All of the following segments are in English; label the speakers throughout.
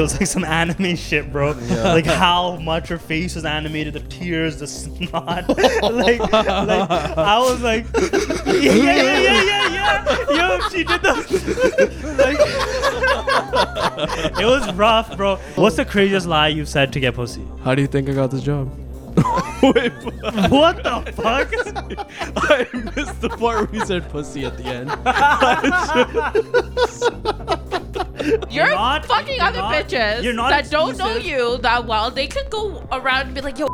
Speaker 1: it was like some anime shit, bro. Like how much her face was animated, the tears, the snot. like, like I was like, yeah, yeah, yeah, yeah, yeah, yeah. Yo, she did the. like, it was rough, bro. What's the craziest lie you've said to get pussy?
Speaker 2: How do you think I got this job?
Speaker 3: Wait,
Speaker 1: What the fuck?
Speaker 2: I missed the part where you said pussy at the end.
Speaker 4: You're
Speaker 1: not-
Speaker 4: fucking
Speaker 1: you're
Speaker 4: other
Speaker 1: not-
Speaker 4: bitches
Speaker 1: you're not
Speaker 4: that don't know you that well. They could go around and be like, yo,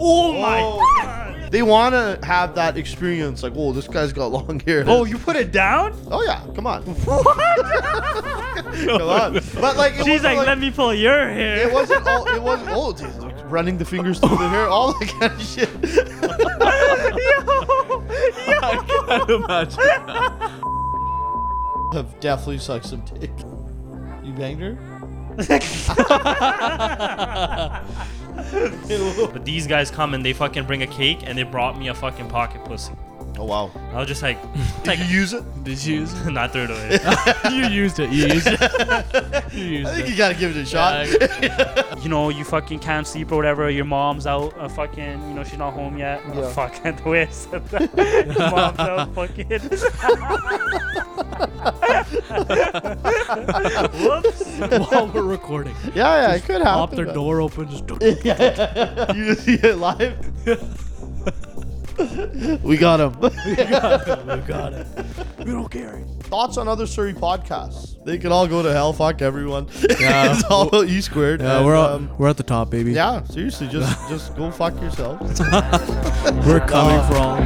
Speaker 1: Oh my
Speaker 3: Oh.
Speaker 1: god.
Speaker 3: They want to have that experience, like, oh, this guy's got long hair.
Speaker 1: Oh, you put it down?
Speaker 3: Oh yeah, come on, come on. But like, it
Speaker 1: She's
Speaker 3: wasn't
Speaker 1: like, let me pull your hair.
Speaker 3: It wasn't all. It wasn't. Oh, dude, like, running the fingers through the hair, all that kind of shit.
Speaker 2: I can't imagine.
Speaker 3: Have definitely sucked some dick. You banged her?
Speaker 1: But these guys come and they fucking bring a cake and they brought me a fucking pocket pussy.
Speaker 3: Oh wow.
Speaker 1: I was just like,
Speaker 3: Did you use it?
Speaker 2: Did you use it?
Speaker 1: not throw it away.
Speaker 2: you used it. You used it. You used
Speaker 3: I think
Speaker 2: it.
Speaker 3: you gotta give it a shot.
Speaker 1: you know, you fucking can't sleep or whatever. Your mom's out, uh, fucking, you know, she's not home yet. Oh, fuck, the way I said that. Your mom's out, fucking. Whoops.
Speaker 2: While we're recording.
Speaker 3: yeah, yeah, it could happen.
Speaker 2: Pop their
Speaker 3: man.
Speaker 2: door open. Just
Speaker 3: you just see it live. we got him.
Speaker 2: we got it. We don't care.
Speaker 3: Thoughts on other Surrey podcasts? They can all go to hell. Fuck everyone.
Speaker 2: Yeah.
Speaker 3: it's all about E squared.
Speaker 2: Yeah,
Speaker 3: and,
Speaker 2: we're
Speaker 3: um,
Speaker 2: we're at the top, baby.
Speaker 3: yeah, seriously, just just go fuck yourself.
Speaker 2: We're coming for all.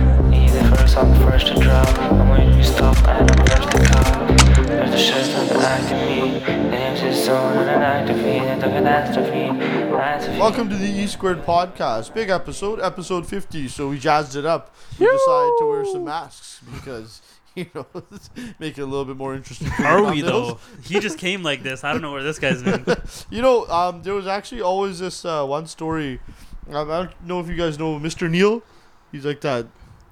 Speaker 5: He's the first, I'm the to drop. I'm waiting to stop, and to cop. There's the shit's not act of me. Names is zone and an activity, the catastrophe. Catastrophe.
Speaker 3: Welcome to the E Squared podcast. Big episode, episode 50. So we jazzed it up. We decided to wear some masks because, you know, make it a little bit more interesting.
Speaker 1: Are we though? He just came like this. I don't know where this guy's been.
Speaker 3: You know, um, there was actually always this uh, one story. Um, I don't know if you guys know Mr. Neil. He's like that.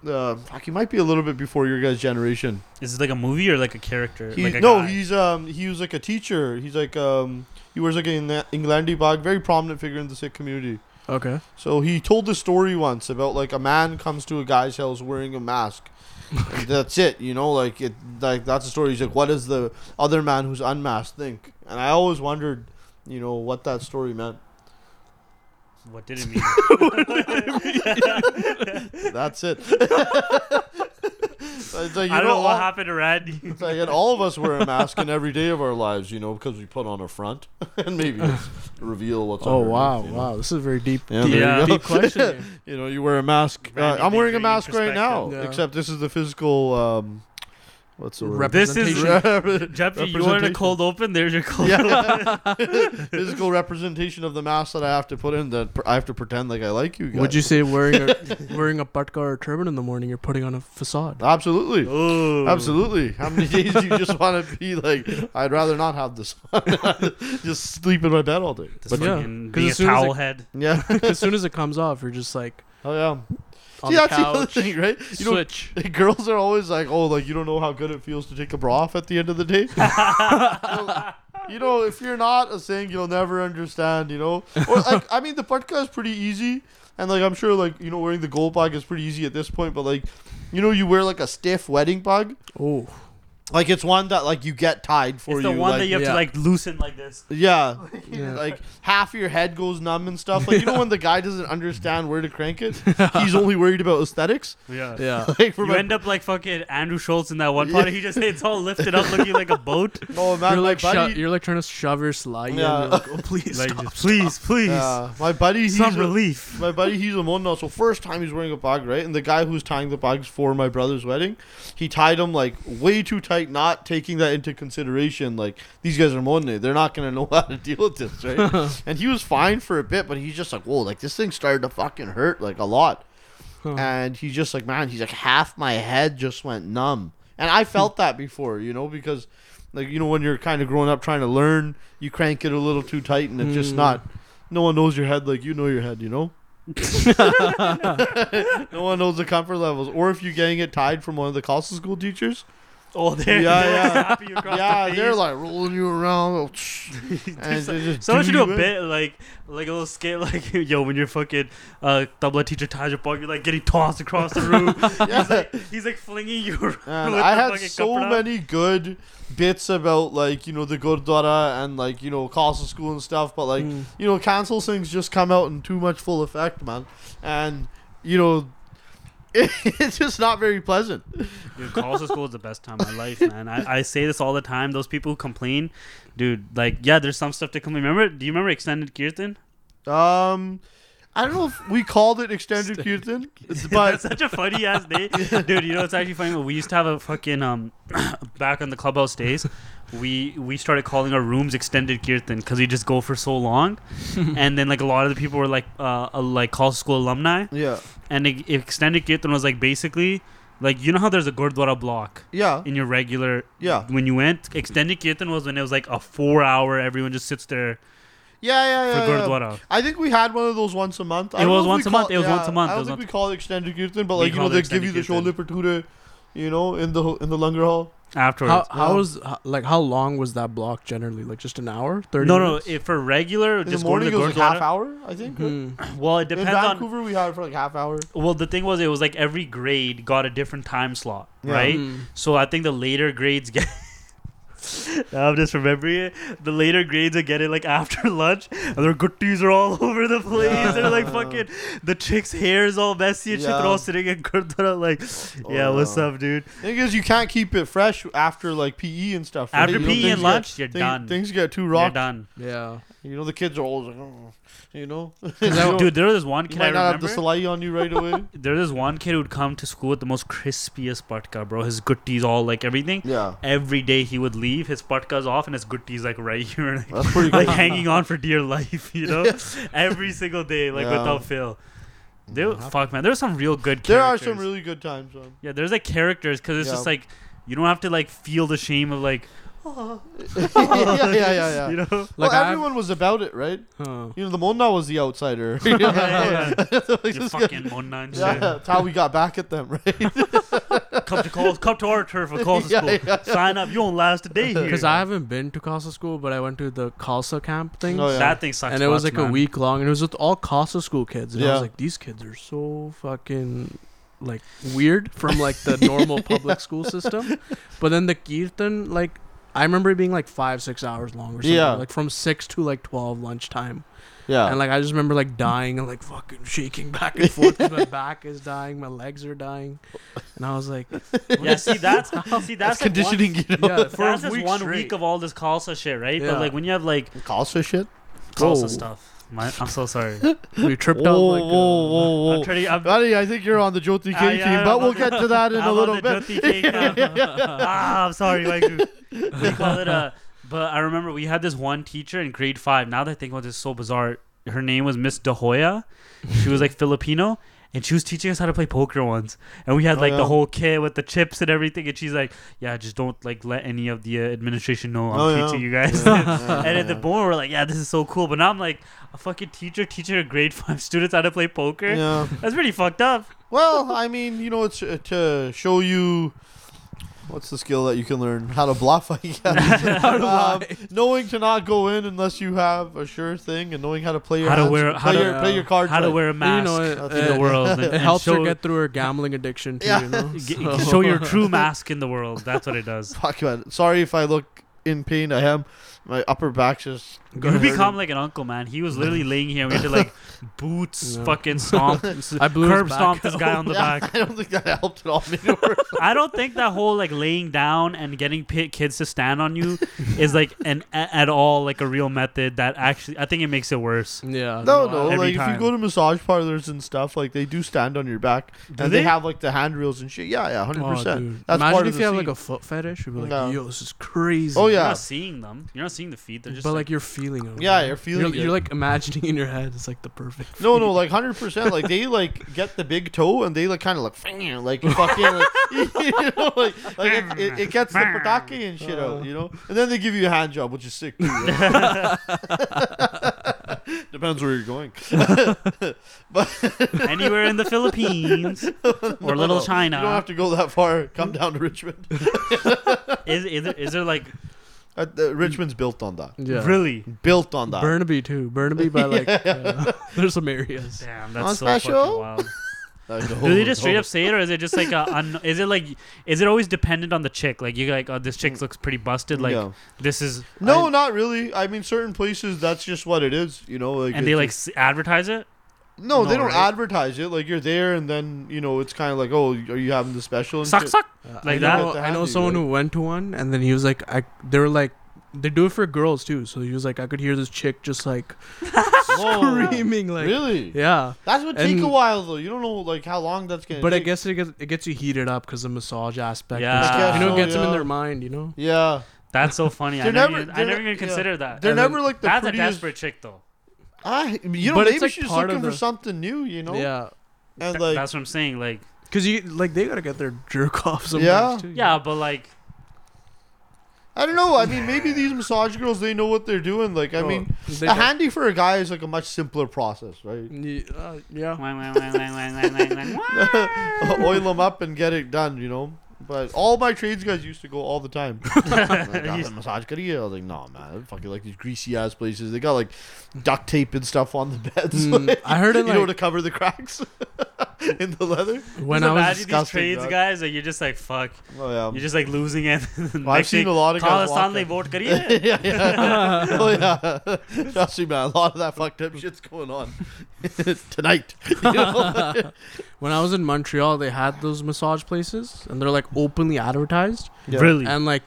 Speaker 3: Uh, fuck, he might be a little bit before your guys' generation.
Speaker 1: Is this like a movie or like a character?
Speaker 3: He,
Speaker 1: like a
Speaker 3: no,
Speaker 1: guy?
Speaker 3: he's um he was like a teacher. He's like um he wears like an Englandi bag, very prominent figure in the Sikh community.
Speaker 2: Okay.
Speaker 3: So he told the story once about like a man comes to a guy's house wearing a mask. and that's it, you know, like it like that's the story. He's like, What does the other man who's unmasked think? And I always wondered, you know, what that story meant.
Speaker 1: What did it mean?
Speaker 3: That's it. it's like, you
Speaker 1: I don't know
Speaker 3: all,
Speaker 1: what happened to Randy.
Speaker 3: It's like, and all of us wear a mask in every day of our lives, you know, because we put on a front and maybe reveal what's
Speaker 2: Oh wow,
Speaker 3: you know?
Speaker 2: wow. This is a very deep,
Speaker 3: Yeah,
Speaker 2: deep,
Speaker 1: Yeah.
Speaker 3: you
Speaker 2: deep question.
Speaker 3: you know, you wear a mask. Uh, I'm wearing a mask right now.
Speaker 2: Yeah.
Speaker 3: except this is the physical. Um, what's the word?
Speaker 1: This is-
Speaker 2: Representation.
Speaker 1: Jeffy, you wanted a cold open? There's your cold
Speaker 3: Yeah. physical representation of the mask that I have to put in. That I have to pretend like I like you guys.
Speaker 2: Would you say wearing a wearing a patka or a turban in the morning, you're putting on a facade?
Speaker 3: Absolutely.
Speaker 1: Ooh.
Speaker 3: Absolutely. How many days do you just want to be like? I'd rather not have this. on. just sleep in my bed all day.
Speaker 1: Just
Speaker 2: But yeah,
Speaker 1: fucking
Speaker 2: 'cause
Speaker 1: being a
Speaker 2: as soon as
Speaker 1: towel
Speaker 2: it-
Speaker 1: head.
Speaker 3: Yeah.
Speaker 2: as soon as it comes off, you're just like
Speaker 3: Oh yeah.
Speaker 2: On
Speaker 3: See,
Speaker 2: the
Speaker 3: that's the other thing, right? You know,
Speaker 2: switch.
Speaker 3: girls are always like, "Oh, like you don't know how good it feels to take a bra off at the end of the day." you know, if you're not a thing, you'll never understand. You know, or like I mean, the patka is pretty easy, and like I'm sure, like you know, wearing the gold bag is pretty easy at this point. But like, you know, you wear like a stiff wedding bag,
Speaker 2: Oh,
Speaker 3: like it's one that like you get tied for
Speaker 1: It's
Speaker 3: you.
Speaker 1: the one
Speaker 3: like,
Speaker 1: that you have
Speaker 2: yeah.
Speaker 1: to like loosen like this.
Speaker 3: yeah,
Speaker 2: Yeah.
Speaker 3: like half your head goes numb and stuff. Like you know when the guy doesn't understand where to crank it, he's only worried about aesthetics.
Speaker 1: Yeah.
Speaker 2: yeah.
Speaker 3: Like
Speaker 1: You
Speaker 3: my,
Speaker 1: end up like fucking Andrew Schulz in that one part. He just it's all lifted up, looking like a boat.
Speaker 3: oh man,
Speaker 2: You're like
Speaker 3: buddy,
Speaker 2: sho- you're like trying to shove your slide.
Speaker 3: Yeah.
Speaker 2: Yeah. Like, oh please
Speaker 1: Like,
Speaker 2: stop.
Speaker 1: just, please, please,
Speaker 3: Yeah, my buddy, he's
Speaker 1: some
Speaker 3: a-
Speaker 1: relief.
Speaker 3: my buddy, he's a mon now. So first time he's wearing a bag, right? And the guy who's tying the bags for my brother's wedding, he tied him like way too tight, not taking that into consideration. Like these guys are mon, they're not gonna know how to deal with this, right? and he was fine for a bit, but he's just like, whoa, like this thing started to fucking hurt like a lot.
Speaker 2: Huh.
Speaker 3: And he's just like, man, he's like half my head just went numb, and I felt that before, you know, because. Like you know when you're kind of growing up trying to learn, you crank it a little too tight and it's just
Speaker 2: Mm.
Speaker 3: not. No one knows your head like you know your head, you know. no one knows the comfort levels. Or if you're getting it tied from one of the Khalsa school teachers,
Speaker 1: Oh, they're,
Speaker 3: Yeah,
Speaker 1: they're
Speaker 3: yeah.
Speaker 1: you across
Speaker 3: yeah,
Speaker 1: the
Speaker 3: they're like rolling you around, and just
Speaker 1: Someone should do a bit like like a little skit like yo when your fucking uh tabla teacher ties your bug, you're like getting tossed across the room.
Speaker 3: Yeah.
Speaker 1: he's, like, he's like flinging you around. With
Speaker 3: I had so many good bits about like you know the Gurdwara and like you know Khalsa school and stuff, but like
Speaker 2: Mm.
Speaker 3: you know cancel things just come out in too much full effect, man, and you know it's just not very pleasant.
Speaker 1: Dude, Khalsa school is the best time of my life, man. I, I say this all the time. Those people who complain, dude, like, yeah, there's some stuff to complain. Remember, do you remember extended kirtan?
Speaker 3: Um, I don't know if we called it extended kirtan,
Speaker 1: That's
Speaker 3: but
Speaker 1: such a funny ass name, dude. You know it's actually funny. We used to have a fucking um, back on the clubhouse days. We we started calling our rooms extended kirtan because we just go for so long, and then like a lot of the people were like uh, uh like Khalsa school alumni,
Speaker 3: yeah,
Speaker 1: and it, extended kirtan was like basically like you know how there's a gurdwara block
Speaker 3: yeah,
Speaker 1: in your regular
Speaker 3: yeah,
Speaker 1: when you went extended kirtan was when it was like a four hour everyone just sits there
Speaker 3: yeah, yeah,
Speaker 1: for
Speaker 3: yeah. yeah.
Speaker 1: gurdwara.
Speaker 3: I think we had one of those once a month.
Speaker 1: It was once a month. It was
Speaker 3: yeah,
Speaker 1: once a month.
Speaker 3: I don't think we call it extended kirtan, but like you know they give you the chole bhature, you know, in the in the Langar hall.
Speaker 1: Afterwards,
Speaker 2: How how
Speaker 3: Yeah.
Speaker 2: was like how long was that block generally? Like just an hour? Thirty?
Speaker 1: no, no. If for regular,
Speaker 3: In
Speaker 1: just
Speaker 3: the
Speaker 1: going to
Speaker 3: morning it was like half hour, I think.
Speaker 2: Hmm.
Speaker 1: Well, it
Speaker 3: In
Speaker 1: depends on.
Speaker 3: Vancouver, we had it for like half hour.
Speaker 1: Well, the thing was, it was like every grade got a different time slot,
Speaker 3: Yeah.
Speaker 1: right?
Speaker 2: Hmm.
Speaker 1: So I think the later grades get. I'm just remembering it. The later grades are getting like after lunch, and their gutties are all over the place.
Speaker 3: Yeah.
Speaker 1: They're like fucking. The chick's hair is all messy and shit. They're all sitting in gurdwara like, oh, yeah,
Speaker 3: Oh,
Speaker 1: what's
Speaker 3: yeah.
Speaker 1: up, dude?
Speaker 3: Thing is, you can't keep it fresh after like PE and stuff. right?
Speaker 1: After
Speaker 3: You know,
Speaker 1: PE
Speaker 3: things
Speaker 1: and
Speaker 3: get-
Speaker 1: lunch, you're
Speaker 3: thing-
Speaker 1: done.
Speaker 3: Things get too
Speaker 1: You're done.
Speaker 2: Yeah.
Speaker 3: You know, the kids are always like, oh, you know,
Speaker 1: Dude,
Speaker 3: Dude,
Speaker 1: there was this one
Speaker 3: you
Speaker 1: kid I
Speaker 3: might not have the
Speaker 1: remember.
Speaker 3: salai on you right away.
Speaker 1: There was this one kid who'd come to school with the most crispiest patka, bro. His gutties all like everything.
Speaker 3: yeah,
Speaker 1: Every day he would leave, his patkas off, and his gutties like right here, like,
Speaker 3: that's pretty
Speaker 1: like hanging on for dear life, you know. Every single day, like
Speaker 3: Yeah.
Speaker 1: without fail. There, fuck man, there's some real good.
Speaker 3: there are some really good times, man.
Speaker 1: Yeah, there's like characters because it's
Speaker 3: Yeah.
Speaker 1: just like you don't have to like feel the shame of like
Speaker 3: yeah, yeah, yeah, yeah.
Speaker 1: you know.
Speaker 3: well,
Speaker 2: Like, I've-
Speaker 3: everyone was about it, right?
Speaker 2: Huh.
Speaker 3: You know, the Monna was the outsider.
Speaker 1: Yeah, yeah, yeah. You fucking monna
Speaker 3: yeah, that's how we got back at them, right?
Speaker 1: Come to call, come to our turf for call
Speaker 3: Yeah,
Speaker 1: school.
Speaker 3: yeah, yeah.
Speaker 1: Sign up. You won't last a day here.
Speaker 2: Because I haven't been to Khalsa school, but I went to the Khalsa camp thing.
Speaker 3: Oh, yeah.
Speaker 1: that thing sucks.
Speaker 2: and it was
Speaker 1: much,
Speaker 2: like a week long, and it was with all Khalsa school kids. And I was like, these kids are so fucking like weird from like the normal public school system. But then the kirtan, like, I remember it being like five, six hours long or something.
Speaker 3: Yeah.
Speaker 2: Like from six to like twelve lunchtime.
Speaker 3: yeah.
Speaker 2: And like I just remember like dying and like fucking shaking back and forth. 'cause my back is dying, my legs are dying, and I was like,
Speaker 1: Yeah, see that's see
Speaker 3: that's
Speaker 1: that's, like
Speaker 3: conditioning, you know.
Speaker 2: yeah,
Speaker 1: One,
Speaker 2: for
Speaker 1: that's just
Speaker 2: week
Speaker 1: one
Speaker 2: straight.
Speaker 1: week of all this Khalsa shit, right?
Speaker 2: Yeah.
Speaker 1: But like when you have like
Speaker 3: Khalsa shit.
Speaker 1: Khalsa
Speaker 3: Whoa.
Speaker 1: stuff, my, I'm so sorry.
Speaker 2: we tripped
Speaker 3: Whoa,
Speaker 2: out like.
Speaker 3: whoa,
Speaker 2: uh,
Speaker 3: whoa, whoa.
Speaker 1: I'm trying to, I'm,
Speaker 3: Buddy, I think you're on the Jyoti K
Speaker 1: yeah,
Speaker 3: team,
Speaker 1: I'm
Speaker 3: but we'll get to that in
Speaker 1: I'm
Speaker 3: a
Speaker 1: on
Speaker 3: little
Speaker 1: the
Speaker 3: bit.
Speaker 1: Jyoti K camp. ah, I'm sorry, Waigu. They call it a. But I remember we had this one teacher in grade five. Now that I think about this, it's so bizarre. Her name was Miss De Hoya. She was like Filipino, and she was teaching us how to play poker once. And we had
Speaker 3: Oh,
Speaker 1: like
Speaker 3: yeah.
Speaker 1: the whole kit with the chips and everything. And she's like, "Yeah, just don't like let any of the uh, administration know I'm
Speaker 3: Oh, yeah.
Speaker 1: teaching you guys."
Speaker 3: Yeah,
Speaker 1: and at the
Speaker 3: yeah.
Speaker 1: moment, we're like, "Yeah, this is so cool." But now I'm like, a fucking teacher teaching a grade five students how to play poker.
Speaker 3: Yeah.
Speaker 1: That's pretty fucked up.
Speaker 3: Well, I mean, you know, it's uh, to show you what's the skill that you can learn how to bluff. I guess. um, knowing to not go in unless you have a sure thing, and knowing how to play your
Speaker 1: How to
Speaker 3: hands-
Speaker 1: wear-
Speaker 3: play,
Speaker 1: how to-
Speaker 3: your, play your cards.
Speaker 1: How to
Speaker 3: right.
Speaker 1: wear a mask
Speaker 2: you know, it,
Speaker 1: in the
Speaker 2: it-
Speaker 1: world. and-
Speaker 2: It
Speaker 1: and
Speaker 2: helps
Speaker 1: show,
Speaker 2: her get through her gambling addiction too.
Speaker 3: Yeah.
Speaker 2: You know. So-
Speaker 1: show your true mask in the world. That's what it does.
Speaker 3: Fuck man. Sorry if I look in pain. I am. My upper back's just.
Speaker 2: Go
Speaker 1: You become like an uncle, man. He was literally laying here. and We had to like boots,
Speaker 2: No.
Speaker 1: fucking stomp,
Speaker 2: I blew his
Speaker 1: curb
Speaker 2: back
Speaker 1: stomp this guy on the
Speaker 3: Yeah,
Speaker 1: back.
Speaker 3: I don't think that helped at all. Made it worse.
Speaker 1: I don't think that whole like laying down and getting pi kids to stand on you is like an a- at all like a real method that actually I think it makes it worse.
Speaker 2: Yeah.
Speaker 3: No, no.
Speaker 1: every
Speaker 3: Like if you
Speaker 1: time.
Speaker 3: go to massage parlors and stuff, like they do stand on your back,
Speaker 1: Do
Speaker 3: and they?
Speaker 1: they?
Speaker 3: have like the handrails and shit. Yeah, yeah, hundred
Speaker 2: Oh,
Speaker 3: percent. That's
Speaker 2: Imagine
Speaker 3: part
Speaker 2: if
Speaker 3: of
Speaker 2: you
Speaker 3: the
Speaker 2: have like
Speaker 3: scene.
Speaker 2: a foot fetish. You'd be like,
Speaker 3: No.
Speaker 2: yo, this is crazy.
Speaker 3: Oh,
Speaker 1: You're
Speaker 3: yeah.
Speaker 1: not seeing them. You're not seeing the feet. They're just
Speaker 2: but
Speaker 1: like,
Speaker 2: like you're feeling them.
Speaker 3: Yeah, you're feeling
Speaker 2: You're,
Speaker 3: it.
Speaker 2: you're like imagining in your head. It's like the perfect.
Speaker 3: No,
Speaker 2: feet.
Speaker 3: no, like hundred percent. Like they like get the big toe and they like kind of like like fucking like, you know like like it, it, it gets the pataki and shit out, you know. And then they give you a hand job, which is sick too. right? Depends where you're going.
Speaker 1: But anywhere in the Philippines or Little China,
Speaker 3: You don't have to go that far. Come down to Richmond.
Speaker 1: Is, is, there, is there like
Speaker 3: Uh, uh, Richmond's built on that.
Speaker 2: Yeah.
Speaker 1: really?
Speaker 3: Built on that.
Speaker 2: Burnaby too. Burnaby by like uh, there's some areas.
Speaker 1: Damn,
Speaker 3: On
Speaker 1: that's so
Speaker 3: special?
Speaker 1: fucking wild.
Speaker 3: I know,
Speaker 1: Do they just straight
Speaker 3: no.
Speaker 1: up say it, or is it just like a? Un- is it like? Is it always dependent on the chick? Like you like, oh, this chick looks pretty busted. Like
Speaker 3: Yeah.
Speaker 1: this is
Speaker 3: No,
Speaker 1: I-
Speaker 3: not really. I mean, certain places that's just what it is. You know, like
Speaker 1: and
Speaker 3: it's
Speaker 1: they like s- advertise it.
Speaker 3: No, they don't
Speaker 1: right?
Speaker 3: advertise it. Like you're there, and then you know it's kind of like, oh, are you having the special? And
Speaker 1: Suck,
Speaker 3: shit?
Speaker 1: suck.
Speaker 2: Uh,
Speaker 1: Like
Speaker 2: I
Speaker 1: that?
Speaker 2: know,
Speaker 3: Get
Speaker 2: I know someone
Speaker 3: right?
Speaker 2: who went to one, and then he was like, I. They were like, they do it for girls too. So he was like, I could hear this chick just like screaming, like,
Speaker 3: really?
Speaker 2: yeah.
Speaker 3: That's what take a while though. You don't know like how long that's gonna.
Speaker 2: But I guess it gets it gets you heated up because the massage aspect.
Speaker 1: Yeah.
Speaker 2: and
Speaker 1: I
Speaker 2: stuff.
Speaker 1: guess
Speaker 2: you know,
Speaker 3: so,
Speaker 2: it gets them in their mind. You know.
Speaker 3: Yeah,
Speaker 1: That's so funny. I never,
Speaker 3: never-
Speaker 1: even, I never
Speaker 3: ne-
Speaker 1: even
Speaker 3: yeah.
Speaker 1: considered that.
Speaker 3: they're
Speaker 2: And
Speaker 3: never like the
Speaker 1: That's a desperate chick though.
Speaker 3: I you know
Speaker 2: but
Speaker 3: maybe
Speaker 2: like
Speaker 3: she's looking
Speaker 2: the, for
Speaker 3: something new. You know.
Speaker 2: Yeah.
Speaker 3: And
Speaker 1: Th-
Speaker 3: like
Speaker 1: that's what I'm saying. Like.
Speaker 2: Cause you like they gotta get their jerk off sometimes
Speaker 3: yeah.
Speaker 2: too.
Speaker 1: Yeah, but like.
Speaker 3: I don't know. I mean, maybe these massage girls they know what they're doing. Like, I
Speaker 2: oh,
Speaker 3: mean, a
Speaker 2: don't.
Speaker 3: handy for a guy is like a much simpler process, right?
Speaker 2: Uh, yeah.
Speaker 1: Yeah.
Speaker 3: Oil them up and get it done. You know. But all my trades guys used to go all the time. like, "Ah, massage kariya. I was like, no, man, I fucking like these greasy ass places. They got like duct tape and stuff on the beds.
Speaker 2: Mm,
Speaker 3: like,
Speaker 2: I heard it
Speaker 3: you know to cover the cracks in the leather.
Speaker 2: when
Speaker 1: Just
Speaker 2: I was
Speaker 1: imagine these trades
Speaker 3: dog.
Speaker 1: guys, like you're just like fuck.
Speaker 3: Oh yeah.
Speaker 1: You're just like losing it.
Speaker 3: Well, I've seen a lot of guys walk
Speaker 1: Khalistan
Speaker 3: in.
Speaker 1: vote kariye.
Speaker 3: yeah, yeah. oh yeah. Trust me, man. A lot of that fucked up shit's going on tonight. You know?
Speaker 2: When I was in Montreal, they had those massage places, and they're like openly advertised,
Speaker 1: Really?
Speaker 2: and like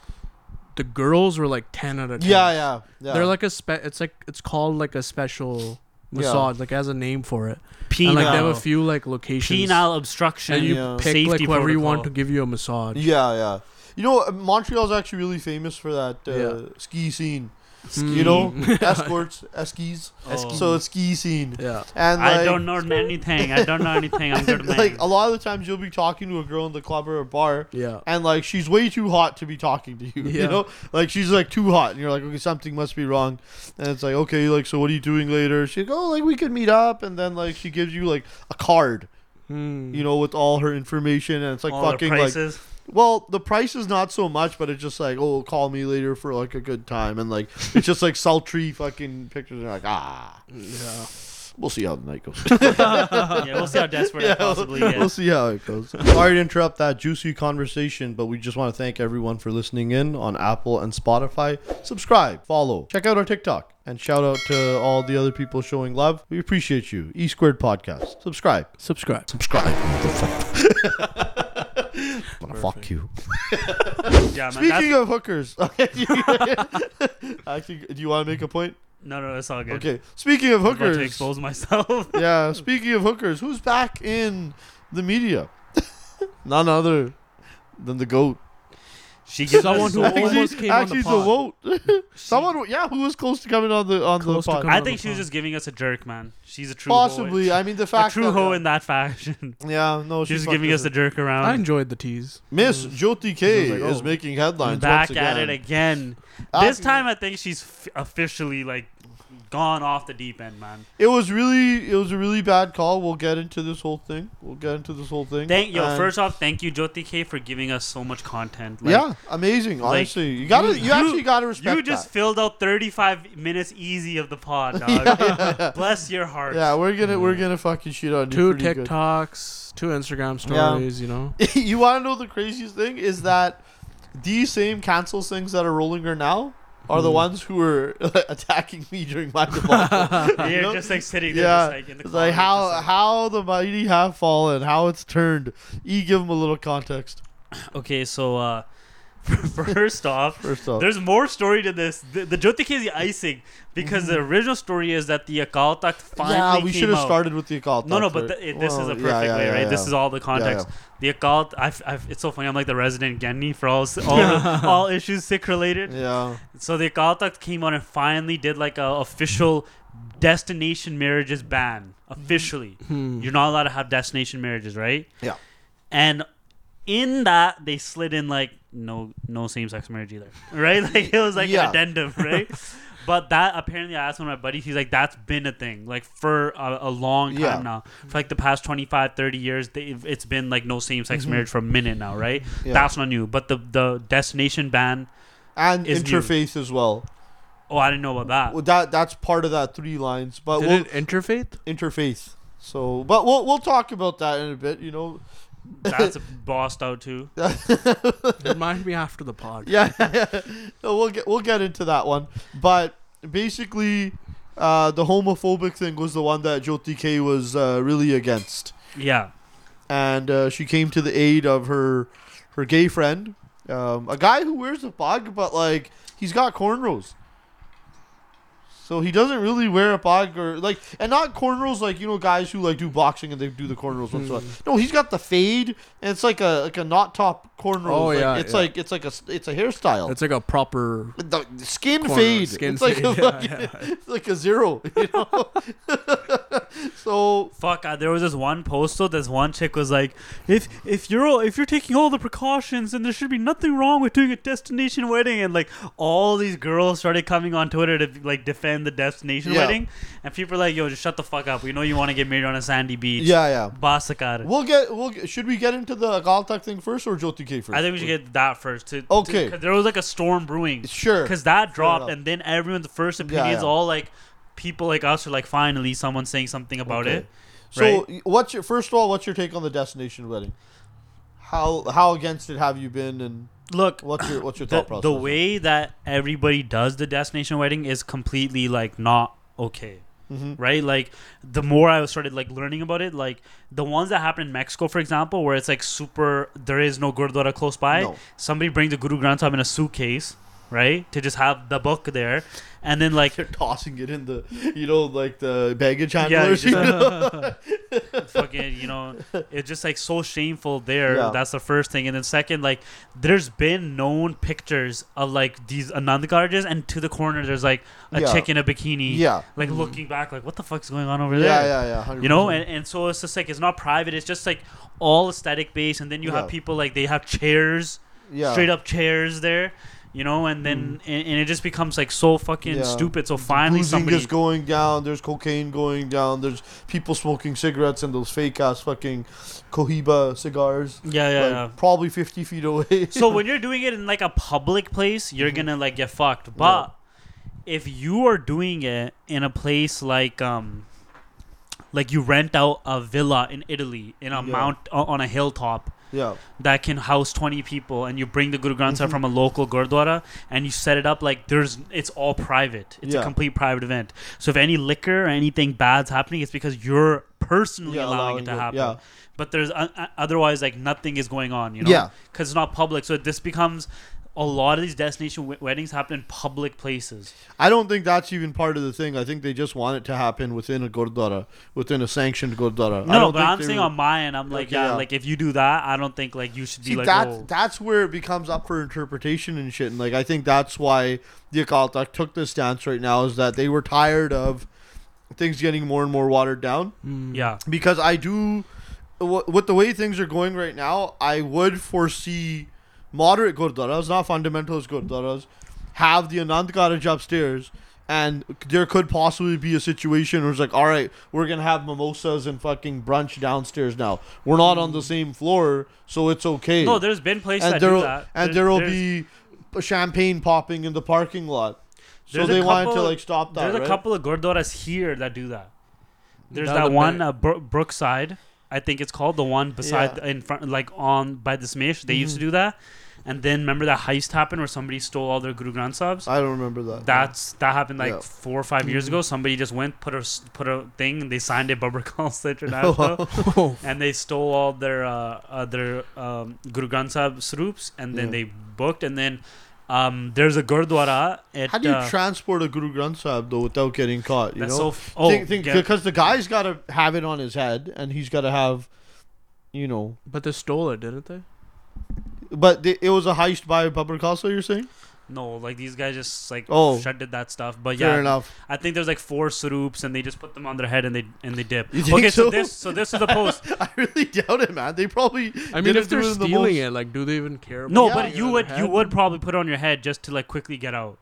Speaker 2: the girls were like ten out of ten.
Speaker 3: yeah, yeah, yeah.
Speaker 2: They're like a spe. It's like it's called like a special
Speaker 3: Yeah.
Speaker 2: massage. Like it has a name for it.
Speaker 1: penile.
Speaker 2: And like they have a few like locations.
Speaker 1: penile obstruction.
Speaker 2: and you
Speaker 3: Yeah.
Speaker 2: pick
Speaker 1: safety
Speaker 2: like whoever you want to give you a massage.
Speaker 3: yeah, yeah. You know, uh, Montreal's actually really famous for that uh,
Speaker 2: Yeah.
Speaker 3: ski scene. You know, escorts, eskis.
Speaker 1: Oh.
Speaker 3: So it's ski scene,
Speaker 2: Yeah.
Speaker 3: and like,
Speaker 1: I don't know anything. I don't know anything. I'm good man.
Speaker 3: like a lot of the times you'll be talking to a girl in the club or a bar,
Speaker 2: Yeah.
Speaker 3: and like she's way too hot to be talking to you.
Speaker 2: Yeah.
Speaker 3: You know, like she's like too hot, and you're like, okay, something must be wrong. And it's like, okay, like so, what are you doing later? She go, oh, like we could meet up, and then like she gives you like a card,
Speaker 2: Mm.
Speaker 3: you know, with all her information, and it's like
Speaker 1: All the
Speaker 3: fucking like,
Speaker 1: prices.
Speaker 3: Well, the price is not so much, but it's just like, oh, call me later for like a good time, and like it's just like sultry fucking pictures, and like, ah,
Speaker 2: Yeah.
Speaker 3: we'll see how the night goes.
Speaker 1: yeah, we'll see how desperate I
Speaker 3: Yeah,
Speaker 1: possibly
Speaker 3: we'll,
Speaker 1: get.
Speaker 3: we'll see how it goes. Sorry to interrupt that juicy conversation, but we just want to thank everyone for listening in on Apple and Spotify. Subscribe, follow, check out our TikTok, and shout out to all the other people showing love. We appreciate you. E Squared Podcast. Subscribe.
Speaker 2: Subscribe.
Speaker 3: Subscribe. Wanna fuck you.
Speaker 1: Yeah, man.
Speaker 3: Speaking
Speaker 1: That's,
Speaker 3: of hookers, actually, do you want to make a point?
Speaker 1: no, no, that's all good.
Speaker 3: Okay. Speaking of
Speaker 1: I'm about to
Speaker 3: hookers,
Speaker 1: expose myself.
Speaker 3: yeah. Speaking of hookers, who's back in the media? None other than the goat.
Speaker 1: She gives
Speaker 2: Someone who
Speaker 3: actually,
Speaker 2: almost came on
Speaker 3: actually
Speaker 2: the
Speaker 3: the
Speaker 2: pod.
Speaker 3: vote. Someone, yeah, who was close to coming on the on
Speaker 2: Close to
Speaker 3: the pod.
Speaker 2: coming
Speaker 1: I
Speaker 2: on
Speaker 1: think
Speaker 2: the
Speaker 1: she was
Speaker 2: pod.
Speaker 1: just giving us a jerk, man. She's a true
Speaker 3: Possibly.
Speaker 1: hoe.
Speaker 3: I mean, the
Speaker 1: A
Speaker 3: fact
Speaker 1: true
Speaker 3: that,
Speaker 1: hoe in that fashion.
Speaker 3: Yeah, no,
Speaker 1: She's
Speaker 3: she
Speaker 1: giving us a jerk around.
Speaker 2: I enjoyed the tease.
Speaker 3: Miss mm. Jyoti K
Speaker 2: She was like,
Speaker 3: is
Speaker 2: oh.
Speaker 3: making headlines
Speaker 1: back
Speaker 3: once
Speaker 1: at it again. This time, I think she's f- officially like gone off the deep end, man.
Speaker 3: It was really, it was a really bad call. We'll get into this whole thing. We'll get into this whole thing.
Speaker 1: Thank yo.
Speaker 3: And-
Speaker 1: First off, thank you, Jyoti K, for giving us so much content. Like,
Speaker 3: yeah, amazing.
Speaker 1: like,
Speaker 3: Honestly, you gotta, you,
Speaker 1: you-
Speaker 3: actually gotta respect
Speaker 1: You just
Speaker 3: that.
Speaker 1: filled out 35 minutes easy of the pod, dog. Bless your heart.
Speaker 3: Yeah, we're gonna, we're mm. gonna fucking shit on.
Speaker 2: Two
Speaker 3: pretty good.
Speaker 2: TikToks, two Instagram
Speaker 3: Yeah.
Speaker 2: stories. You know.
Speaker 3: you want to know the craziest thing is that these same cancel things that are rolling her now are the
Speaker 2: Hmm.
Speaker 3: ones who were attacking me during my debacle.
Speaker 1: You're
Speaker 3: know?
Speaker 1: just like sitting there,
Speaker 3: yeah,
Speaker 1: just, like in the
Speaker 3: it's like how
Speaker 1: just like-
Speaker 3: how the mighty have fallen, how it's turned. E, give them a little context.
Speaker 1: Okay, so uh, first off,
Speaker 3: First off,
Speaker 1: There's more story to this. The, the is the icing because the original story is that the Akal Takht finally
Speaker 3: Mm-hmm. yeah, we should have started with the Akal.
Speaker 1: No, no, but the, it, this is a perfect
Speaker 3: yeah,
Speaker 1: way,
Speaker 3: yeah,
Speaker 1: right? This is all the context.
Speaker 3: yeah.
Speaker 1: The Akal, I've, I've, it's so funny. I'm like the resident Giani for all all, all issues Sikh related.
Speaker 3: Yeah,
Speaker 1: So the Akal Takht came out and finally did like a official destination marriages ban. Officially,
Speaker 2: Hmm.
Speaker 1: you're not allowed to have destination marriages, right?
Speaker 3: Yeah.
Speaker 1: And in that they slid in like no no same sex marriage either, right? Like it was like
Speaker 3: Yeah.
Speaker 1: an addendum, right? But that apparently, I asked one of my buddies. He's like, that's been a thing, like for a, a long time
Speaker 3: Yeah.
Speaker 1: now. For like the past 25, 30 years, they, it's been like no same sex
Speaker 3: Mhm.
Speaker 1: marriage for a minute now, right?
Speaker 3: Yeah.
Speaker 1: That's not new. But the the destination ban.
Speaker 3: and
Speaker 1: is new.
Speaker 3: interfaith as well.
Speaker 1: Oh, I didn't know about that.
Speaker 3: Well, that that's part of that three lines. But
Speaker 2: Did
Speaker 3: we'll
Speaker 2: it interfaith?
Speaker 3: interfaith. So, but we'll we'll talk about that in a bit. You know.
Speaker 1: That's a bossed out too.
Speaker 2: Remind me after the pod.
Speaker 3: yeah, No, we'll get we'll get into that one. But basically, uh, the homophobic thing was the one that Jyoti K was uh, really against,
Speaker 1: Yeah.
Speaker 3: and uh, she came to the aid of her her gay friend, um, a guy who wears a pug, but like he's got cornrows. So he doesn't really wear a pug or like, and not cornrows like you know guys who like do boxing and they do the cornrows a while. Hmm. No, he's got the fade, and it's like a like a knot top cornrows.
Speaker 2: Oh,
Speaker 3: like,
Speaker 2: yeah,
Speaker 3: it's
Speaker 2: yeah.
Speaker 3: like it's like a it's a hairstyle.
Speaker 2: It's like a proper
Speaker 3: The skin
Speaker 2: corner,
Speaker 3: fade.
Speaker 2: skin
Speaker 3: it's like a
Speaker 2: yeah,
Speaker 3: fucking-
Speaker 2: yeah.
Speaker 3: it's like a zero. You know. so
Speaker 1: Fuck! Uh, there was this one post though. This one chick was like, "If if you're all, if you're taking all the precautions, then there should be nothing wrong with doing a destination wedding." And like all these girls started coming on Twitter to like defend the destination
Speaker 3: Yeah.
Speaker 1: wedding, and people are like, "Yo, just shut the fuck up. We know you want to get married on a sandy beach."
Speaker 3: yeah, yeah.
Speaker 1: Basakar.
Speaker 3: We'll get. We'll get, should we get into the Akal Takht thing first or Jyoti K first?
Speaker 1: I think we should get that first. To,
Speaker 3: Okay.
Speaker 1: to- there was like a storm brewing.
Speaker 3: Sure.
Speaker 1: Because that dropped, and then everyone's first
Speaker 3: Yeah,
Speaker 1: opinions,
Speaker 3: yeah.
Speaker 1: all like people like us are like, finally, someone saying something about
Speaker 3: Okay.
Speaker 1: it.
Speaker 3: So what's your first of all? What's your take on the destination wedding? How how against it have you been, and
Speaker 1: Look,
Speaker 3: what's your what's your
Speaker 1: the,
Speaker 3: thought process?
Speaker 1: the way that everybody does the destination wedding is completely like not okay
Speaker 3: Mhm.
Speaker 1: right like the more i started like learning about it like the ones that happen in mexico for example where it's like super there is no gurdwara close by
Speaker 3: No.
Speaker 1: somebody brings the guru granth Sahib in a suitcase right to just have the book there and then like
Speaker 3: They're tossing it in the, you know, like the baggage
Speaker 1: Yeah, you
Speaker 3: handlers.
Speaker 1: just-
Speaker 3: you
Speaker 1: fucking you know it's just like so shameful there
Speaker 3: Yeah.
Speaker 1: that's the first thing and then second like there's been known pictures of like these Anand Karajs and to the corner there's like a
Speaker 3: Yeah.
Speaker 1: chick in a bikini
Speaker 3: yeah.
Speaker 1: like looking back like what the fuck's going on over
Speaker 3: Yeah,
Speaker 1: there
Speaker 3: yeah, yeah. 100%.
Speaker 1: you know and, and so it's just like it's not private it's just like all aesthetic based and then you
Speaker 3: Yeah.
Speaker 1: have people like they have chairs
Speaker 3: yeah.
Speaker 1: straight up chairs there you know and then and, and it just becomes like so fucking
Speaker 3: Yeah.
Speaker 1: stupid so finally
Speaker 3: Boozing
Speaker 1: somebody
Speaker 3: is going down. There's cocaine going down. There's people smoking cigarettes and those fake ass fucking Cohiba cigars.
Speaker 1: yeah yeah,
Speaker 3: like,
Speaker 1: yeah.
Speaker 3: Probably 50 feet away.
Speaker 1: so when you're doing it in like a public place, you're gonna like get fucked. But if you are doing it in a place like um, like you rent out a villa in Italy in a
Speaker 3: Yeah.
Speaker 1: mount on a hilltop
Speaker 3: yeah.
Speaker 1: that can house 20 people and you bring the Guru Granth Sahib
Speaker 3: Mhm.
Speaker 1: from a local gurdwara and you set it up like there's it's all private it's
Speaker 3: Yeah.
Speaker 1: a complete private event so if any liquor or anything bad's happening it's because you're personally
Speaker 3: Yeah,
Speaker 1: allowing,
Speaker 3: allowing
Speaker 1: it to
Speaker 3: it,
Speaker 1: happen
Speaker 3: yeah.
Speaker 1: but there's uh, uh, otherwise like nothing is going on you know
Speaker 3: Yeah.
Speaker 1: because it's not public so this becomes a lot of these destination w- weddings happen in public places
Speaker 3: I don't think that's even part of the thing. I think they just want it to happen within a gurdwara, within a sanctioned gurdwara. I
Speaker 1: no
Speaker 3: don't
Speaker 1: but
Speaker 3: think
Speaker 1: i'm saying
Speaker 3: really-
Speaker 1: on my end i'm like
Speaker 3: Okay,
Speaker 1: yeah,
Speaker 3: yeah.
Speaker 1: like if you do that i don't think like you should
Speaker 3: See,
Speaker 1: be like
Speaker 3: that's
Speaker 1: oh.
Speaker 3: that's where it becomes up for interpretation and shit. And like, I think that's why the Akal Takht took this stance right now is that they were tired of things getting more and more watered down.
Speaker 2: Mm.
Speaker 1: yeah
Speaker 3: Because I do, w- with the way things are going right now, I would foresee moderate gurdwaras, not fundamentalist gurdwaras, have the Anand Karaj upstairs. And there could possibly be a situation where it's like, all right, we're gonna have mimosas and fucking brunch downstairs now. We're not on the same floor, so it's okay
Speaker 1: no there's been places
Speaker 3: and
Speaker 1: that
Speaker 3: there
Speaker 1: do
Speaker 3: will
Speaker 1: that
Speaker 3: and there will be champagne popping in the parking lot. So
Speaker 1: There's a
Speaker 3: they wanted to like stop that.
Speaker 1: There's a
Speaker 3: right?
Speaker 1: couple of gurdwaras here that do that. There's
Speaker 2: Down
Speaker 1: that
Speaker 2: the
Speaker 1: one uh, Bro- Brookside, I think it's called the one beside
Speaker 3: Yeah.
Speaker 1: in front, like on by the Smish. They used to
Speaker 3: Mhm.
Speaker 1: do that, and then remember that heist happened where somebody stole all their Guru Granth Sahibs?
Speaker 3: I don't remember that.
Speaker 1: That's that happened like
Speaker 3: Yeah.
Speaker 1: four or 5 years
Speaker 2: Mhm.
Speaker 1: ago. Somebody just went put a s- put a thing and they signed it Babbar Khalsa International, and they stole all their uh, uh their um, Guru Granth Sahib Swarups, and then
Speaker 3: Yeah.
Speaker 1: they booked, and then um there's a Gurdwara. At,
Speaker 3: How do you
Speaker 1: uh,
Speaker 3: transport a Guru Granth Sahib though without getting caught? You
Speaker 1: that's
Speaker 3: know,
Speaker 1: so f- oh
Speaker 3: think, think, because the guy's got to have it on his head, and he's got to have, you know.
Speaker 2: but they stole it, didn't they?
Speaker 3: But they, it was a heist by Babbar Khalsa. You're saying?
Speaker 1: No, like these guys just like
Speaker 3: Oh.
Speaker 1: shredded that stuff. But
Speaker 3: Fair
Speaker 1: yeah,
Speaker 3: enough.
Speaker 1: I think there's like four swoops and they just put them on their head and they and they dip.
Speaker 3: You think
Speaker 1: okay, so?
Speaker 3: so?
Speaker 1: this so this is the post.
Speaker 3: I really doubt it, man. They probably.
Speaker 2: I mean, if they're
Speaker 3: do it the
Speaker 2: stealing
Speaker 3: most-
Speaker 2: it, like, do they even care? About
Speaker 1: No,
Speaker 3: Yeah,
Speaker 1: but you would
Speaker 2: their
Speaker 1: you would probably put it on your head just to like quickly get out.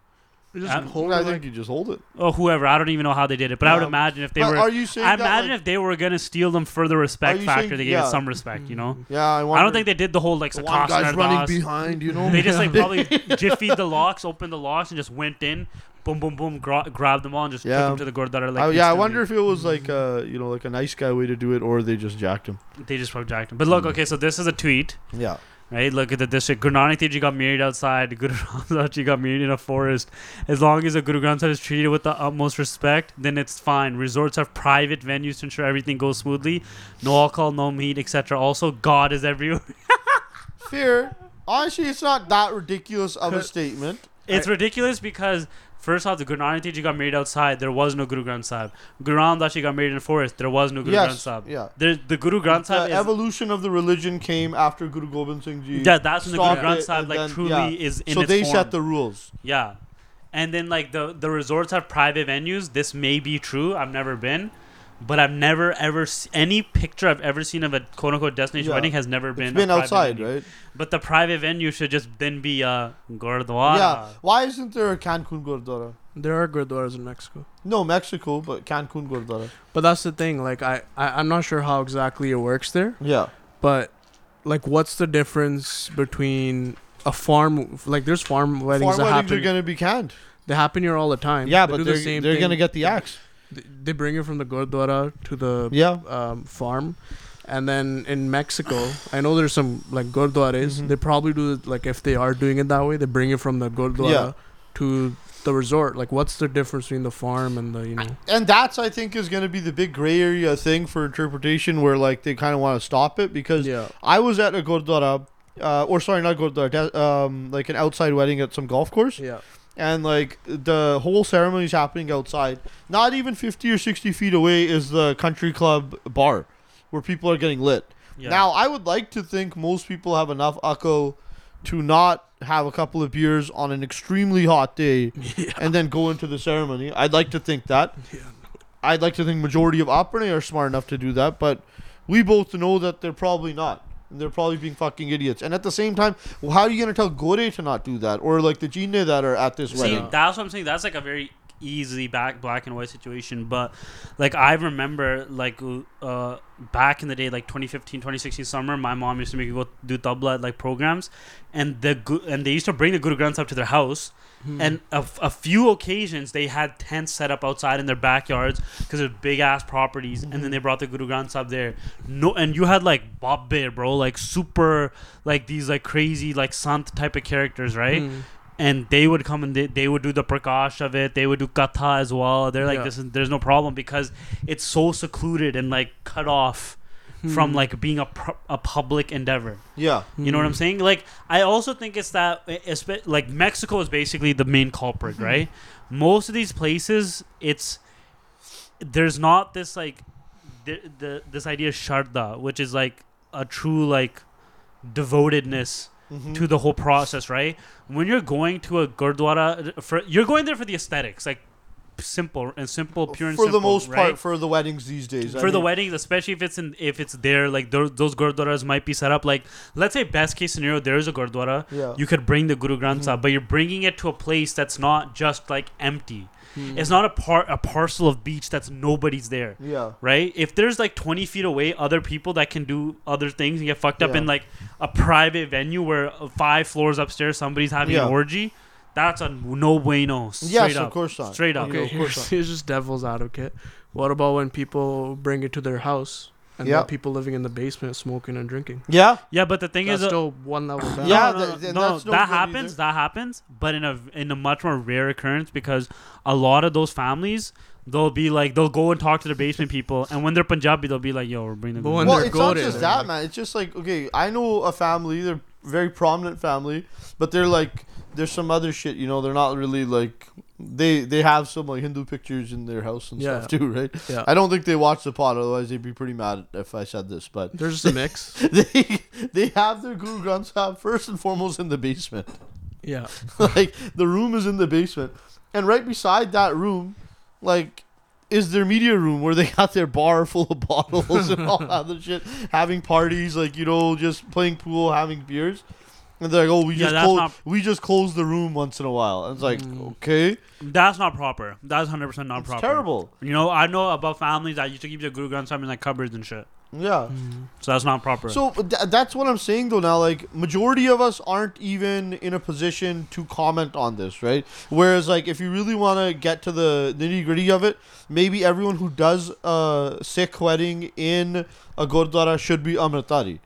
Speaker 2: Just
Speaker 1: Um,
Speaker 2: hold
Speaker 3: I
Speaker 2: it
Speaker 3: think
Speaker 2: like-
Speaker 3: you just hold it.
Speaker 1: or whoever. I don't even know how they did it, but I would
Speaker 3: Yeah.
Speaker 1: imagine if they
Speaker 3: But
Speaker 1: were.
Speaker 3: are you saying
Speaker 1: I
Speaker 3: that,
Speaker 1: imagine
Speaker 3: like-
Speaker 1: if they were gonna steal them for the respect
Speaker 3: you
Speaker 1: factor,
Speaker 3: saying-
Speaker 1: they gave
Speaker 3: yeah.
Speaker 1: it some respect. You know,
Speaker 3: Yeah, I, wonder,
Speaker 1: I don't think they did the whole like
Speaker 3: the one guy's running
Speaker 1: Das.
Speaker 3: behind. You know,
Speaker 1: They just like probably jiffied the locks, opened the locks, and just went in, boom, boom, boom, gra- grabbed them all, and just
Speaker 3: Yeah.
Speaker 1: took them to the Gurdwara. Like
Speaker 3: I, yeah, I
Speaker 1: instantly.
Speaker 3: wonder if it was like uh, you know, like a nice guy way to do it, or they just jacked him.
Speaker 1: they just probably jacked him. But look, okay, so this is a tweet.
Speaker 3: Yeah.
Speaker 1: Right, look at the district. Guru Nanak Dev Ji got married outside. Guru Ram Das Ji got married in a forest. As long as the Guru Granth Sahib is treated with the utmost respect, then it's fine. Resorts have private venues to ensure everything goes smoothly. No alcohol, no meat, etc. Also, God is everywhere.
Speaker 3: Fear. Honestly, it's not that ridiculous of a statement.
Speaker 1: It's ridiculous because first off, the Guru Nanak Dev Ji got married outside. There was no Guru Granth Sahib. Guru Ram Das Ji got married in a forest. There was no Guru Granth Sahib.
Speaker 3: Yeah.
Speaker 1: There, the Guru Granth
Speaker 3: The
Speaker 1: Sahib is.
Speaker 3: evolution of the religion came after Guru Gobind Singh Ji.
Speaker 1: Yeah, that's when the Guru Granth Sahib like
Speaker 3: then-
Speaker 1: truly
Speaker 3: yeah.
Speaker 1: is in
Speaker 3: So they
Speaker 1: form.
Speaker 3: set the rules.
Speaker 1: Yeah. And then like the the resorts have private venues. This may be true. I've never been, but I've never ever s- any picture I've ever seen of a quote unquote destination
Speaker 3: Yeah.
Speaker 1: wedding has never been.
Speaker 3: It's
Speaker 1: a
Speaker 3: been
Speaker 1: private
Speaker 3: outside,
Speaker 1: venue.
Speaker 3: right?
Speaker 1: But the private venue should just then be uh Gurdwara.
Speaker 3: Yeah. Why isn't there a Cancun Gurdwara?
Speaker 2: There are gurdwaras in Mexico.
Speaker 3: No, Mexico, but Cancun Gurdwara.
Speaker 2: But that's the thing. Like I, I I'm not sure how exactly it works there.
Speaker 3: Yeah.
Speaker 2: But like, what's the difference between a farm? Like, there's farm weddings
Speaker 3: Farm
Speaker 2: that
Speaker 3: weddings
Speaker 2: happen.
Speaker 3: are gonna be canned.
Speaker 2: they happen here all the time.
Speaker 3: Yeah,
Speaker 2: They
Speaker 3: but
Speaker 2: do
Speaker 3: they're,
Speaker 2: the same
Speaker 3: they're
Speaker 2: thing.
Speaker 3: gonna get the axe.
Speaker 2: Th- They bring it from the gurdwara to the
Speaker 3: Yeah.
Speaker 2: um, farm. And then in Mexico, I know there's some like gurdwaras.
Speaker 3: Mhm.
Speaker 2: They probably do it like if they are doing it that way, they bring it from the gurdwara
Speaker 3: Yeah.
Speaker 2: to the resort. Like, what's the difference between the farm and the you know?
Speaker 3: And that's I think is gonna be the big gray area thing for interpretation, where like they kind of want to stop it because
Speaker 2: Yeah,
Speaker 3: I was at a Gurdwara, uh, or sorry, not Gurdwara, um, like an outside wedding at some golf course,
Speaker 2: yeah,
Speaker 3: and like the whole ceremony is happening outside. Not even fifty or sixty feet away is the country club bar, where people are getting lit.
Speaker 1: Yeah.
Speaker 3: Now, I would like to think most people have enough akko to not have a couple of beers on an extremely hot day
Speaker 2: yeah.
Speaker 3: and then go into the ceremony. I'd like to think that.
Speaker 2: Yeah.
Speaker 3: I'd like to think majority of Aperne are smart enough to do that, but we both know that they're probably not. They're probably being fucking idiots. And at the same time, well, how are you gonna tell Gore to not do that, or like the Jine that are at this
Speaker 1: See,
Speaker 3: wedding?
Speaker 1: that's what I'm saying. That's like a very easily back black and white situation. But like I remember, like uh, back in the day, like 2015, 2016 summer, my mom used to make me go do tabla like programs, and the gu- and they used to bring the Guru Granth up to their house.
Speaker 2: Hmm.
Speaker 1: And a, f- a few occasions they had tents set up outside in their backyards because they're big ass properties, and then they brought the Guru Granth Sahib there. No, and you had like Bob Bear, bro, like super, like these like crazy like sant type of characters, right?
Speaker 2: Hmm.
Speaker 1: And they would come and they, they would do the prakash of it. They would do katha as well. They're like
Speaker 2: Yeah.
Speaker 1: this is, there's no problem because it's so secluded and like cut off from
Speaker 2: Hmm.
Speaker 1: like being a, pu- a public endeavor.
Speaker 3: Yeah,
Speaker 1: you know what i'm
Speaker 2: Hmm.
Speaker 1: saying? Like i also think it's that it's like mexico is basically the main culprit right? Most of these places it's there's not this like the, the this idea of sharda which is like a true like devotedness
Speaker 3: Mhm.
Speaker 1: to the whole process, right? When you're going to a gurdwara, for you're going there for the aesthetics, like simple and simple, pure and
Speaker 3: for
Speaker 1: simple,
Speaker 3: the most
Speaker 1: right?
Speaker 3: part for the weddings these days. I
Speaker 1: for the
Speaker 3: mean,
Speaker 1: weddings, especially if it's in if it's there, like those, those gurdwaras might be set up. Like let's say best case scenario, there is a gurdwara.
Speaker 3: Yeah.
Speaker 1: You could bring the Guru Granth Sahib,
Speaker 3: Mhm.
Speaker 1: but you're bringing it to a place that's not just like empty.
Speaker 2: Hmm.
Speaker 1: It's not a part a parcel of beach that's nobody's there
Speaker 3: yeah.
Speaker 1: right? If there's like 20 feet away other people that can do other things and get fucked up
Speaker 3: Yeah.
Speaker 1: in like a private venue where uh, five floors upstairs somebody's having
Speaker 3: Yeah.
Speaker 1: an orgy, that's a no bueno. Straight
Speaker 3: Yes,
Speaker 1: up.
Speaker 3: of course not.
Speaker 1: Straight up.
Speaker 3: You know,
Speaker 2: Okay,
Speaker 3: of course
Speaker 2: here's,
Speaker 3: not.
Speaker 2: here's just devil's advocate. What about when people bring it to their house and
Speaker 3: Yeah.
Speaker 2: people living in the basement smoking and drinking?
Speaker 3: Yeah.
Speaker 1: Yeah, but the thing
Speaker 2: That's
Speaker 1: is, uh,
Speaker 2: still one level down.
Speaker 3: Yeah,
Speaker 1: no, no,
Speaker 3: th- th-
Speaker 1: no,
Speaker 3: no
Speaker 1: that happens.
Speaker 3: either.
Speaker 1: That happens, but in a in a much more rare occurrence because a lot of those families they'll be like they'll go and talk to the basement people, and when they're Punjabi, they'll be like, "Yo, we're bringing."
Speaker 2: But
Speaker 1: the
Speaker 2: when
Speaker 3: well,
Speaker 2: they're
Speaker 3: it's not just that,
Speaker 2: like-
Speaker 3: man. It's just like okay, I know a family. They're a very prominent family, but they're like there's some other shit. You know, they're not really like they they have some like Hindu pictures in their house and
Speaker 2: Yeah.
Speaker 3: stuff too, right?
Speaker 2: Yeah.
Speaker 3: I don't think they watch the pod, otherwise they'd be pretty mad if I said this. But
Speaker 2: There's just a mix.
Speaker 3: they they have their Guru Granth Sahib first and foremost in the basement.
Speaker 2: yeah.
Speaker 3: like the room is in the basement, and right beside that room, like. Is their media room where they got their bar full of bottles and all that other shit, having parties, like you know, just playing pool, having beers, And they're like, oh, we
Speaker 1: Yeah,
Speaker 3: just
Speaker 1: that's
Speaker 3: close,
Speaker 1: not-
Speaker 3: we just close the room once in a while. And it's like,
Speaker 2: Mm.
Speaker 3: okay,
Speaker 1: That's not proper. That's hundred percent not
Speaker 3: it's
Speaker 1: proper.
Speaker 3: terrible.
Speaker 1: You know, I know about families that used to keep their Guru Granth Sahib in like cupboards and shit.
Speaker 3: Yeah.
Speaker 1: So that's not proper.
Speaker 3: So th- that's what I'm saying though. Now, like majority of us aren't even in a position to comment on this, right? Whereas, like, if you really want to get to the nitty gritty of it, maybe everyone who does a Sikh wedding in a gurdwara should be Amritdhari.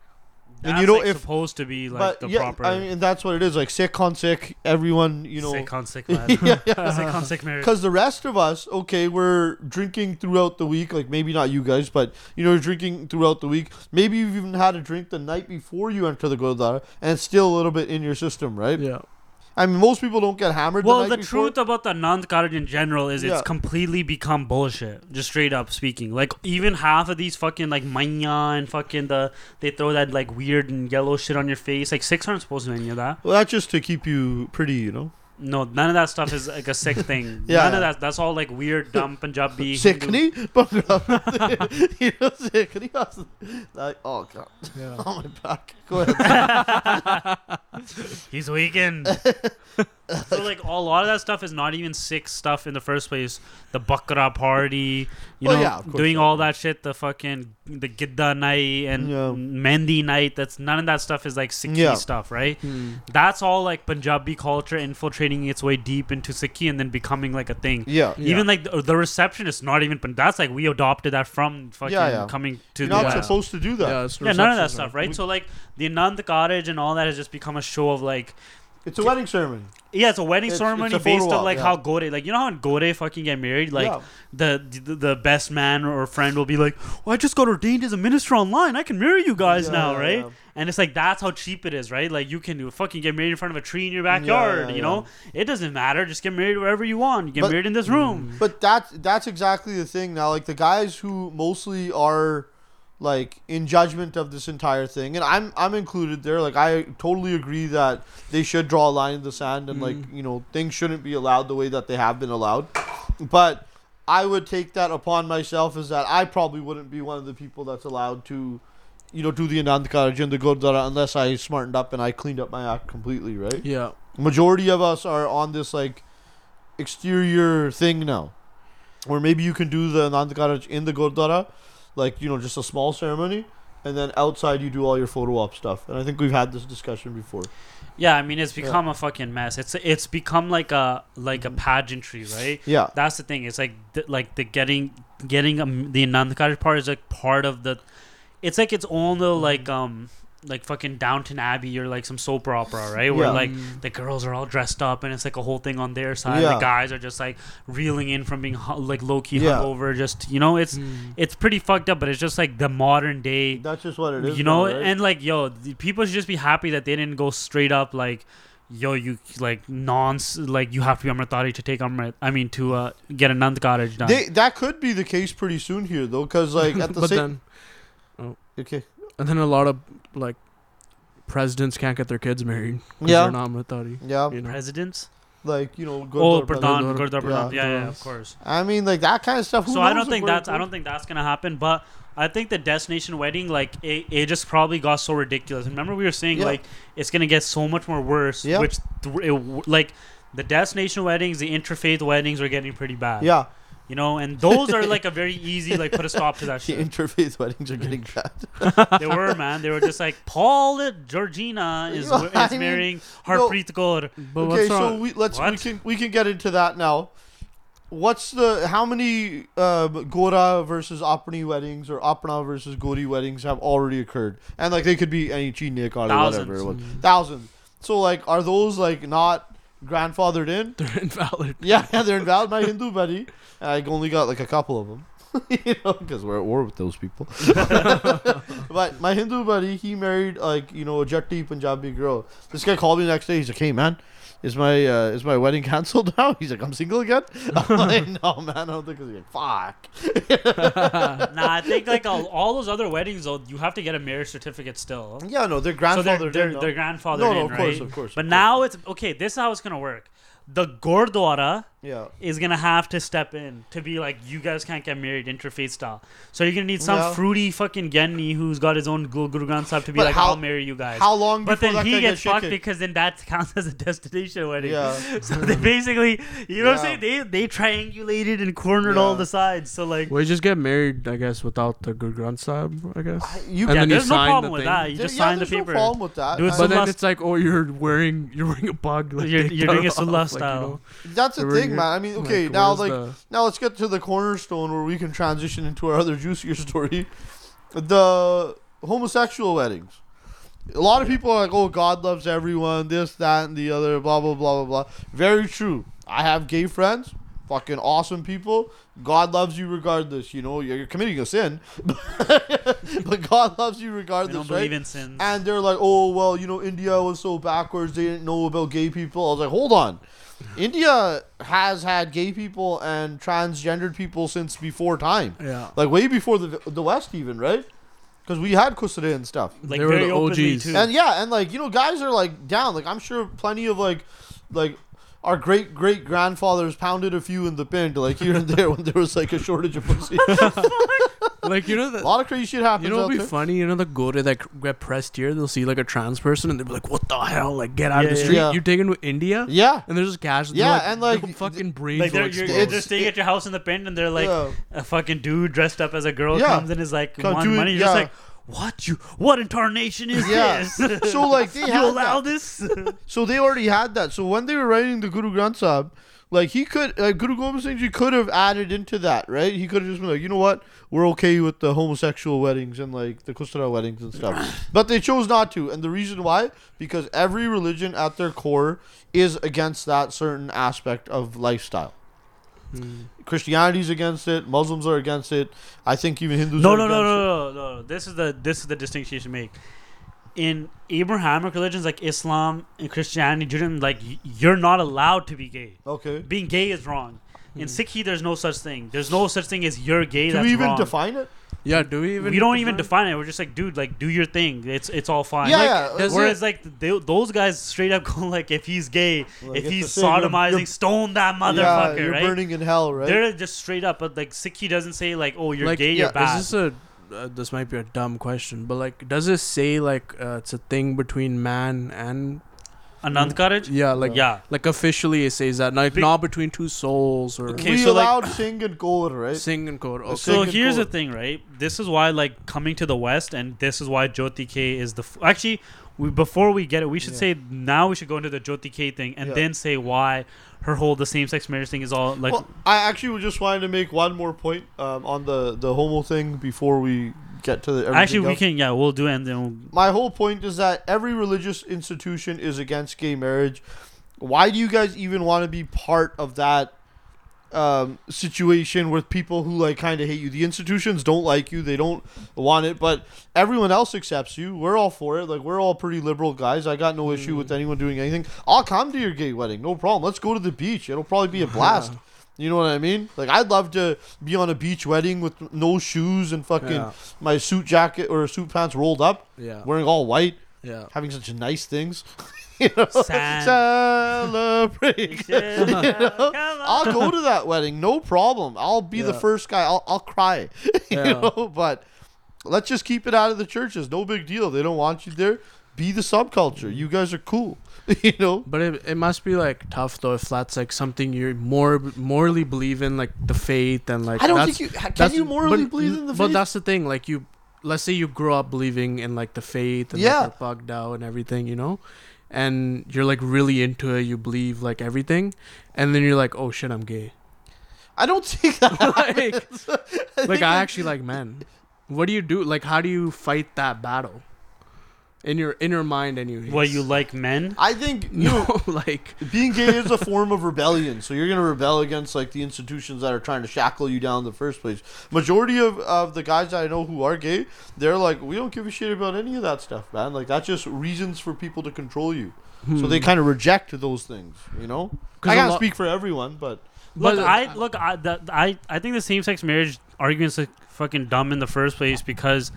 Speaker 1: That's
Speaker 3: and you know
Speaker 1: like,
Speaker 3: if
Speaker 1: supposed to be like
Speaker 3: but
Speaker 1: the
Speaker 3: yeah,
Speaker 1: proper.
Speaker 3: I mean that's what it is. Like Sikh on Sikh, everyone you know.
Speaker 1: Sikh on Sikh lad.
Speaker 3: yeah, yeah.
Speaker 1: Sikh on Sikh marriage.
Speaker 3: Because the rest of us, okay, we're drinking throughout the week. Like maybe not you guys, but you know, you're drinking throughout the week. Maybe you've even had a drink the night before you enter the Gurdwara, and it's still a little bit in your system, right?
Speaker 2: Yeah.
Speaker 3: I mean, most people don't get hammered.
Speaker 1: Well,
Speaker 3: the,
Speaker 1: the truth about the Nand Karaj in general is
Speaker 3: Yeah.
Speaker 1: it's completely become bullshit. Just straight up speaking, like even half of these fucking like manya and fucking the they throw that like weird and yellow shit on your face. Like Sikhs aren't supposed to do any of that.
Speaker 3: Well, that's just to keep you pretty, you know.
Speaker 1: No, none of that stuff is like a Sikh thing.
Speaker 3: Yeah,
Speaker 1: none
Speaker 3: yeah.
Speaker 1: of that. That's all like weird, dumb Punjabi.
Speaker 3: Sikh
Speaker 1: Hindu-
Speaker 3: nahi? you know, Sikh nahi? Like, oh god,
Speaker 2: Yeah.
Speaker 3: on oh, my back. Go ahead.
Speaker 1: He's weakened. So like a lot of that stuff is not even Sikh stuff in the first place. The Bakra party, you
Speaker 3: Well,
Speaker 1: know,
Speaker 3: yeah, course,
Speaker 1: doing
Speaker 3: yeah.
Speaker 1: all that shit. The fucking the Gidda night and
Speaker 3: Yeah.
Speaker 1: Mendi night. That's none of that stuff is like Sikhi
Speaker 3: Yeah.
Speaker 1: stuff, right?
Speaker 2: Hmm.
Speaker 1: That's all like Punjabi culture infiltrating its way deep into Sikhi and then becoming like a thing.
Speaker 3: Yeah.
Speaker 2: Yeah.
Speaker 1: Even like the, the reception is not even. That's like we adopted that from fucking
Speaker 3: Yeah, yeah.
Speaker 1: coming to
Speaker 3: You're
Speaker 1: the
Speaker 3: not
Speaker 1: West.
Speaker 3: supposed to do that.
Speaker 2: Yeah,
Speaker 1: Yeah, none of that stuff,
Speaker 2: man.
Speaker 1: right? So like the Anand Karaj and all that has just become a show of like
Speaker 3: It's a wedding ceremony.
Speaker 1: Yeah, it's a wedding
Speaker 3: It's-
Speaker 1: ceremony
Speaker 3: it's a
Speaker 1: based on like
Speaker 3: yeah.
Speaker 1: how Gore, like you know how in Gore fucking get married, like
Speaker 3: Yeah.
Speaker 1: the, the the best man or friend will be like, "Well, I just got ordained as a minister online. I can marry you guys
Speaker 3: Yeah,
Speaker 1: now, right?" And it's like that's how cheap it is, right? Like you can fucking get married in front of a tree in your backyard. you know, it doesn't matter. Just get married wherever you want. You get
Speaker 3: But-
Speaker 1: married in this room.
Speaker 3: But that's that's exactly the thing now. Like the guys who mostly are like in judgment of this entire thing, and I'm I'm included there. Like I totally agree that they should draw a line in the sand, and like mm. you know things shouldn't be allowed the way that they have been allowed. But I would take that upon myself is that I probably wouldn't be one of the people that's allowed to. You know, do the Anand Karaj and the Gurdwara unless I smartened up and I cleaned up my act completely, right?
Speaker 2: Yeah.
Speaker 3: majority of us are on this like exterior thing now where maybe you can do the Anand Karaj in the Gurdwara like you know just a small ceremony and then outside you do all your photo op stuff and I think we've had this discussion before
Speaker 1: Yeah, I mean it's become a fucking mess. It's it's become like a like a
Speaker 3: Mm-hmm.
Speaker 1: pageantry, right?
Speaker 3: yeah
Speaker 1: That's the thing. It's like the, like the getting getting um, the Anand Karaj part is like part of the. It's like its own little like um like fucking Downton Abbey or like some soap opera, right? Where
Speaker 3: Yeah.
Speaker 1: like
Speaker 2: Mm.
Speaker 1: the girls are all dressed up and it's like a whole thing on their side.
Speaker 3: Yeah.
Speaker 1: The guys are just like reeling in from being hu- like low key
Speaker 3: Yeah.
Speaker 1: hungover. Just you know, it's
Speaker 2: Mm.
Speaker 1: it's pretty fucked up. But it's just like the modern day
Speaker 3: that's just what it is
Speaker 1: you know
Speaker 3: now, right?
Speaker 1: and like yo the people should just be happy that they didn't go straight up like yo you like non like you have to be amritdhari to take amrit i mean to uh get a Nand Karaj done
Speaker 3: they, that could be the case pretty soon here though because like at the
Speaker 2: but
Speaker 3: same
Speaker 2: then
Speaker 3: okay
Speaker 2: and then a lot of like presidents can't get their kids married. 'cause
Speaker 3: Yeah.
Speaker 2: They're not Mritari,
Speaker 3: yeah
Speaker 2: You know.
Speaker 1: presidents
Speaker 3: like you know
Speaker 1: oh
Speaker 3: Gurdwara
Speaker 1: pradhan
Speaker 2: Gurdwara-
Speaker 1: Gurdwara Pradhan.
Speaker 3: yeah.
Speaker 1: yeah yeah of course
Speaker 3: I mean like that kind of stuff who
Speaker 1: so i
Speaker 3: knows
Speaker 1: don't
Speaker 3: if
Speaker 1: think
Speaker 3: we're-
Speaker 1: that's i don't think that's gonna happen but i think the destination wedding like it, it just probably got so ridiculous remember we were saying
Speaker 3: Yeah.
Speaker 1: like it's gonna get so much more worse
Speaker 3: Yeah.
Speaker 1: which th- it, w- like the destination weddings the interfaith weddings are getting pretty bad
Speaker 3: yeah
Speaker 1: you know and those are like a very easy like put a stop to that
Speaker 3: the
Speaker 1: shit
Speaker 3: interfaith weddings are getting bad
Speaker 1: they were man they were just like paul georgina is,
Speaker 3: Well,
Speaker 1: is
Speaker 3: I mean,
Speaker 1: marrying
Speaker 3: no.
Speaker 1: harpreet kaur
Speaker 2: But
Speaker 3: okay, so we let's we can we can get into that now. What's the how many uh, Gora versus Apni weddings or Apna versus Gori weddings have already occurred? And like they could be any Chinik or whatever. What- Thousands. So like are those like not grandfathered in?
Speaker 2: they're invalid.
Speaker 3: Yeah, yeah, they're invalid. My Hindu buddy, I only got like a couple of them. you know, because we're at war with those people. but my Hindu buddy, he married like you know a Jatti Punjabi girl. This guy called me the next day. He's like, "Hey man, is my uh, is my wedding canceled now?" He's like, "I'm single again." I'm like, "No man, I don't think." He's like, "Fuck."
Speaker 1: nah i think like all, all those other weddings though you have to get a marriage certificate still
Speaker 3: Yeah, no, they're
Speaker 1: so they're, they're, they're grandfathered
Speaker 3: No, no,
Speaker 1: in,
Speaker 3: of course,
Speaker 1: right?
Speaker 3: of course,
Speaker 1: But
Speaker 3: of course.
Speaker 1: now it's okay. This is how it's gonna work. the Gurdwara
Speaker 3: Yeah.
Speaker 1: is gonna have to step in to be like, you guys can't get married interfaith style. So you're gonna need some
Speaker 3: Yeah.
Speaker 1: fruity fucking Giani who's got his own Guru Guru Granth Sahib to be
Speaker 3: But
Speaker 1: like,
Speaker 3: how-
Speaker 1: I'll marry you guys.
Speaker 3: How long
Speaker 1: but
Speaker 3: before
Speaker 1: then
Speaker 3: that
Speaker 1: he
Speaker 3: guy
Speaker 1: gets
Speaker 3: shit
Speaker 1: fucked
Speaker 3: kicked?
Speaker 1: because then that counts as a destination wedding.
Speaker 3: Yeah.
Speaker 1: So they basically, you know what I'm saying? They they triangulated and cornered all
Speaker 3: Yeah.
Speaker 1: the sides. So like,
Speaker 2: Well, you just get married, I guess, without the Guru Granth Sahib, I guess.
Speaker 3: You
Speaker 2: And
Speaker 1: yeah,
Speaker 2: then you
Speaker 1: there's no
Speaker 2: sign
Speaker 1: problem
Speaker 2: the
Speaker 1: with
Speaker 2: thing.
Speaker 1: that. You
Speaker 3: There-
Speaker 1: just
Speaker 3: yeah,
Speaker 1: sign the
Speaker 3: there's
Speaker 1: paper.
Speaker 3: No problem with that.
Speaker 1: Do it
Speaker 3: I-
Speaker 1: so
Speaker 2: But then
Speaker 1: last-
Speaker 2: it's like, oh, you're wearing you're wearing a bug. Like,
Speaker 1: You're-
Speaker 2: they
Speaker 1: you're
Speaker 2: cut
Speaker 1: doing
Speaker 2: it
Speaker 1: a Sulla
Speaker 2: off, like,
Speaker 1: style.
Speaker 3: That's the
Speaker 2: You're
Speaker 3: thing,
Speaker 2: wearing-
Speaker 3: man. I mean, okay,
Speaker 2: like,
Speaker 3: now like
Speaker 2: the-
Speaker 3: now let's get to the cornerstone where we can transition into our other juicier story, the homosexual weddings. A lot of people are like, "Oh, God loves everyone," this, that, and the other, blah blah blah blah blah. Very true. I have gay friends, fucking awesome people. God loves you regardless. You know, you're, committing a sin, but God loves you
Speaker 1: They
Speaker 3: regardless,
Speaker 1: don't
Speaker 3: right?
Speaker 1: believe in sins.
Speaker 3: And they're like, oh, well, you know, India was so backwards, they didn't know about gay people. I was like, hold on. India has had gay people and transgendered people since before time.
Speaker 2: Yeah.
Speaker 3: Like, way before the, the West, even, right? Because we had Kusada and stuff.
Speaker 1: like
Speaker 2: They were the OGs.
Speaker 1: too.
Speaker 3: And yeah, and like, you know, guys are like down. Like, I'm sure plenty of like, like, our great great grandfathers pounded a few in the bin, like here and there when there was like a shortage of pussy.
Speaker 2: like you know
Speaker 3: a lot of crazy shit happens.
Speaker 2: you know
Speaker 3: out
Speaker 2: what'd be
Speaker 3: there.
Speaker 2: funny? You know the go to that get pressed here. They'll see like a trans person and they'll be like, "What the hell? Like get out
Speaker 1: Yeah,
Speaker 2: of the street!
Speaker 3: Yeah.
Speaker 2: You're taking to India?"
Speaker 3: Yeah.
Speaker 2: And they're just casual.
Speaker 3: Yeah,
Speaker 2: like,
Speaker 3: and, like,
Speaker 2: their fucking brains
Speaker 1: like they're, you're,
Speaker 2: explode.
Speaker 1: you're just staying at your house in the pin, and they're like,
Speaker 3: Yeah.
Speaker 1: a fucking dude dressed up as a girl
Speaker 3: Yeah.
Speaker 1: comes and is like,
Speaker 3: Come
Speaker 1: want money. You're
Speaker 3: yeah.
Speaker 1: just like, what you? What incarnation is
Speaker 3: Yeah.
Speaker 1: this?
Speaker 3: So like they
Speaker 1: you
Speaker 3: had
Speaker 1: allow
Speaker 3: that.
Speaker 1: this?
Speaker 3: So they already had that. So when they were writing the Guru Granth Sahib, like he could, like Guru Gobind Singh Ji could have added into that, right? He could have just been like, you know what, we're okay with the homosexual weddings and like the Khusra weddings and stuff, but they chose not to, and the reason why, because every religion at their core is against that certain aspect of lifestyle.
Speaker 2: Hmm.
Speaker 3: Christianity's against it. Muslims are against it. I think even Hindus.
Speaker 1: no,
Speaker 3: are
Speaker 1: no, no,
Speaker 3: it.
Speaker 1: no, no, no. This is the this is the distinction you should make. In Abrahamic religions like Islam and Christianity, Judaism, like you're not allowed to be gay.
Speaker 3: Okay.
Speaker 1: Being gay is wrong. In hmm. Sikhi, there's no such thing. There's no such thing as you're gay.
Speaker 3: Do
Speaker 1: that's
Speaker 3: we even
Speaker 1: wrong.
Speaker 3: define it?
Speaker 2: yeah. Do we even?
Speaker 1: we don't even define it. We're just like, dude, like do your thing. It's it's all fine.
Speaker 3: Yeah,
Speaker 1: Like,
Speaker 3: yeah.
Speaker 2: does
Speaker 1: Whereas like they, those guys straight up go like, if he's gay,
Speaker 3: Like,
Speaker 1: if he's
Speaker 3: the same, you're-
Speaker 1: sodomizing,
Speaker 3: you're-
Speaker 1: stone that motherfucker.
Speaker 3: yeah,
Speaker 1: motherfucker,
Speaker 3: you're
Speaker 1: right?
Speaker 3: burning in hell, right?
Speaker 1: They're just straight up, but like Sikhi doesn't say like, oh, you're
Speaker 2: like,
Speaker 1: gay,
Speaker 3: yeah,
Speaker 1: you're bad.
Speaker 2: Is this a? Uh, this might be a dumb question, but like, does it say like uh, it's a thing between man and
Speaker 1: Anand Karaj?
Speaker 2: yeah, like
Speaker 1: Yeah.
Speaker 2: like officially it says that like
Speaker 1: Big-
Speaker 2: not between two souls or
Speaker 1: Okay,
Speaker 3: we
Speaker 1: so, like-
Speaker 3: allowed Singh and Kaur, right?
Speaker 2: Singh and Kaur. Okay.
Speaker 1: So
Speaker 3: and
Speaker 1: here's the thing, right? This is why like coming to the West, and this is why Joty Kay is the f- actually. We, before we get it, we should
Speaker 3: Yeah.
Speaker 1: say now we should go into the Joty Kay thing, and
Speaker 3: Yeah.
Speaker 1: then say why her whole the same sex marriage thing is all like.
Speaker 3: well, I actually was just wanted to make one more point um, on the the homo thing before we get to the. everything
Speaker 1: actually, we can yeah, we'll do it, and then we'll,
Speaker 3: My whole point is that every religious institution is against gay marriage. Why do you guys even want to be part of that um, situation with people who like kind of hate you? The institutions don't like you; they don't want it, but everyone else accepts you. We're all for it. Like we're all pretty liberal guys. I got no issue with anyone doing anything. I'll come to your gay wedding, no problem. Let's go to the beach. It'll probably be a blast. You know what I mean? Like I'd love to be on a beach wedding with no shoes and fucking
Speaker 2: Yeah.
Speaker 3: my suit jacket or suit pants rolled up,
Speaker 2: yeah,
Speaker 3: wearing all white,
Speaker 2: yeah.
Speaker 3: having such nice things. you know,
Speaker 1: Sand.
Speaker 3: celebrate. I'll go to that wedding, no problem. I'll be the first guy. I'll I'll cry. you
Speaker 2: Yeah.
Speaker 3: know, but let's just keep it out of the churches. No big deal. They don't want you there. Be the subculture. You guys are cool. you know.
Speaker 2: But it, it must be like tough though if that's like something you more morally believe in, like the faith and like.
Speaker 3: I don't
Speaker 2: that's-
Speaker 3: think you can. You morally
Speaker 2: but,
Speaker 3: believe in the faith.
Speaker 2: But that's the thing. Like you, let's say you grow up believing in like the faith and
Speaker 3: Yeah.
Speaker 2: like, you're bugged out and everything, you know, and you're like really into it. You believe like everything, and then you're like, oh shit, I'm gay.
Speaker 3: I don't think that.
Speaker 2: like, like I actually like men. What do you do? Like, how do you fight that battle? In your inner your mind, anyways.
Speaker 1: What you like men?
Speaker 3: I think you know,
Speaker 2: No, like
Speaker 3: being gay is a form of rebellion. So you're gonna rebel against like the institutions that are trying to shackle you down in the first place. Majority of, of the guys that I know who are gay, they're like, we don't give a shit about any of that stuff, man. Like that's just reasons for people to control you. So they hmm. kind of reject those things, you know.
Speaker 2: 'Cause
Speaker 3: I
Speaker 2: a
Speaker 3: can't
Speaker 2: lot-
Speaker 3: speak for everyone, but
Speaker 1: Look,
Speaker 2: But- uh,
Speaker 1: I look, I that I I think the same sex marriage argument's like fucking dumb in the first place because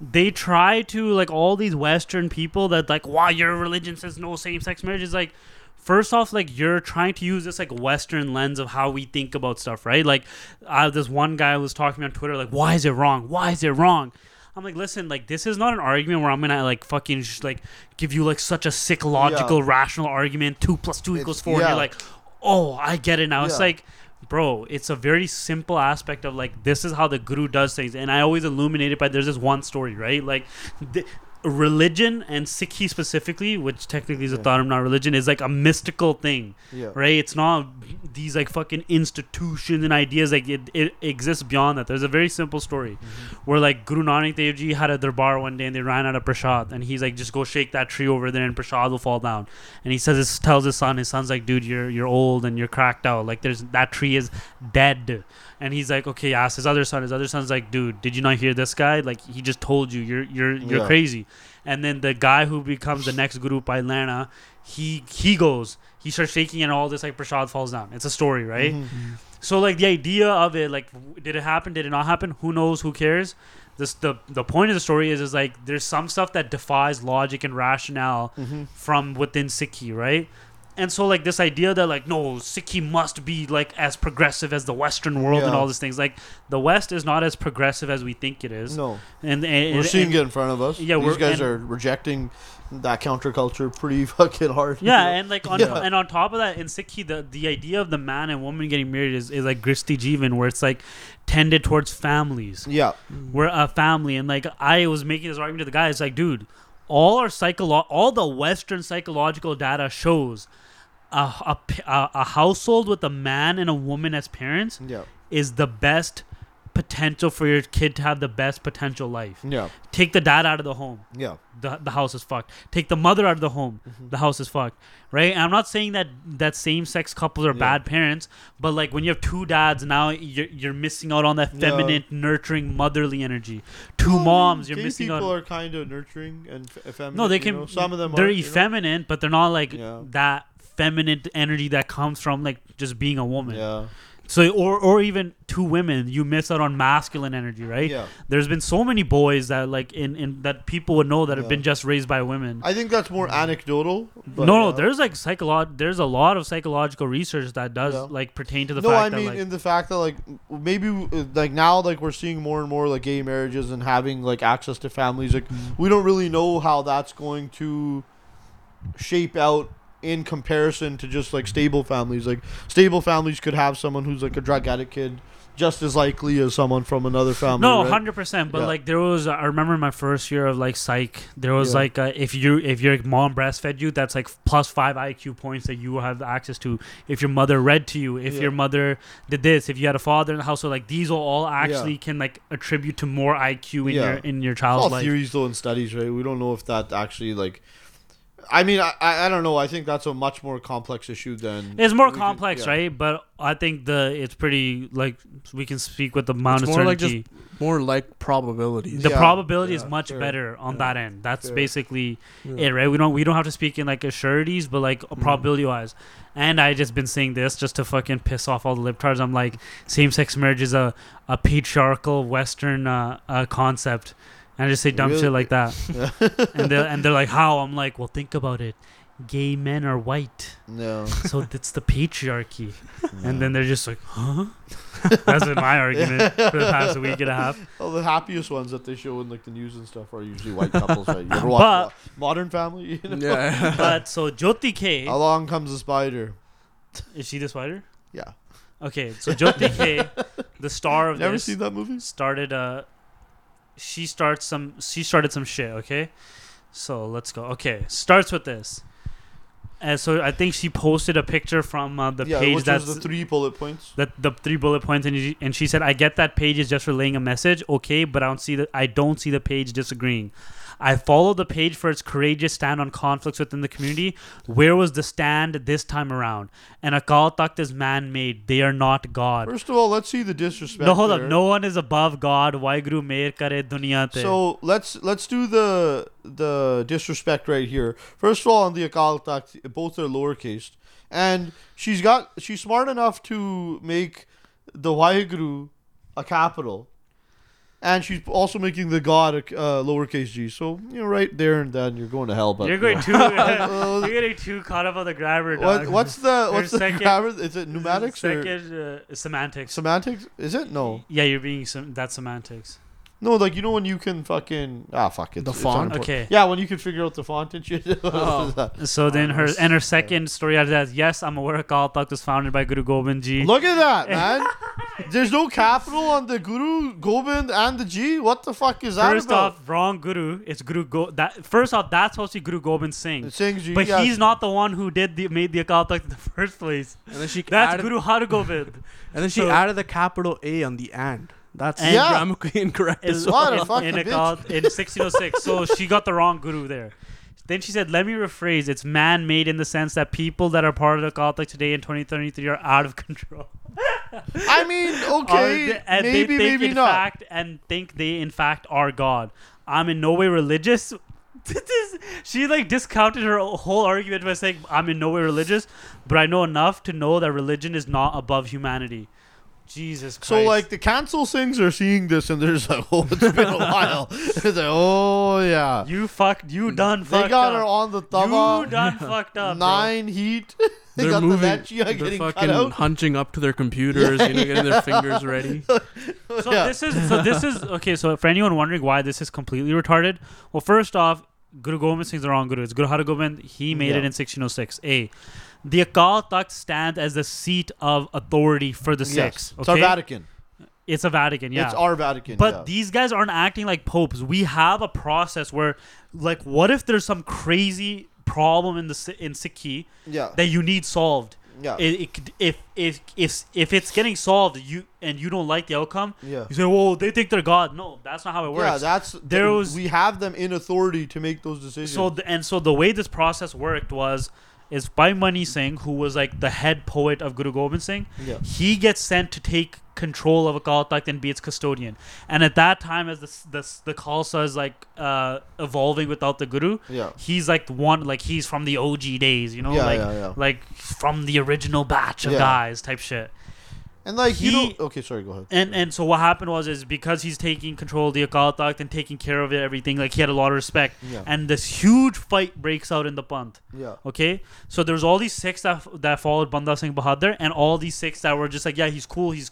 Speaker 1: they try to like all these Western people that like, wow, your religion says no same sex marriage is like. first off, like you're trying to use this like Western lens of how we think about stuff, right? Like, uh, this one guy was talking to me on Twitter, like, why is it wrong? Why is it wrong? I'm like, listen, like this is not an argument where I'm gonna like fucking just, like give you like such a sick logical rational argument. Two plus two equals four. And you're like, oh, I get it now. It's like, bro, it's a very simple aspect of like this is how the guru does things, and I always illuminate it by there's this one story, right? Like, the, religion and Sikhi specifically, which technically is a
Speaker 3: Yeah.
Speaker 1: Dharam, not religion, is like a mystical thing,
Speaker 3: Yeah.
Speaker 1: right? It's not these like fucking institutions and ideas. Like it, it exists beyond that. There's a very simple story
Speaker 3: Mm-hmm.
Speaker 1: where like Guru Nanak Dev Ji had a darbar one day and they ran out of prasad, and he's like, just go shake that tree over there and prasad will fall down. And he says, this tells his son, his son's like, dude, you're you're old and you're cracked out. Like there's that tree is dead. And he's like, okay, ask his other son. His other son's like, dude, did you not hear this guy? Like he just told you, you're you're you're
Speaker 3: Yeah.
Speaker 1: crazy. And then the guy who becomes the next guru Bhai Lehna, he he goes, he starts shaking and all this like Prashad falls down. It's a story, right?
Speaker 3: Mhm.
Speaker 1: So like the idea of it, like, did it happen? Did it not happen? Who knows? Who cares? This the the point of the story is is like there's some stuff that defies logic and rationale
Speaker 3: Mhm.
Speaker 1: from within Sikhi, right? And so like this idea that like no Sikhi must be like as progressive as the Western world and all these things. Like the West is not as progressive as we think it is.
Speaker 3: No,
Speaker 1: And, and
Speaker 3: we're
Speaker 1: and-
Speaker 3: seeing
Speaker 1: and-
Speaker 3: it in front of us.
Speaker 1: Yeah,
Speaker 3: these guys are rejecting that counterculture pretty fucking hard.
Speaker 1: Yeah, and like on
Speaker 3: Yeah.
Speaker 1: and on top of that, in Sikhi, the the idea of the man and woman getting married is, is like Gristi Jeevan, where it's like tended towards families.
Speaker 3: yeah,
Speaker 1: We're a family, and like I was making this argument to the guy. It's like, dude, all our psycholo- all the Western psychological data shows a, a a household with a man and a woman as parents
Speaker 3: yeah,
Speaker 1: is the best potential for your kid to have the best potential life.
Speaker 3: yeah,
Speaker 1: Take the dad out of the home
Speaker 3: yeah.
Speaker 1: the, the house is fucked. Take the mother out of the home,
Speaker 3: Mm-hmm.
Speaker 1: the house is fucked. Right? And I'm not saying that that same sex couples are
Speaker 3: Yeah.
Speaker 1: bad parents, but like when you have two dads, now you're, you're missing out on that
Speaker 3: Yeah.
Speaker 1: feminine, nurturing, motherly energy. Two
Speaker 3: Well,
Speaker 1: moms, you're missing
Speaker 3: people
Speaker 1: out.
Speaker 3: are kind of nurturing and f- effeminate.
Speaker 1: no, they
Speaker 3: you
Speaker 1: can.
Speaker 3: know? Some of them
Speaker 1: they're
Speaker 3: are, you know?
Speaker 1: effeminate, but they're not like
Speaker 3: Yeah.
Speaker 1: that feminine energy that comes from like just being a woman.
Speaker 3: Yeah,
Speaker 1: So or or even two women, you miss out on masculine energy, right?
Speaker 3: yeah.
Speaker 1: There's been so many boys that like in, in that people would know that have been just raised by women.
Speaker 3: I think that's more anecdotal.
Speaker 1: No, no,
Speaker 3: yeah.
Speaker 1: there's like psycholo- There's a lot of psychological research that does
Speaker 3: Yeah.
Speaker 1: like pertain to the
Speaker 3: no,
Speaker 1: fact
Speaker 3: I
Speaker 1: that
Speaker 3: mean
Speaker 1: like
Speaker 3: in the fact that like maybe uh, like now like we're seeing more and more like gay marriages and having like access to families. Like
Speaker 1: Mm-hmm.
Speaker 3: we don't really know how that's going to shape out in comparison to just like stable families. Like stable families could have someone who's like a drug addict kid just as likely as someone from another family.
Speaker 1: no,
Speaker 3: right?
Speaker 1: hundred percent. But
Speaker 3: Yeah.
Speaker 1: like there was, I remember my first year of like psych. There was
Speaker 3: Yeah.
Speaker 1: like uh, if you if your mom breastfed you, that's like plus five IQ points that you have access to. If your mother read to you, if
Speaker 3: Yeah.
Speaker 1: your mother did this, if you had a father in the household, like these all actually can like attribute to more IQ in your in your child's
Speaker 3: all
Speaker 1: life.
Speaker 3: theories though and studies, right? We don't know if that actually like. I mean, I, I I don't know. I think that's a much more complex issue than
Speaker 1: It's more
Speaker 3: we could-
Speaker 1: complex,
Speaker 3: yeah.
Speaker 1: right? But I think the it's pretty like we can speak with the amount
Speaker 2: It's
Speaker 1: of
Speaker 2: more like
Speaker 1: certainty.
Speaker 2: just more like probabilities.
Speaker 1: the
Speaker 3: Yeah,
Speaker 1: probability is much
Speaker 3: fair,
Speaker 1: better on
Speaker 3: yeah,
Speaker 1: that end. That's
Speaker 3: fair.
Speaker 1: basically
Speaker 2: Yeah.
Speaker 1: it, right? We don't we don't have to speak in like assurities, but like
Speaker 3: Mm-hmm.
Speaker 1: probability wise. And I just been saying this just to fucking piss off all the libtards. I'm like, same sex marriage is a, a patriarchal Western uh, uh, concept, and I just say dumb
Speaker 3: Really?
Speaker 1: shit like that. and they and they're like, how? I'm like, well, think about it. Gay men are white,
Speaker 3: No.
Speaker 1: so it's the patriarchy. And then they're just like, huh? That's been my argument for the past week and a half.
Speaker 3: Well, the happiest ones that they show in like the news and stuff are usually white couples, right? You ever
Speaker 1: But-
Speaker 3: watch Mo- Modern Family? You know?
Speaker 2: Yeah.
Speaker 1: But so Joty Kay,
Speaker 3: Along comes the spider.
Speaker 1: is she the spider?
Speaker 3: Yeah.
Speaker 1: Okay, so Joty Kay, the star of
Speaker 3: Never
Speaker 1: this,
Speaker 3: seen that movie?
Speaker 1: started uh she starts some she started some shit, okay? So let's go. Okay, starts with this. And so I think she posted a picture from uh, the
Speaker 3: yeah,
Speaker 1: page
Speaker 3: which
Speaker 1: that's
Speaker 3: the three bullet points.
Speaker 1: that the three bullet points and she, and she said I get that page is just relaying a message, okay, but I don't see the I don't see the page disagreeing. I followed the page for its courageous stand on conflicts within the community. Where was the stand this time around? And Akal Takht is man made. They are not God.
Speaker 3: First of all, let's see the disrespect.
Speaker 1: No, hold up. No one is above God. Waheguru Mehr Kare Duniya Te.
Speaker 3: So let's let's do the the disrespect right here. First of all, on the Akal Takht, both are lowercase, and she's got she's smart enough to make the Waheguru a capital, and she's also making the god a uh, lowercase g. So you know, right there and then you're going to hell. But
Speaker 1: You're going too. you're getting too caught up on the grammar.
Speaker 3: what, what's the what's the
Speaker 1: second-
Speaker 3: grammar? Is it pneumatics or
Speaker 1: Second, uh, semantics.
Speaker 3: semantics? Is it no?
Speaker 1: Yeah, you're being some. That's semantics.
Speaker 3: No, like you know when you can fucking ah fuck it.
Speaker 2: The font?
Speaker 1: Okay.
Speaker 3: Yeah, when you can figure out the font and shit.
Speaker 2: Oh.
Speaker 1: So then her and her second story after that. Yes, I'm aware Akal Takht was founded by Guru Gobind Ji.
Speaker 3: Look at that, man. There's no capital on the Guru, Gobind, and the G. What the fuck is that
Speaker 1: First
Speaker 3: about?
Speaker 1: off, wrong Guru. It's Guru Go. That first off, that's supposed to be Guru Gobind Singh.
Speaker 3: It sings G.
Speaker 1: But
Speaker 3: yeah.
Speaker 1: he's not the one who did the made the Akal Takht in the first place.
Speaker 2: And then she
Speaker 1: That's
Speaker 2: added,
Speaker 1: Guru Har Gobind.
Speaker 2: and then she
Speaker 1: so-
Speaker 2: added the capital A on the and. That's
Speaker 1: And-
Speaker 3: Yeah.
Speaker 2: grammatically incorrect.
Speaker 1: in,
Speaker 2: as
Speaker 3: What
Speaker 2: well.
Speaker 3: a
Speaker 1: in,
Speaker 3: fucking
Speaker 1: in,
Speaker 3: bitch.
Speaker 1: Akal- in 1606. So she got the wrong guru there. Then she said, "Let me rephrase. It's man-made in the sense that people that are part of the Akal Takht today in 2033 are out of control.
Speaker 3: I mean, okay,
Speaker 1: they- and
Speaker 3: maybe,
Speaker 1: they think
Speaker 3: maybe
Speaker 1: in
Speaker 3: not.
Speaker 1: fact and think they in fact are God. I'm in no way religious. She like discounted her whole argument by saying I'm in no way religious, but I know enough to know that religion is not above humanity. Jesus Christ.
Speaker 3: So like the cancel Singhs are seeing this and they're just like, oh, it's been a while. it's like, oh yeah,
Speaker 1: you fucked, you done fucked. Up.
Speaker 3: They got
Speaker 1: up.
Speaker 3: her on the thumb.
Speaker 1: you
Speaker 3: taba.
Speaker 1: done fucked up. bro.
Speaker 3: Nine heat. they
Speaker 2: They're
Speaker 3: got
Speaker 2: moving.
Speaker 3: the
Speaker 2: They're
Speaker 3: getting cut
Speaker 2: fucking
Speaker 3: out.
Speaker 2: hunching up to their computers, you know, getting their fingers ready.
Speaker 1: So
Speaker 3: Yeah.
Speaker 1: this is so this is okay. So for anyone wondering why this is completely retarded, well, first off, Guru Gobind Singh's the wrong Guru. It's Guru Har Gobind. He made
Speaker 3: Yeah.
Speaker 1: it in 1606. A. The Akal Takht stands as the seat of authority for the
Speaker 3: Yes.
Speaker 1: Sikhs.
Speaker 3: It's our Vatican.
Speaker 1: it's a Vatican. Yeah,
Speaker 3: It's our Vatican.
Speaker 1: but
Speaker 3: yeah.
Speaker 1: these guys aren't acting like popes. We have a process where, like, what if there's some crazy problem in the in Sikhi
Speaker 3: yeah,
Speaker 1: that you need solved?
Speaker 3: yeah,
Speaker 1: It, it, if if if if it's getting solved, you and you don't like the outcome,
Speaker 3: yeah.
Speaker 1: you say, "Well, they think they're God." No, that's not how it works.
Speaker 3: Yeah, that's
Speaker 1: There was-
Speaker 3: we have them in authority to make those decisions.
Speaker 1: so the, and so the way this process worked was, is Bhai Mani Singh, who was like the head poet of Guru Gobind Singh,
Speaker 3: yeah,
Speaker 1: he gets sent to take control of Akal Takht and be its custodian. And at that time, as the the the Khalsa is like uh, evolving without the Guru,
Speaker 3: yeah,
Speaker 1: he's like one like he's from the OG days, you know,
Speaker 3: yeah,
Speaker 1: like
Speaker 3: yeah, yeah.
Speaker 1: like from the original batch of guys type shit.
Speaker 3: And like you
Speaker 1: he-
Speaker 3: know, okay, sorry, go ahead.
Speaker 1: And and so what happened was is because he's taking control of the Akal Takht and taking care of it, everything like he had a lot of respect.
Speaker 3: Yeah,
Speaker 1: And this huge fight breaks out in the Panth.
Speaker 3: yeah,
Speaker 1: Okay, so there's all these Sikhs that that followed Banda Singh Bahadur, and all these Sikhs that were just like, yeah, he's cool, he's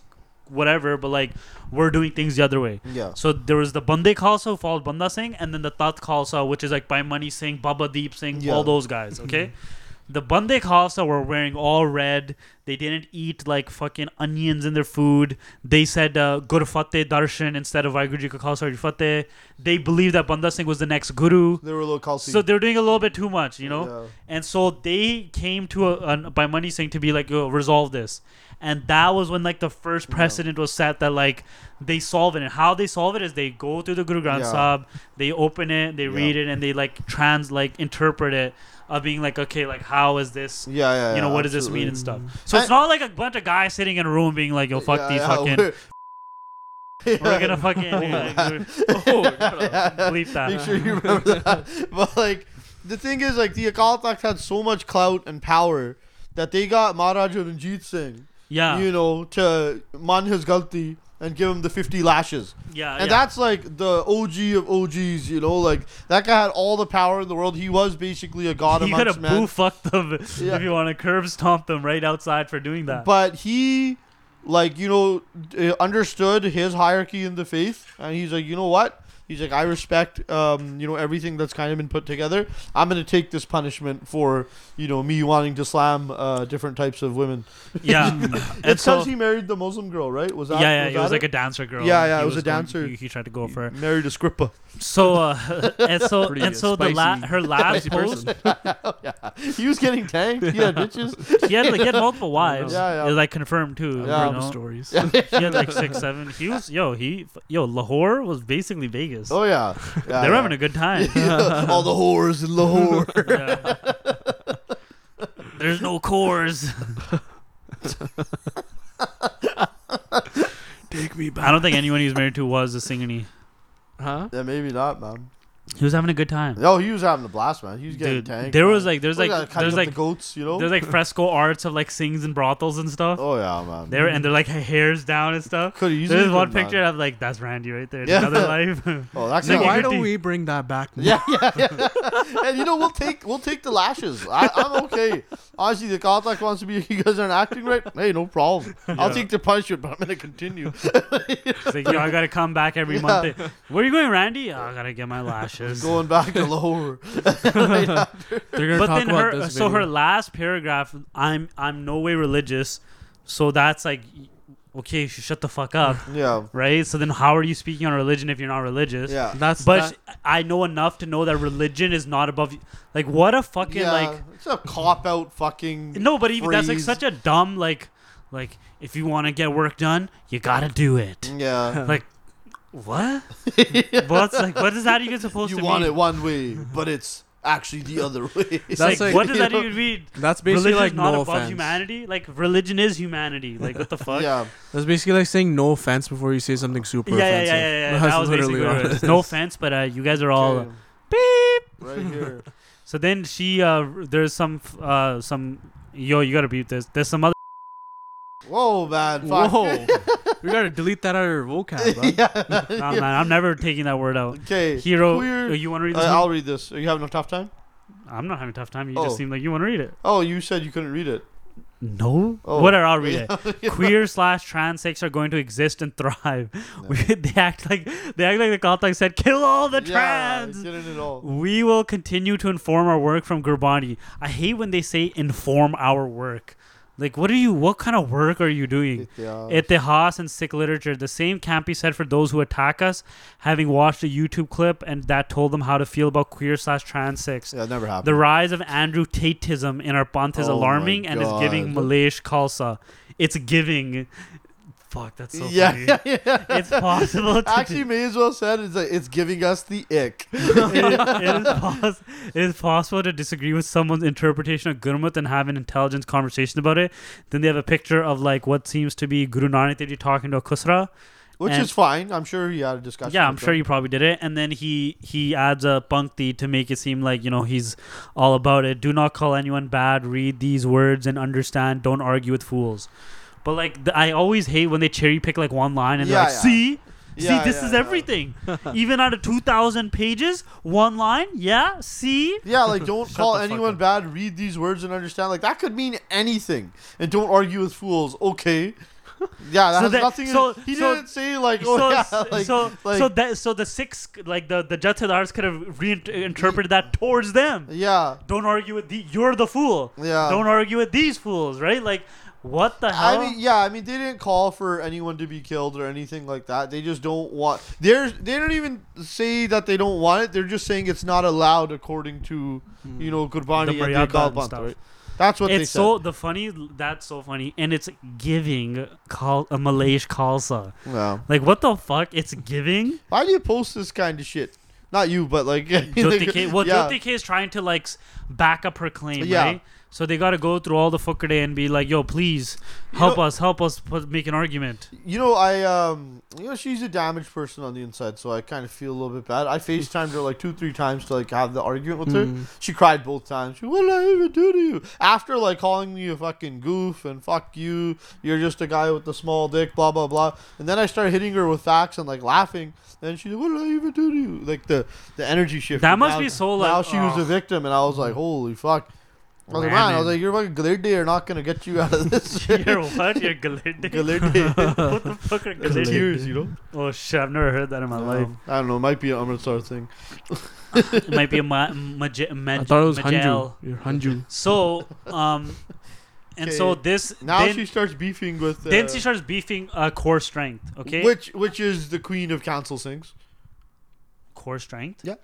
Speaker 1: whatever, but like we're doing things the other way.
Speaker 3: yeah,
Speaker 1: So there was the Bande Khalsa who followed Banda Singh, and then the Tat Khalsa, which is like Bhai Mani Singh, Baba Deep Singh,
Speaker 3: Yeah.
Speaker 1: all those guys. Okay. The Bande Khalsa were wearing all red. They didn't eat like fucking onions in their food. They said uh, Gurfate Darshan instead of Waheguru Ji Ka Khalsa Fateh. They believed that Banda Singh was the next guru.
Speaker 3: they were a little culty.
Speaker 1: So they're doing a little bit too much, you know?
Speaker 3: Yeah.
Speaker 1: And so they came to a, an Bhai Mani Singh to be like, resolve this. And that was when like the first precedent was set that like they solve it. And how they solve it is they go through the Guru Granth
Speaker 3: Yeah.
Speaker 1: Sahib, they open it, they
Speaker 3: Yeah.
Speaker 1: read it, and they like trans like interpret it of being like, okay, like how is this
Speaker 3: Yeah, yeah,
Speaker 1: you know,
Speaker 3: yeah,
Speaker 1: what does this mean and stuff. So it's not like a bunch of guys sitting in a room being like, yo, fuck
Speaker 3: Yeah,
Speaker 1: these
Speaker 3: yeah,
Speaker 1: fucking
Speaker 3: we're-
Speaker 1: we're gonna fucking like, oh, oh bleep that.
Speaker 3: Make sure you remember that. But like, the thing is, like, the Akal Takht had so much clout and power that they got Maharaja Ranjit Singh,
Speaker 1: yeah.
Speaker 3: you know, to man his galti and give him the 50 lashes.
Speaker 1: yeah.
Speaker 3: And
Speaker 1: yeah.
Speaker 3: that's like the OG of OGs, you know, like that guy had all the power in the world. He was basically a god
Speaker 1: he could have boo fucked them
Speaker 3: Yeah.
Speaker 1: if you want to curb stomp them right outside for doing that.
Speaker 3: But he, like, you know, understood his hierarchy in the faith, and he's like, you know what? He's like, I respect, um, you know, everything that's kind of been put together. I'm gonna take this punishment for, you know, me wanting to slam uh, different types of women.
Speaker 1: yeah, and
Speaker 3: It's
Speaker 1: so
Speaker 3: he married the Muslim girl, right? Was that?
Speaker 1: yeah, yeah,
Speaker 3: was
Speaker 1: he was
Speaker 3: that
Speaker 1: like a dancer girl.
Speaker 3: Yeah, yeah, it was a
Speaker 1: going-
Speaker 3: dancer.
Speaker 1: he, he tried to go for her.
Speaker 3: married a scrippa.
Speaker 1: So uh, and so
Speaker 2: Pretty
Speaker 1: and so the la- her last post,
Speaker 2: person.
Speaker 3: He was getting tanked. He had bitches.
Speaker 1: he had like he had multiple wives.
Speaker 3: Yeah, yeah.
Speaker 1: It was, like confirmed too.
Speaker 3: Yeah.
Speaker 1: you know?
Speaker 2: stories.
Speaker 1: He had like six, seven. He was yo, he yo Lahore was basically Vegas.
Speaker 3: Oh yeah, yeah
Speaker 1: they're
Speaker 3: yeah.
Speaker 1: having a good time.
Speaker 3: all the whores in Lahore.
Speaker 1: Yeah. There's no cores.
Speaker 2: Take me back.
Speaker 1: I don't think anyone he was married to was a Singhni.
Speaker 2: Huh?
Speaker 3: yeah, maybe not, man.
Speaker 1: He was having a good time.
Speaker 3: No, he was having a blast, man. He was getting
Speaker 1: Dude,
Speaker 3: tanked.
Speaker 1: there
Speaker 3: man.
Speaker 1: was like there's
Speaker 3: Look
Speaker 1: like
Speaker 3: at that, cutting
Speaker 1: there's like
Speaker 3: the goats, you know.
Speaker 1: there's like fresco arts of like Singhs and brothels and stuff.
Speaker 3: oh yeah, man.
Speaker 1: There and they're like hairs down and stuff.
Speaker 3: Could easily
Speaker 1: There's one
Speaker 3: been, man.
Speaker 1: picture of like that's Randy right there.
Speaker 3: Yeah.
Speaker 1: Another life.
Speaker 3: Oh, that's
Speaker 1: Like,
Speaker 2: Why don't we bring that back?
Speaker 3: Yeah, yeah, yeah. and you know we'll take we'll take the lashes. I, I'm okay. Honestly, the contact wants to be. You guys aren't acting right. Hey, no problem. I'll take the punishment, but I'm gonna continue.
Speaker 1: It's like, yo, I gotta come back every
Speaker 3: Yeah.
Speaker 1: month. Where are you going, Randy? Oh, I gotta get my lashes.
Speaker 3: Going back to lower.
Speaker 2: They're gonna
Speaker 1: but
Speaker 2: talk
Speaker 1: then
Speaker 2: about
Speaker 1: her,
Speaker 2: this
Speaker 1: so her last paragraph, I'm I'm no way religious, so that's like, okay, you should shut the fuck up,
Speaker 3: yeah,
Speaker 1: right? So then how are you speaking on religion if you're not religious?
Speaker 3: yeah.
Speaker 2: That's
Speaker 1: But
Speaker 2: that-
Speaker 1: I know enough to know that religion is not above. you. Like what a fucking
Speaker 3: yeah,
Speaker 1: like.
Speaker 3: it's a cop out fucking.
Speaker 1: No, but even that's like
Speaker 3: phrase.
Speaker 1: such a dumb like, like if you want to get work done, you gotta do it.
Speaker 3: Yeah.
Speaker 1: Like, what? What's like? What is that even supposed
Speaker 3: you
Speaker 1: to
Speaker 3: want
Speaker 1: mean?
Speaker 3: it one way, but it's actually the other way.
Speaker 2: That's
Speaker 1: like,
Speaker 2: like-
Speaker 1: what does
Speaker 3: you
Speaker 1: that
Speaker 3: know?
Speaker 1: even mean?
Speaker 2: that's basically
Speaker 1: Religion
Speaker 2: like
Speaker 1: is not
Speaker 2: no
Speaker 1: above
Speaker 2: offense.
Speaker 1: humanity. Like religion is humanity. Like what the fuck?
Speaker 3: yeah,
Speaker 2: That's basically like saying no offense before you say something super
Speaker 1: yeah, yeah,
Speaker 2: offensive.
Speaker 1: yeah, yeah, yeah.
Speaker 2: That's
Speaker 1: That was basically
Speaker 2: literally
Speaker 1: what it
Speaker 2: what
Speaker 1: is.
Speaker 2: it
Speaker 1: No offense, but uh, you guys are all
Speaker 3: Okay,
Speaker 1: beep.
Speaker 3: right here.
Speaker 1: So then she, uh, there's some, uh, some, yo, you gotta beat this. There's some other.
Speaker 3: Whoa, man. Fuck.
Speaker 2: Whoa, we gotta delete that out of your vocab, bro.
Speaker 3: yeah.
Speaker 1: Nah, man, I'm never taking that word out.
Speaker 3: Okay.
Speaker 1: Hero,
Speaker 3: queer-
Speaker 1: oh, you want to read
Speaker 3: Uh,
Speaker 1: this?
Speaker 3: I'll read this. Are you having a tough time?
Speaker 1: I'm not having a tough time. You
Speaker 3: Oh.
Speaker 1: just seem like you want to read it.
Speaker 3: Oh, you said you couldn't read it.
Speaker 1: No.
Speaker 3: Oh.
Speaker 1: Whatever, I'll read it. Queer slash trans sex are going to exist and thrive. We, they act like they act like the contact said, "Kill all the
Speaker 3: Yeah,
Speaker 1: trans."
Speaker 3: it all.
Speaker 1: We will continue to inform our work from Gurbani. I hate when they say inform our work. Like, what are you? What kind of work are you doing? Itihas and Sikh literature. The same can't be said for those who attack us, having watched a YouTube clip and that told them how to feel about queer slash trans sex.
Speaker 3: yeah, never happened.
Speaker 1: The rise of Andrew Tateism in our Panth is
Speaker 3: Oh
Speaker 1: alarming and is giving
Speaker 3: God.
Speaker 1: Malaysh Khalsa. It's giving. Fuck, that's so
Speaker 3: yeah,
Speaker 1: funny.
Speaker 3: yeah, yeah.
Speaker 1: It's possible to
Speaker 3: Actually, may as well said it's like, it's giving us the ick.
Speaker 1: it, it, is pos- it is possible to disagree with someone's interpretation of Gurmat and have an intelligent conversation about it. Then they have a picture of like what seems to be Guru Nanak Dev talking to a Khusra.
Speaker 3: Which
Speaker 1: And-
Speaker 3: is fine. I'm sure he had a discussion.
Speaker 1: Yeah, I'm sure
Speaker 3: them.
Speaker 1: you probably did it. And then he he adds a pankti to make it seem like you know he's all about it. Do not call anyone bad. Read these words and understand. Don't argue with fools. But like the, I always hate when they cherry pick like one line and
Speaker 3: Yeah,
Speaker 1: they're like,
Speaker 3: yeah.
Speaker 1: see.
Speaker 3: Yeah,
Speaker 1: see, this
Speaker 3: yeah,
Speaker 1: is
Speaker 3: yeah.
Speaker 1: everything. Even out of 2,000 pages, one line, yeah, see?
Speaker 3: Yeah, like don't
Speaker 1: Shut
Speaker 3: call
Speaker 1: the fuck
Speaker 3: anyone
Speaker 1: up.
Speaker 3: bad. Read these words and understand. Like that could mean anything. And don't argue with fools. Okay. Yeah, that
Speaker 1: So
Speaker 3: has
Speaker 1: that-
Speaker 3: nothing.
Speaker 1: so-
Speaker 3: to, he
Speaker 1: so-
Speaker 3: didn't say like, oh
Speaker 1: so,
Speaker 3: yeah, like,
Speaker 1: so,
Speaker 3: like
Speaker 1: so that so the six like the the Jathedars could have reinterpreted that towards them.
Speaker 3: yeah,
Speaker 1: Don't argue with the you're the fool.
Speaker 3: yeah.
Speaker 1: Don't argue with these fools, right? Like, what the hell?
Speaker 3: I mean, yeah, I mean, they didn't call for anyone to be killed or anything like that. They just don't want. They're they don't even say that they don't want it. They're just saying it's not allowed according to you know hmm. Gurbani
Speaker 1: The
Speaker 3: and
Speaker 1: Maryada
Speaker 3: the
Speaker 1: and stuff.
Speaker 3: right? That's what they
Speaker 1: it's
Speaker 3: said.
Speaker 1: so the funny. That's so funny, and it's giving call a Malaysh Khalsa.
Speaker 3: yeah.
Speaker 1: Like, what the fuck? It's giving.
Speaker 3: Why do you post this kind of shit? Not you, but like.
Speaker 1: Joty Kay. Well,
Speaker 3: yeah.
Speaker 1: Joty Kay is trying to like back up her claim,
Speaker 3: Yeah.
Speaker 1: right? So they got to go through all the fuckade and be like, "Yo, please help
Speaker 3: know-
Speaker 1: us, help us put, make an argument."
Speaker 3: You know, I um, you know, she's a damaged person on the inside, so I kind of feel a little bit bad. I Facetimed her like two, three times to like have the argument with her.
Speaker 2: Mm.
Speaker 3: She cried both times. She, what did I even do to you? After like calling me a fucking goof and fuck you, you're just a guy with a small dick, blah blah blah. And then I started hitting her with facts and like laughing. And she's like, what did I even do to you? Like the the energy shift.
Speaker 1: That must be so, like,
Speaker 3: now she was
Speaker 1: oh.
Speaker 3: a victim, and I was like, holy fuck. I was like, man, I was
Speaker 1: Ramming.
Speaker 3: like, you're fucking Glade are not gonna get you out of this.
Speaker 1: You're what? You're Galerde.
Speaker 3: Glade.
Speaker 1: what the fuck are
Speaker 3: The
Speaker 1: Galerde?
Speaker 3: tears, you know.
Speaker 1: Oh shit! I've never heard that in my life.
Speaker 3: Um, I don't know. It might be an Amritsar thing.
Speaker 1: It might be a ma- maj-
Speaker 2: I
Speaker 1: maj-
Speaker 2: thought it was
Speaker 1: majel.
Speaker 2: Hanju. You're Hanju.
Speaker 1: So, um, and so this
Speaker 3: Now
Speaker 1: then,
Speaker 3: she starts beefing with. Uh,
Speaker 1: then she starts beefing uh, core strength. Okay,
Speaker 3: Which which is the queen of council Singhs.
Speaker 1: core strength.
Speaker 3: Yeah.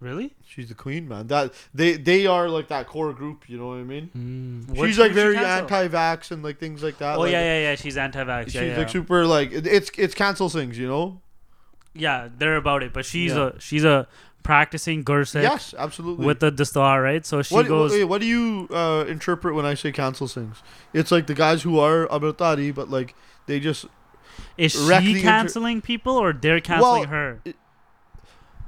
Speaker 1: Really?
Speaker 3: She's the queen, man. That they they are like that core group. You know what I mean?
Speaker 2: Mm.
Speaker 3: She's like very anti-vax and like things like that.
Speaker 1: Oh
Speaker 3: like,
Speaker 1: yeah, yeah, yeah. She's anti-vax.
Speaker 3: She's
Speaker 1: Yeah, yeah.
Speaker 3: like super like it's it's cancel Singhs. You know?
Speaker 1: yeah, they're about it. But she's
Speaker 3: Yeah.
Speaker 1: a she's a practicing Gursikh
Speaker 3: Yes, absolutely.
Speaker 1: with the Dastar, right? So she
Speaker 3: what,
Speaker 1: goes.
Speaker 3: wait, what do you uh, interpret when I say cancel Singhs? It's like the guys who are Amritdhari, but like they just
Speaker 1: is she
Speaker 3: inter-
Speaker 1: canceling people or they're canceling
Speaker 3: Well,
Speaker 1: her?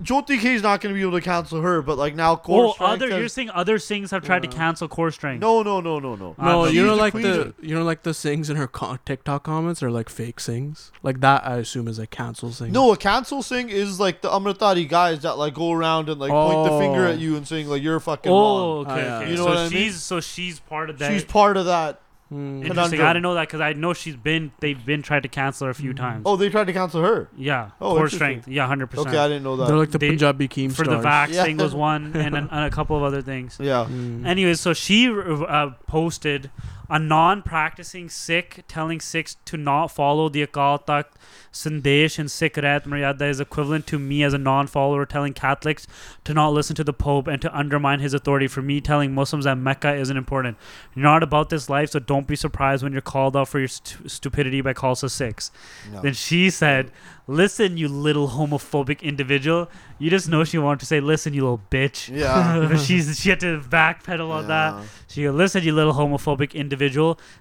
Speaker 3: Joty Kay is not going to be able to cancel her, but like now
Speaker 1: Oh,
Speaker 3: core strength
Speaker 1: other
Speaker 3: has-
Speaker 1: you're saying other Singhs have tried to cancel core strength.
Speaker 3: no, no, no, no, no.
Speaker 2: No,
Speaker 1: she's
Speaker 2: you know
Speaker 3: the
Speaker 2: like the
Speaker 3: of-
Speaker 2: you know like the Singhs in her co- TikTok comments are like fake Singhs. Like that, I assume is a cancel Singh.
Speaker 3: No, a cancel Singh is like the Amritdhari guys that like go around and like point the finger
Speaker 2: Oh.
Speaker 3: at you and saying like you're a fucking
Speaker 1: Oh,
Speaker 3: wrong.
Speaker 1: okay,
Speaker 2: Ah,
Speaker 1: okay.
Speaker 3: You know
Speaker 1: so
Speaker 3: what I
Speaker 1: she's
Speaker 3: mean?
Speaker 1: so she's part of that.
Speaker 3: She's part of that.
Speaker 2: Hmm.
Speaker 1: Interesting.
Speaker 3: conundrum.
Speaker 1: I didn't know that because I know she's been they've been tried to cancel her a few times.
Speaker 3: Oh, they tried to cancel her.
Speaker 1: yeah,
Speaker 3: Oh,
Speaker 1: core
Speaker 3: interesting.
Speaker 1: strength. Yeah, hundred percent.
Speaker 3: Okay, I didn't know that.
Speaker 2: They're like the
Speaker 1: They-
Speaker 2: Punjabi Keem
Speaker 1: For the
Speaker 2: stars.
Speaker 1: vax
Speaker 3: Yeah.
Speaker 1: thing was one, and, and a couple of other things.
Speaker 3: yeah.
Speaker 2: Hmm.
Speaker 1: Anyways, so she uh, posted a non-practicing Sikh telling Sikhs to not follow the Akal Takht Sandesh and Sikh Rehat Maryada is equivalent to me as a non-follower telling Catholics to not listen to the Pope and to undermine his authority for me telling Muslims that Mecca isn't important. You're not about this life, so don't be surprised when you're called out for your stu- stupidity by Khalsa Sikhs.
Speaker 3: No.
Speaker 1: Then she said, "Listen, you little homophobic individual. You just know she wanted to say, listen, you little bitch.'
Speaker 3: Yeah.
Speaker 1: but she's she had to backpedal on that.
Speaker 3: Yeah.
Speaker 1: She go, listen, you little homophobic individual.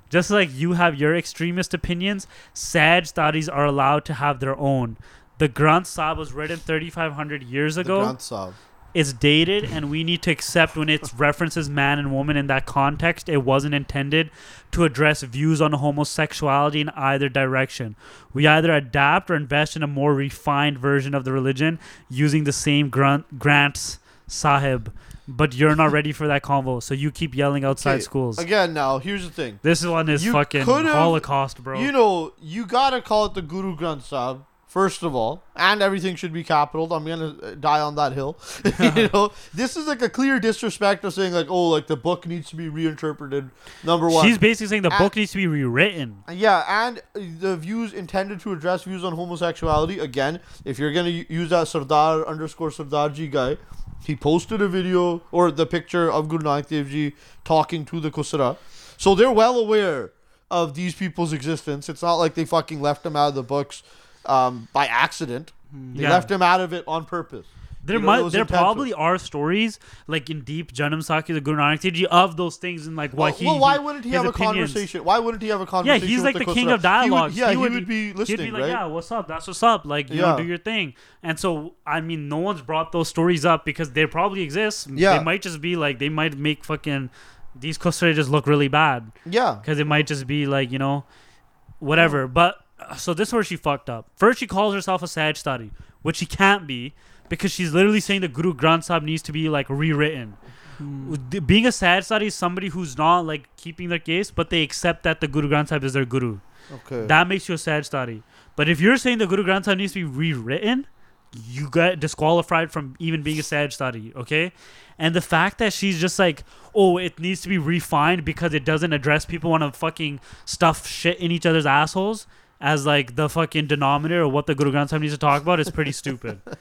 Speaker 1: Just like you have your extremist opinions, Sehajdharis are allowed to have their own. The Granth Sahib was written 3,500 years
Speaker 3: The
Speaker 1: ago.
Speaker 3: Granth Sahib.
Speaker 1: It's dated, and we need to accept when it references man and woman in that context, it wasn't intended to address views on homosexuality in either direction. We either adapt or invest in a more refined version of the religion using the same grant, grants sahib. But you're not ready for that convo, so you keep yelling outside
Speaker 3: Okay,
Speaker 1: schools.
Speaker 3: Again, now here's the thing.
Speaker 1: This one is
Speaker 3: You
Speaker 1: fucking
Speaker 3: could've-
Speaker 1: Holocaust, bro.
Speaker 3: You know, you gotta call it the Guru Granth Sahib first of all, and everything should be capitaled. I'm gonna uh, die on that hill. you know, this is like a clear disrespect of saying like, oh, like the book needs to be reinterpreted. Number one,
Speaker 1: She's basically saying the book needs to be rewritten.
Speaker 3: Yeah, and the views intended to address views on homosexuality. Again, if you're gonna u- use that Sardar underscore Sardarji guy, he posted a video or the picture of Guru Nanak Dev Ji talking to the Khusra, so they're well aware of these people's existence. It's not like they fucking left them out of the books um, by accident. They
Speaker 1: Yeah.
Speaker 3: left him out of it on purpose.
Speaker 1: There
Speaker 3: You know,
Speaker 1: might, there probably are stories like in deep Janam Sakhi, the Guru Nanak Dev Ji, of those things and like
Speaker 3: Well,
Speaker 1: he.
Speaker 3: well, why wouldn't he have a conversation? Why wouldn't he have a conversation?
Speaker 1: Yeah,
Speaker 3: he's
Speaker 1: like
Speaker 3: the
Speaker 1: the king of dialogue.
Speaker 3: He would, yeah, he would, be listening,
Speaker 1: He'd be like,
Speaker 3: right?
Speaker 1: "Yeah, what's up? That's what's up." Like, you
Speaker 3: Yeah.
Speaker 1: know, do your thing. And so, I mean, no one's brought those stories up because they probably exist.
Speaker 3: Yeah.
Speaker 1: they might just be like they might make fucking these Khusra just look really bad
Speaker 3: Yeah.
Speaker 1: because it might just be like you know, whatever. But uh, so this is where she fucked up. First, she calls herself a Sehajdhari, which she can't be because she's literally saying the Guru Granth Sahib needs to be like rewritten. Hmm. D- Being a study is somebody who's not like keeping their case, but they accept that the Guru Granth Sahib is their guru.
Speaker 3: Okay.
Speaker 1: That makes you a study. But if you're saying the Guru Granth Sahib needs to be rewritten, you get disqualified from even being a study, okay? And the fact that she's just like, oh, it needs to be refined because it doesn't address people want to fucking stuff shit in each other's assholes as like the fucking denominator of what the Guru Granth Sahib needs to talk about is pretty stupid.
Speaker 3: And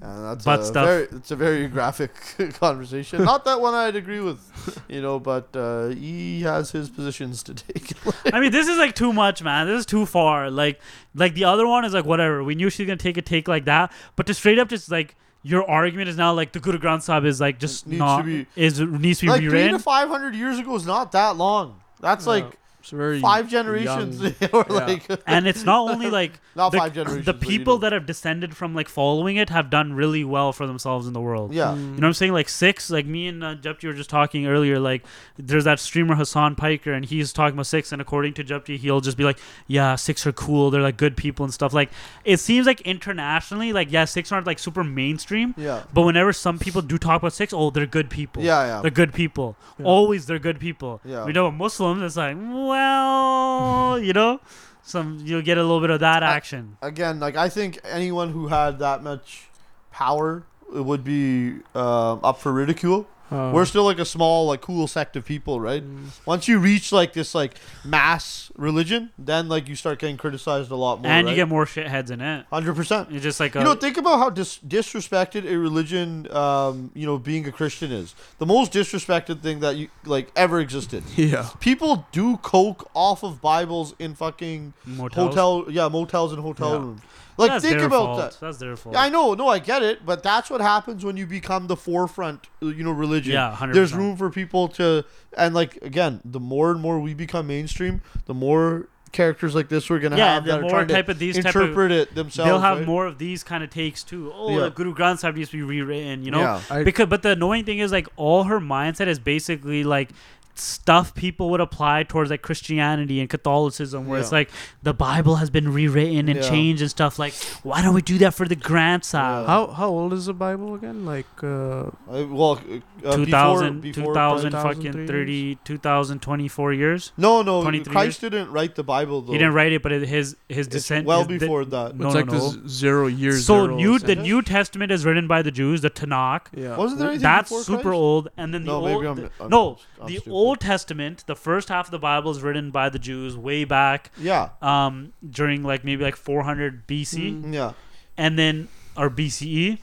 Speaker 3: that's
Speaker 1: Butt
Speaker 3: a
Speaker 1: stuff.
Speaker 3: Very, it's a very graphic conversation. Not that one I'd agree with, you know, but uh, he has his positions to take.
Speaker 1: I mean, this is like too much, man. This is too far. Like, like the other one is like whatever. We knew she's gonna take a take like that, but to straight up just like your argument is now like the Guru Granth Sahib is like just
Speaker 3: Needs to
Speaker 1: not
Speaker 3: be-
Speaker 1: is needs to be
Speaker 3: like three to five hundred years ago is not that long. That's like
Speaker 2: It's very
Speaker 3: five generations,
Speaker 2: young.
Speaker 3: or like
Speaker 1: and it's not only like
Speaker 3: not
Speaker 1: the,
Speaker 3: five generations.
Speaker 1: the
Speaker 3: but, you
Speaker 1: people
Speaker 3: know.
Speaker 1: that have descended from like following it have done really well for themselves in the world.
Speaker 3: yeah,
Speaker 1: You know what I'm saying? Like six, like me and uh, Japji were just talking earlier. Like there's that streamer Hasan Piker, and he's talking about Sikhs. And according to Japji, he'll just be like, "Yeah, Sikhs are cool. They're like good people and stuff." Like it seems like internationally, like yeah, Sikhs aren't like super mainstream.
Speaker 3: yeah,
Speaker 1: But whenever some people do talk about Sikhs, oh, they're good people.
Speaker 3: yeah, yeah.
Speaker 1: They're good people.
Speaker 2: Yeah.
Speaker 1: Always they're good people.
Speaker 3: Yeah.
Speaker 1: We know about Muslims, it's like, well, you know, some you'll get a little bit of that
Speaker 3: I-
Speaker 1: action.
Speaker 3: Again, like I think anyone who had that much power it would be um, up for ridicule.
Speaker 2: Uh,
Speaker 3: We're still like a small, like cool sect of people, right?
Speaker 2: mm,
Speaker 3: Once you reach like this like mass religion, then like you start getting criticized a lot more.
Speaker 1: and you get more shitheads in it.
Speaker 3: hundred percent.
Speaker 1: It's just like a,
Speaker 3: You know, think about how dis- disrespected a religion, um, you know, being a Christian is. The most disrespected thing that you like ever existed.
Speaker 2: yeah.
Speaker 3: People do coke off of Bibles in fucking
Speaker 1: motels.
Speaker 3: hotel, yeah, motels and hotel
Speaker 2: Yeah.
Speaker 3: rooms. Like,
Speaker 1: That's
Speaker 3: think
Speaker 1: their
Speaker 3: about
Speaker 1: fault.
Speaker 3: that.
Speaker 1: That's their fault.
Speaker 3: I know, no, I get it, but that's what happens when you become the forefront, uh, you know, religion.
Speaker 1: Yeah, 100%.
Speaker 3: There's room for people to, and like again, the more and more we become mainstream, the more characters like this we're gonna
Speaker 1: Yeah,
Speaker 3: have
Speaker 1: the
Speaker 3: that are
Speaker 1: more
Speaker 3: trying
Speaker 1: type
Speaker 3: to
Speaker 1: of these type of-
Speaker 3: interpret it themselves.
Speaker 1: They'll have
Speaker 3: right?
Speaker 1: more of these kind of takes too. Oh,
Speaker 3: Yeah.
Speaker 1: the Guru Granth Sahib needs to be rewritten. You know,
Speaker 3: Yeah.
Speaker 2: I-
Speaker 1: because but the annoying thing is like all her mindset is basically like stuff people would apply towards like Christianity and Catholicism, where it's like the Bible has been rewritten and
Speaker 3: Yeah.
Speaker 1: changed and stuff. Like, why don't we do that for the Granth Sahib?
Speaker 3: Yeah.
Speaker 2: How how old is the Bible again? Like uh,
Speaker 3: I, well, uh,
Speaker 1: 2000,
Speaker 3: before, before
Speaker 1: 2000
Speaker 2: Christ.
Speaker 1: fucking
Speaker 2: 2003
Speaker 1: 30, 2024 years.
Speaker 3: No, no,
Speaker 1: 23
Speaker 3: Christ didn't write the Bible though.
Speaker 1: He didn't write it, but it, his his descent.
Speaker 3: well
Speaker 1: his de-
Speaker 3: before that.
Speaker 1: No,
Speaker 2: it's
Speaker 1: no,
Speaker 2: like
Speaker 1: no.
Speaker 2: the zero years.
Speaker 1: So
Speaker 2: zero
Speaker 1: new the. New Testament is written by the Jews, the Tanakh.
Speaker 2: Yeah.
Speaker 3: Wasn't there anything
Speaker 1: That's
Speaker 3: before
Speaker 1: super
Speaker 3: Christ?
Speaker 1: old, and then the
Speaker 3: No,
Speaker 1: old.
Speaker 3: maybe I'm- I'm-
Speaker 1: no,
Speaker 3: I'm
Speaker 1: the
Speaker 3: stupid.
Speaker 1: Old Testament, the first half of the Bible is written by the Jews way back,
Speaker 3: Yeah,
Speaker 1: um, during like maybe like 400 BC,
Speaker 2: Mm.
Speaker 3: yeah,
Speaker 1: and then or BCE,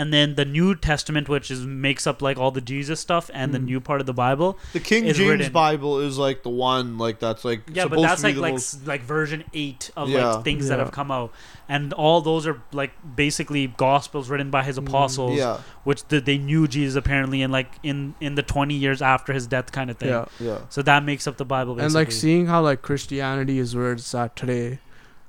Speaker 1: and then the New Testament, which is makes up like all the Jesus stuff and the
Speaker 2: Mm.
Speaker 1: new part of the Bible.
Speaker 3: the King James
Speaker 1: written.
Speaker 3: Bible is like the one like that's like
Speaker 1: Yeah,
Speaker 3: supposed
Speaker 1: but that's
Speaker 3: to
Speaker 1: like like
Speaker 3: most.
Speaker 1: like version eight of
Speaker 3: Yeah.
Speaker 1: like things that have come out, and all those are like basically gospels written by his apostles.
Speaker 3: Yeah,
Speaker 1: which th- they knew Jesus apparently in like in in the 20 years after his death kind of thing.
Speaker 2: Yeah.
Speaker 3: yeah.
Speaker 1: So that makes up the Bible basically.
Speaker 2: And like seeing how like Christianity is where it's at today,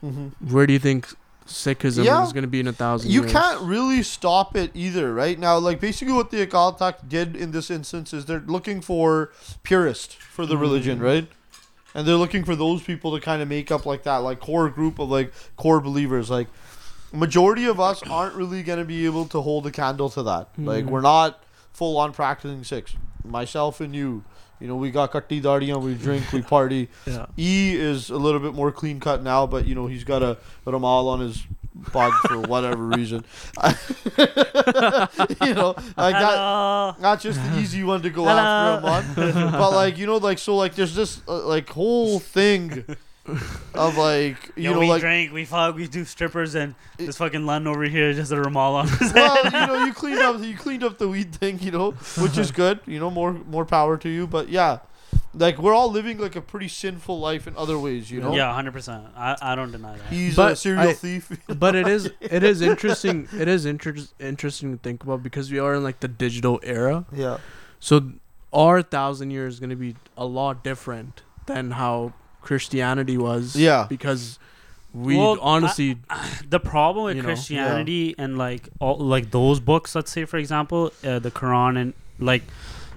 Speaker 3: hmm
Speaker 2: where do you think Sikhism
Speaker 3: Yeah.
Speaker 2: is going to be in a thousand
Speaker 3: You
Speaker 2: years?
Speaker 3: can't really stop it either, right? Now, like basically what the Akal Takht did in this instance is they're looking for purist for the religion,
Speaker 2: Mm.
Speaker 3: right? And they're looking for those people to kind of make up like that, like core group of like core believers. Like majority of us aren't really gonna be able to hold a candle to that. Like
Speaker 2: Mhm.
Speaker 3: we're not full on practicing Sikhs. Myself and you, you know, we got katti dardiyan, we drink, we party.
Speaker 2: Yeah.
Speaker 3: E is a little bit more clean cut now, but you know he's got a Ramal on his bug for whatever reason. you know, like that.
Speaker 1: Hello.
Speaker 3: Not just the easy one to go
Speaker 1: Hello.
Speaker 3: after him on, but like you know, like so, like there's this uh, like whole thing of like you
Speaker 1: Yo,
Speaker 3: know,
Speaker 1: we
Speaker 3: like
Speaker 1: drink, we fuck, we do strippers, and
Speaker 3: It-
Speaker 1: this fucking Lund over here is just a Ramal on his
Speaker 3: well,
Speaker 1: head.
Speaker 3: you know, you cleaned up you cleaned up the weed thing, you know, which is good. You know, more more power to you. But yeah, like we're all living like a pretty sinful life in other ways. You know,
Speaker 1: Yeah, hundred percent. I I don't deny that.
Speaker 3: he's a
Speaker 2: But
Speaker 3: serial
Speaker 2: I-
Speaker 3: thief.
Speaker 2: but it is it is interesting. It is inter- interesting to think about because we are in like the digital era.
Speaker 3: yeah,
Speaker 2: So our thousand years is going to be a lot different than how Christianity was.
Speaker 3: Yeah.
Speaker 2: Because we
Speaker 1: Well,
Speaker 2: honestly
Speaker 1: The problem with
Speaker 2: You know,
Speaker 1: Christianity and like all like those books, let's say for example, uh, the Quran and like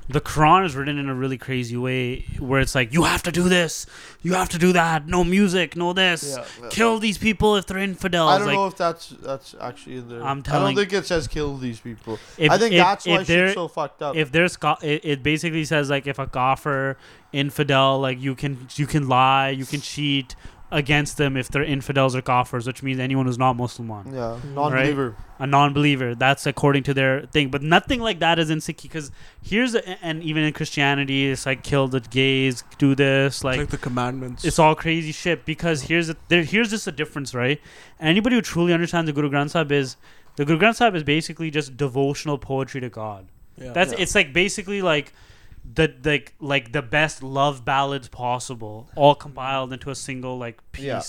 Speaker 1: the Quran is written in a really crazy way where it's like you have to do this, you have to do that, no music, no this,
Speaker 3: Yeah.
Speaker 1: kill these people if they're infidels.
Speaker 3: I don't
Speaker 1: like,
Speaker 3: know if that's that's actually in there.
Speaker 1: I'm telling.
Speaker 3: I don't think it says kill these people.
Speaker 1: if,
Speaker 3: I think
Speaker 1: if-
Speaker 3: that's why
Speaker 1: if there-
Speaker 3: shit's so fucked up.
Speaker 1: if there's go- it, it basically says like if a kafir infidel like you can you can lie you can cheat against them if they're infidels or kafirs which means anyone who's not muslim
Speaker 3: yeah, non-believer.
Speaker 1: a non-believer that's according to their thing but nothing like that is in sikh because here's a, and even in christianity it's like kill the gays do this
Speaker 2: like,
Speaker 1: like
Speaker 2: the commandments.
Speaker 1: it's all crazy shit because here's a, there, here's just a difference, right? Anybody who truly understands the Guru Granth Sahib is the Guru Granth Sahib is basically just devotional poetry to God.
Speaker 2: yeah.
Speaker 1: That's
Speaker 3: Yeah.
Speaker 1: it's like basically like the like like the best love ballads possible, all compiled into a single like piece,
Speaker 3: Yeah.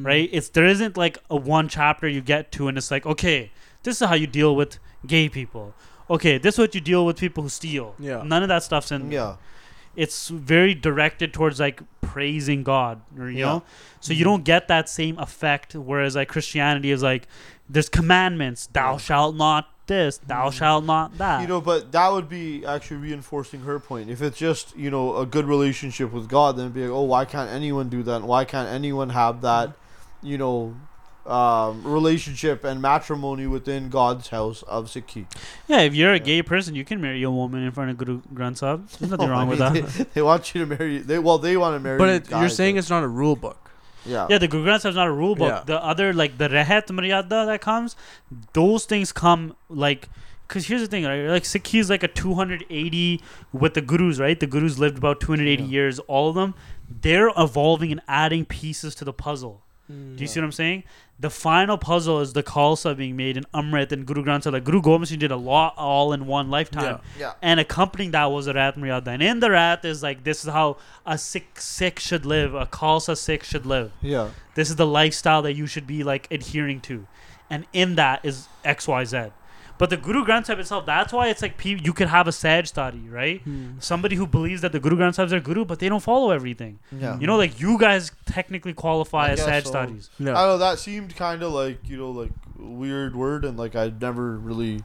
Speaker 2: Mm.
Speaker 1: right? It's there isn't like a one chapter you get to and it's like okay, this is how you deal with gay people. Okay, this is what you deal with people who steal.
Speaker 2: Yeah.
Speaker 1: none of that stuff's in.
Speaker 3: Yeah,
Speaker 1: It's very directed towards like praising God, or you
Speaker 3: Yeah.
Speaker 1: know. So you don't get that same effect. Whereas like Christianity is like, there's commandments. Thou shalt not this. Thou shalt not that.
Speaker 3: you know, but that would be actually reinforcing her point. If it's just you know a good relationship with God, then it'd be like, oh, why can't anyone do that? Why can't anyone have that, you know, um, relationship and matrimony within God's house of Sikhi?
Speaker 1: yeah, if you're a gay person, you can marry a woman in front of Guru Granth Sahib. There's nothing
Speaker 3: Oh,
Speaker 1: wrong
Speaker 3: I
Speaker 1: with that.
Speaker 3: They, they want you to marry. They well, they want to marry.
Speaker 2: But it, you're saying
Speaker 3: but-
Speaker 2: it's not a rule book.
Speaker 3: Yeah,
Speaker 1: Yeah, the Guru Granth Sahib is not a rule book.
Speaker 2: Yeah.
Speaker 1: The other like the Rehat Maryada that comes, those things come like. Cause here's the thing, right? Like Sikhi is like a 280 with the gurus, right? The gurus lived about 280
Speaker 2: Yeah.
Speaker 1: years. All of them, they're evolving and adding pieces to the puzzle. Mm. Do you see what I'm saying? The final puzzle is the Khalsa being made in Amrit and Guru Granth Sahib. Guru Gobind Singh did a lot all in one lifetime.
Speaker 2: Yeah.
Speaker 3: yeah.
Speaker 1: And accompanying that was the Rehat. And in the Rehat is like, this is how a Sikh Sikh should live, a Khalsa Sikh should live.
Speaker 3: Yeah.
Speaker 1: This is the lifestyle that you should be like adhering to. And in that is XYZ. But the Guru Granth Sahib itself, that's why it's like you could have a Sehajdhari, right?
Speaker 2: Hmm.
Speaker 1: Somebody who believes that the Guru Granth Sahib is their guru, but they don't follow everything.
Speaker 3: Yeah.
Speaker 1: You know, like you guys technically qualify
Speaker 3: I
Speaker 1: as
Speaker 3: guess
Speaker 1: Saj
Speaker 3: so.
Speaker 1: studies.
Speaker 3: I
Speaker 2: Yeah.
Speaker 3: don't know. That seemed kind of like you know like weird word, and like I'd never really,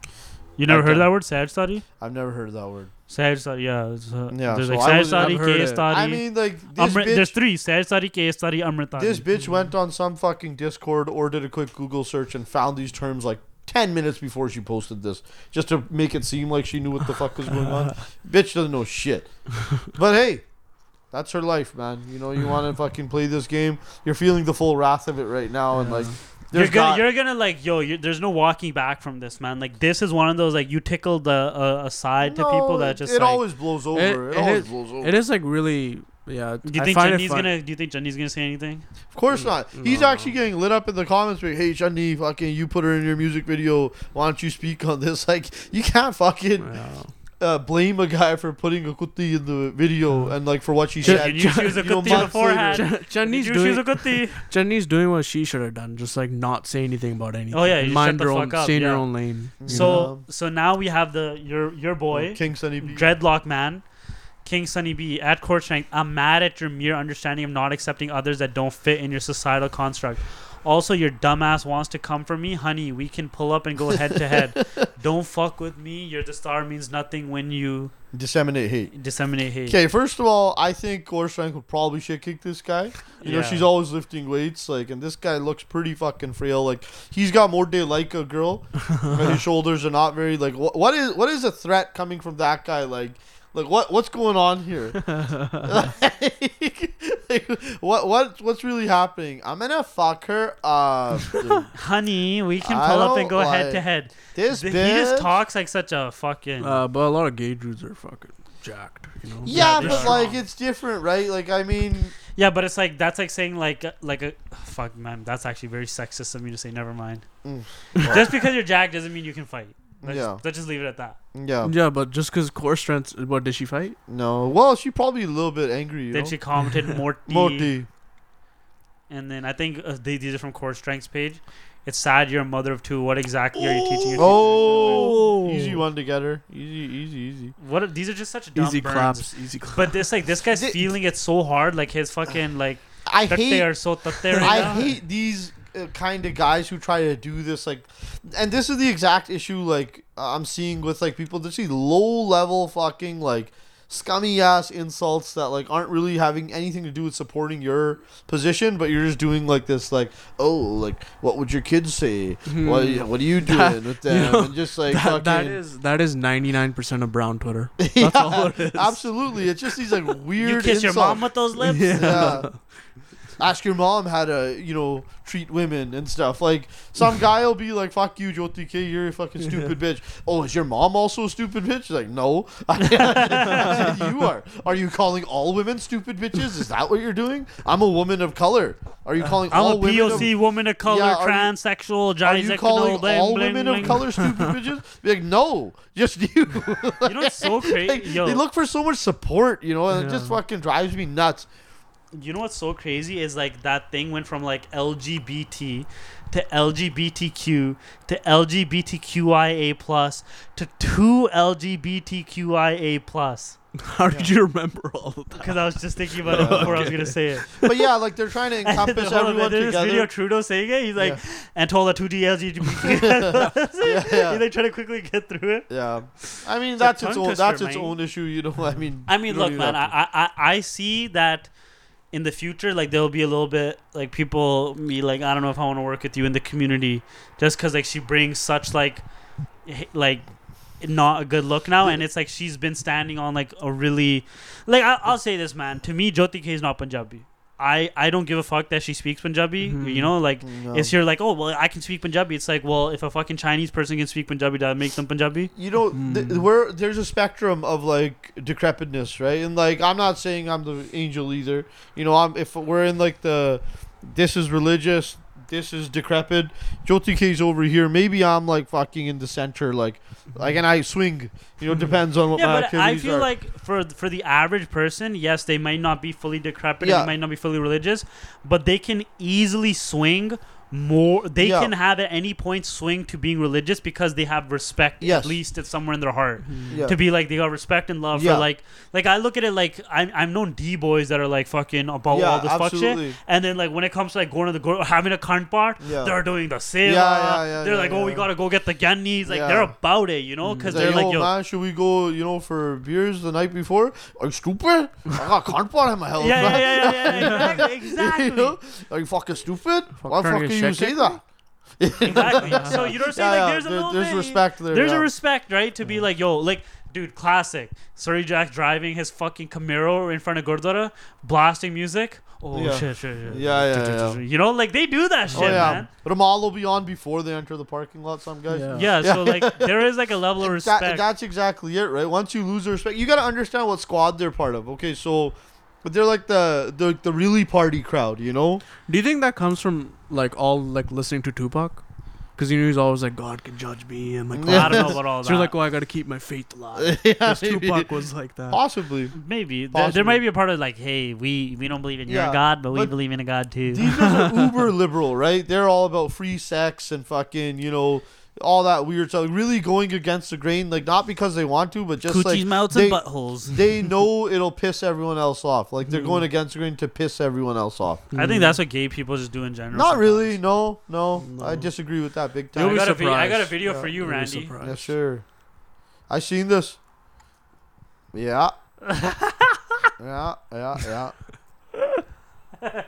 Speaker 1: You never
Speaker 3: I've
Speaker 1: heard of
Speaker 3: done-
Speaker 1: that word, Sehajdhari?
Speaker 3: I've never heard of that word.
Speaker 1: Saj study, yeah. It's, uh,
Speaker 3: Yeah,
Speaker 1: there's
Speaker 3: so
Speaker 1: like
Speaker 3: I
Speaker 1: Saj
Speaker 3: was-
Speaker 1: study,
Speaker 2: I've
Speaker 1: K
Speaker 2: it.
Speaker 1: study.
Speaker 3: I mean, like this
Speaker 1: Amrit,
Speaker 3: bitch.
Speaker 1: there's three: Sehajdhari, K study, Amritdhari.
Speaker 3: This bitch went on some fucking Discord or did a quick Google search and found these terms like 10 minutes before she posted this just to make it seem like she knew what the fuck was going on. bitch doesn't know shit. But hey, that's her life, man. You know, you want to fucking play this game. You're feeling the full wrath of it right now. And like,
Speaker 1: You're gonna,
Speaker 3: got-
Speaker 1: you're gonna like, yo, you there's no walking back from this, man. Like, this is one of those like you tickled a, uh, a, a side to people that just
Speaker 3: it
Speaker 1: like,
Speaker 3: always blows over. It,
Speaker 2: it
Speaker 3: always
Speaker 2: is-
Speaker 3: blows over.
Speaker 2: It is like really. Yeah.
Speaker 1: Do you
Speaker 2: I
Speaker 1: think
Speaker 2: find it
Speaker 1: Jenny's gonna? Do you think Jenny's gonna say anything?
Speaker 3: Of course not. He's
Speaker 2: No.
Speaker 3: actually getting lit up in the comments. Like, hey, Shani, fucking, you put her in your music video. Why don't you speak on this? Like, you can't fucking
Speaker 2: Yeah.
Speaker 3: uh, blame a guy for putting a kutti in the video and like for what she
Speaker 2: Jen-
Speaker 3: said.
Speaker 1: Did you choose a
Speaker 3: you know,
Speaker 1: kutti
Speaker 3: months
Speaker 1: beforehand?
Speaker 3: later.
Speaker 1: Did
Speaker 2: Jenny's
Speaker 1: you a
Speaker 2: doing
Speaker 1: kutti?
Speaker 2: Jenny's doing what she should have done, just like not say anything about anything.
Speaker 1: Oh, yeah, you
Speaker 2: mind
Speaker 1: shut the
Speaker 2: her own,
Speaker 1: fuck up,
Speaker 2: stay in your own lane. you know?
Speaker 1: So so now we have the your your boy
Speaker 3: King Sunny B.
Speaker 1: dreadlock man, King Sunny B at Core Strength. I'm mad at your mere understanding of not accepting others that don't fit in your societal construct. Also, your dumbass wants to come for me, honey. We can pull up and go head to head. Don't fuck with me. You're the star means nothing when you
Speaker 3: Disseminate hate.
Speaker 1: disseminate hate.
Speaker 3: Okay, first of all, I think Core Strength would probably shit kick this guy. You know, she's always lifting weights, like, and this guy looks pretty fucking frail. Like, he's got more day like a girl. but his shoulders are not very like. What, what is what is a threat coming from that guy? Like, like what what's going on here? like, what what what's really happening? I'm gonna fuck her up. dude.
Speaker 1: Honey, we can
Speaker 3: I
Speaker 1: pull up and
Speaker 3: don't
Speaker 1: go head to head.
Speaker 3: This
Speaker 1: He
Speaker 3: bitch.
Speaker 1: just talks like such a fucking.
Speaker 2: Uh, but a lot of gay dudes are fucking jacked. You know.
Speaker 3: Yeah,
Speaker 1: they're
Speaker 3: but
Speaker 1: strong.
Speaker 3: like it's different, right? Like I mean,
Speaker 1: yeah, but it's like that's like saying like like a fuck man. That's actually very sexist of me to say. Never mind.
Speaker 3: Mm.
Speaker 1: just because you're jacked doesn't mean you can fight. Let's,
Speaker 3: Yeah.
Speaker 1: let's just leave it at that.
Speaker 3: yeah,
Speaker 2: Yeah, but just because core strength, what did she fight?
Speaker 3: no. Well, she probably a little bit angry. You
Speaker 1: Then
Speaker 3: know?
Speaker 1: she commented Morty,
Speaker 3: Morty.
Speaker 1: and then I think uh, they, these are from Core Strength's page. It's sad you're a mother of two. What exactly are you teaching your
Speaker 3: Oh,
Speaker 2: Oh.
Speaker 3: easy one together. Easy, easy, easy.
Speaker 1: What? Are, these are just such dumb
Speaker 2: Easy
Speaker 1: burns.
Speaker 2: claps. Easy claps.
Speaker 1: But this like this guy's feeling it so hard. Like his fucking like
Speaker 3: I
Speaker 1: tatte
Speaker 3: hate.
Speaker 1: are so tatte right
Speaker 3: I
Speaker 1: now.
Speaker 3: hate these Uh, kind of guys who try to do this. Like, and this is the exact issue. Like uh, I'm seeing with like people that see low level fucking like scummy ass insults that like aren't really having anything to do with supporting your position, but you're just doing like this like oh like what would your kids say? Hmm. What what are you doing
Speaker 2: That-
Speaker 3: with
Speaker 2: you
Speaker 3: them?
Speaker 2: know,
Speaker 3: and just like
Speaker 2: that,
Speaker 3: fucking
Speaker 2: that is that is ninety nine percent of brown Twitter.
Speaker 3: yeah,
Speaker 2: all it is.
Speaker 3: absolutely. It's just these like weird.
Speaker 1: You kiss your mom with those lips.
Speaker 3: Yeah. Ask your mom how to, you know, treat women and stuff. Like some guy will be like, "Fuck you, Joty Kay, you're a fucking stupid bitch." Oh, is your mom also a stupid bitch? She's like, no, I said, you are. Are you calling all women stupid bitches? Is that what you're doing? I'm a woman of color. Are you calling
Speaker 1: I'm
Speaker 3: all
Speaker 1: a
Speaker 3: women?
Speaker 1: POC
Speaker 3: of,
Speaker 1: woman of color,
Speaker 3: Yeah,
Speaker 1: transsexual,
Speaker 3: are you calling
Speaker 1: bling,
Speaker 3: all
Speaker 1: bling,
Speaker 3: women
Speaker 1: bling.
Speaker 3: of color stupid bitches? Be like, no, just you.
Speaker 1: You know what's so crazy?
Speaker 3: Like, they look for so much support, you know, and it just fucking drives me nuts.
Speaker 1: You know what's so crazy is like that thing went from like LGBT to LGBTQ to LGBTQIA plus to two LGBTQIA plus.
Speaker 2: How did you remember all of that?
Speaker 1: Because I was just thinking about it before I was gonna say it.
Speaker 3: But yeah, like they're trying to encompass
Speaker 1: Hold on,
Speaker 3: everyone
Speaker 1: there's this video
Speaker 3: together.
Speaker 1: Trudeau saying it. He's like,
Speaker 3: Yeah.
Speaker 1: and told the two LGBT.
Speaker 3: Yeah, yeah.
Speaker 1: He's like trying to quickly get through it.
Speaker 3: Yeah, I mean
Speaker 1: It's
Speaker 3: that's its own
Speaker 1: twister,
Speaker 3: that's its own issue. You know, I mean.
Speaker 1: I mean, look, man.
Speaker 3: have to-
Speaker 1: I, I I I see that in the future, like there'll be a little bit like people me like, I don't know if I want to work with you in the community, just because like she brings such like, like, not a good look now, and it's like she's been standing on like a really, like I, I'll say this, man. To me, Joty Kay is not Punjabi. I I don't give a fuck that she speaks Punjabi.
Speaker 2: Mhm.
Speaker 1: You know, like.
Speaker 3: No.
Speaker 1: It's you're like, oh well, I can speak Punjabi. It's like, well, if a fucking Chinese person can speak Punjabi, does that make them Punjabi?
Speaker 3: you know, th-
Speaker 2: Hmm.
Speaker 3: where there's a spectrum of like decrepitness, right? And like, I'm not saying I'm the angel either. You know, I'm if we're in like the this is religious, this is decrepit. Joty Kay's over here. Maybe I'm like fucking in the center, like like, and I swing. You know, depends on what
Speaker 1: Yeah,
Speaker 3: my
Speaker 1: but I feel
Speaker 3: are.
Speaker 1: like for for the average person, yes, they might not be fully decrepit,
Speaker 3: Yeah.
Speaker 1: and they might not be fully religious, but they can easily swing more they
Speaker 3: Yeah.
Speaker 1: can have at any point swing to being religious because they have respect
Speaker 3: Yes.
Speaker 1: at least it's somewhere in their heart
Speaker 3: Yeah.
Speaker 1: to be like they got respect and love
Speaker 3: Yeah.
Speaker 1: for like like I look at it like I I've known D boys that are like fucking about
Speaker 3: Yeah,
Speaker 1: all this fuck shit and then like when it comes to like going to the go- having a cunt bar
Speaker 3: Yeah.
Speaker 1: they're doing the seva
Speaker 3: Yeah, yeah, yeah,
Speaker 1: they're
Speaker 3: yeah,
Speaker 1: like oh we gotta go get the gannis like
Speaker 3: Yeah.
Speaker 1: they're about it you know because they're
Speaker 3: like,
Speaker 1: like
Speaker 3: yo,
Speaker 1: yo
Speaker 3: man, should we go, you know, for beers the night before? Are you stupid? I got cunt bar in my house,
Speaker 1: yeah, yeah,
Speaker 3: man.
Speaker 1: yeah, yeah, yeah, exactly, exactly.
Speaker 3: you know? Are you fucking stupid? Why fuck
Speaker 2: to
Speaker 3: can
Speaker 2: get
Speaker 3: you
Speaker 2: shit
Speaker 3: say that?
Speaker 1: exactly. So you know what I'm saying?
Speaker 3: Yeah,
Speaker 1: like
Speaker 3: yeah,
Speaker 1: there's a
Speaker 3: there-
Speaker 1: little
Speaker 3: there's
Speaker 1: bit-
Speaker 3: respect there,
Speaker 1: There's
Speaker 3: yeah.
Speaker 1: a respect, right? To be like, yo, like, dude, classic. Surrey Jack driving his fucking Camaro in front of Gurdwara, blasting music. Oh
Speaker 3: Yeah.
Speaker 1: shit, shit, shit.
Speaker 3: Yeah, yeah, yeah.
Speaker 1: You know, like they do that oh, shit,
Speaker 3: oh yeah,
Speaker 1: man.
Speaker 3: Ramal will be on before they enter the parking lot. Some guys.
Speaker 2: Yeah.
Speaker 1: Yeah,
Speaker 3: Yeah.
Speaker 1: so like there is like a level of
Speaker 3: That-
Speaker 1: respect.
Speaker 3: that's exactly it, right? Once you lose the respect, you got to understand what squad they're part of. Okay, so, but they're like the the the really party crowd, you know?
Speaker 2: Do you think that comes from like all like listening to Tupac? Because you know he's always like God can judge me and like
Speaker 1: I don't know about all
Speaker 2: so
Speaker 1: that.
Speaker 2: you're like, oh, I gotta keep my faith alive.
Speaker 3: yeah,
Speaker 2: Because
Speaker 3: maybe.
Speaker 2: Tupac was like that.
Speaker 3: possibly.
Speaker 1: Maybe there,
Speaker 3: Possibly.
Speaker 1: there might be a part of like, hey, we we don't believe in
Speaker 3: Yeah,
Speaker 1: your God, but we
Speaker 3: but
Speaker 1: believe in a God too.
Speaker 3: These guys are uber liberal, right? They're all about free sex and fucking, you know, all that weird stuff. Really going against the grain, like not because they want to, but just
Speaker 1: Coochies,
Speaker 3: like
Speaker 1: mouths,
Speaker 3: they,
Speaker 1: and buttholes.
Speaker 3: they know it'll piss everyone else off. Like they're mm. going against the grain to piss everyone else off.
Speaker 1: I think that's what gay people just do in general.
Speaker 3: Not
Speaker 1: sometimes.
Speaker 3: really. No, no, I disagree with that big time.
Speaker 1: I got, a video, I got a video
Speaker 3: Yeah,
Speaker 1: for you,
Speaker 2: you'll
Speaker 1: Randy.
Speaker 3: Yeah, sure. I seen this. Yeah. yeah, yeah, yeah.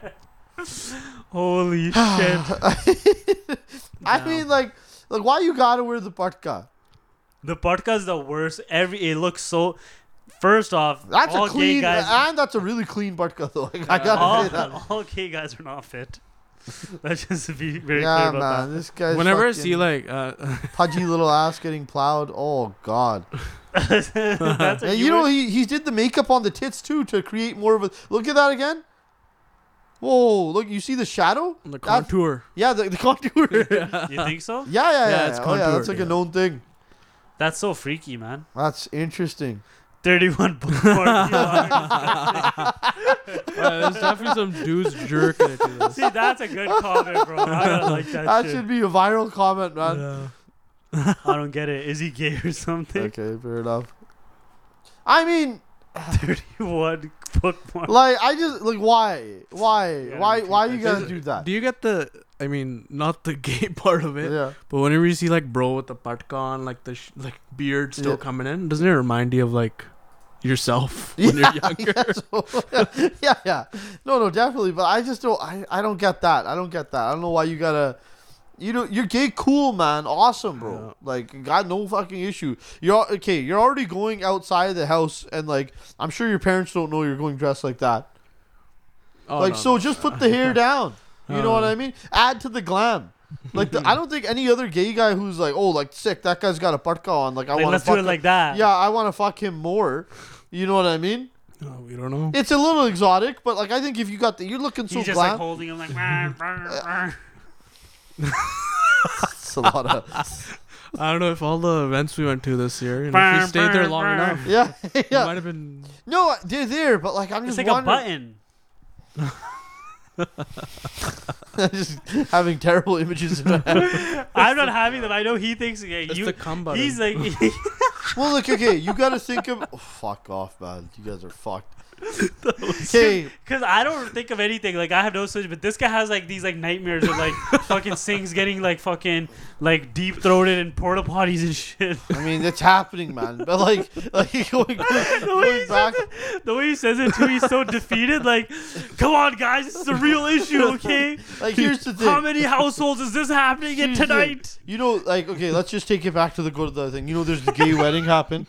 Speaker 1: Holy shit!
Speaker 3: I
Speaker 1: Damn.
Speaker 3: mean, like, like why you gotta wear the patka?
Speaker 1: The podcast is the worst. Every it looks so. First off,
Speaker 3: That's
Speaker 1: all
Speaker 3: a clean,
Speaker 1: gay guys.
Speaker 3: and that's a really clean patka though. Like, I gotta
Speaker 1: all,
Speaker 3: say that.
Speaker 1: all gay guys are not fit. Let's just be very
Speaker 3: Yeah,
Speaker 1: clear
Speaker 3: man,
Speaker 1: about
Speaker 3: this guy's
Speaker 2: Whenever I see like uh,
Speaker 3: pudgy little ass getting plowed, oh god.
Speaker 1: That's a
Speaker 3: And you know he he did the makeup on the tits too to create more of a. Look at that again. Whoa! Look, you see the shadow?
Speaker 2: the
Speaker 3: That's-
Speaker 2: contour.
Speaker 3: Yeah, the, the contour. yeah,
Speaker 1: you think so?
Speaker 3: yeah, yeah.
Speaker 2: Yeah, it's
Speaker 3: oh yeah, that's
Speaker 2: contoured,
Speaker 3: like a
Speaker 2: yeah.
Speaker 3: known thing.
Speaker 1: That's so freaky, man.
Speaker 3: That's interesting.
Speaker 1: Thirty-one bookmark.
Speaker 2: Uh, there's definitely some dudes jerking it to this.
Speaker 1: See, that's a good comment, bro. I don't like that,
Speaker 3: That
Speaker 1: shit.
Speaker 3: should be a viral comment, man.
Speaker 1: I don't get it. Is he gay or something?
Speaker 3: Okay, fair enough. I mean,
Speaker 1: Thirty-one bookmark.
Speaker 3: like, I just like why, why,
Speaker 1: Yeah,
Speaker 3: why,
Speaker 1: me too.
Speaker 3: why you
Speaker 1: That's-
Speaker 3: gotta do that?
Speaker 2: Do you get the? I mean, not the gay part of it,
Speaker 3: Yeah.
Speaker 2: but whenever you see like bro with the patka on, like the sh- like beard still
Speaker 3: Yeah.
Speaker 2: coming in, doesn't it remind you of like yourself when you're younger?
Speaker 3: yeah, so- yeah, yeah. No, no, definitely. But I just don't. I, I don't get that. I don't get that. I don't know why you gotta. You know, you're gay, cool, man, awesome, bro. Like, got no fucking issue. You're okay. You're already going outside of the house, and like, I'm sure your parents don't know you're going dressed like that.
Speaker 2: Oh,
Speaker 3: like,
Speaker 2: no,
Speaker 3: so
Speaker 2: no.
Speaker 3: just put the hair down. You know what
Speaker 2: Uh.
Speaker 3: I mean? Add to the glam. Like, the, I don't think any other gay guy who's like, oh, like sick, that guy's got a patka on. Like, I
Speaker 1: Like,
Speaker 3: want to fuck
Speaker 1: do it
Speaker 3: him.
Speaker 1: like that.
Speaker 3: Yeah, I want to fuck him more. You know what I mean?
Speaker 2: Oh, we don't know.
Speaker 3: It's a little exotic, but like I think if you got the, you're looking so
Speaker 1: He's just like holding him like.
Speaker 3: It's a lot of
Speaker 2: I don't know if all the events we went to this year, and if we stayed there long enough,
Speaker 3: yeah,
Speaker 2: it might have been.
Speaker 3: No, they're there, but like I'm
Speaker 1: It's
Speaker 3: just
Speaker 1: like a
Speaker 3: wondering.
Speaker 1: button.
Speaker 3: just having terrible images in my head.
Speaker 1: I'm not having them. I know he thinks. Yeah,
Speaker 2: It's
Speaker 1: you.
Speaker 2: the cum button.
Speaker 1: He's like.
Speaker 3: Well, look, okay, you got to think of. Oh, fuck off, man. You guys are fucked. Okay,
Speaker 1: Because I don't think of anything like I have no such, but this guy has like these like nightmares of like fucking things getting like fucking like deep throated and porta potties and shit.
Speaker 3: I mean it's happening, man. But like, like going,
Speaker 1: the, way he
Speaker 3: going back.
Speaker 1: says it, the way he says it too, he's so defeated. Like, come on, guys, this is a real issue, okay?
Speaker 3: Like here's the thing.
Speaker 1: How many households is this happening in
Speaker 3: Here's the
Speaker 1: tonight?
Speaker 3: You know, like okay, let's just take it back to the go to the thing. You know, there's the gay wedding happen,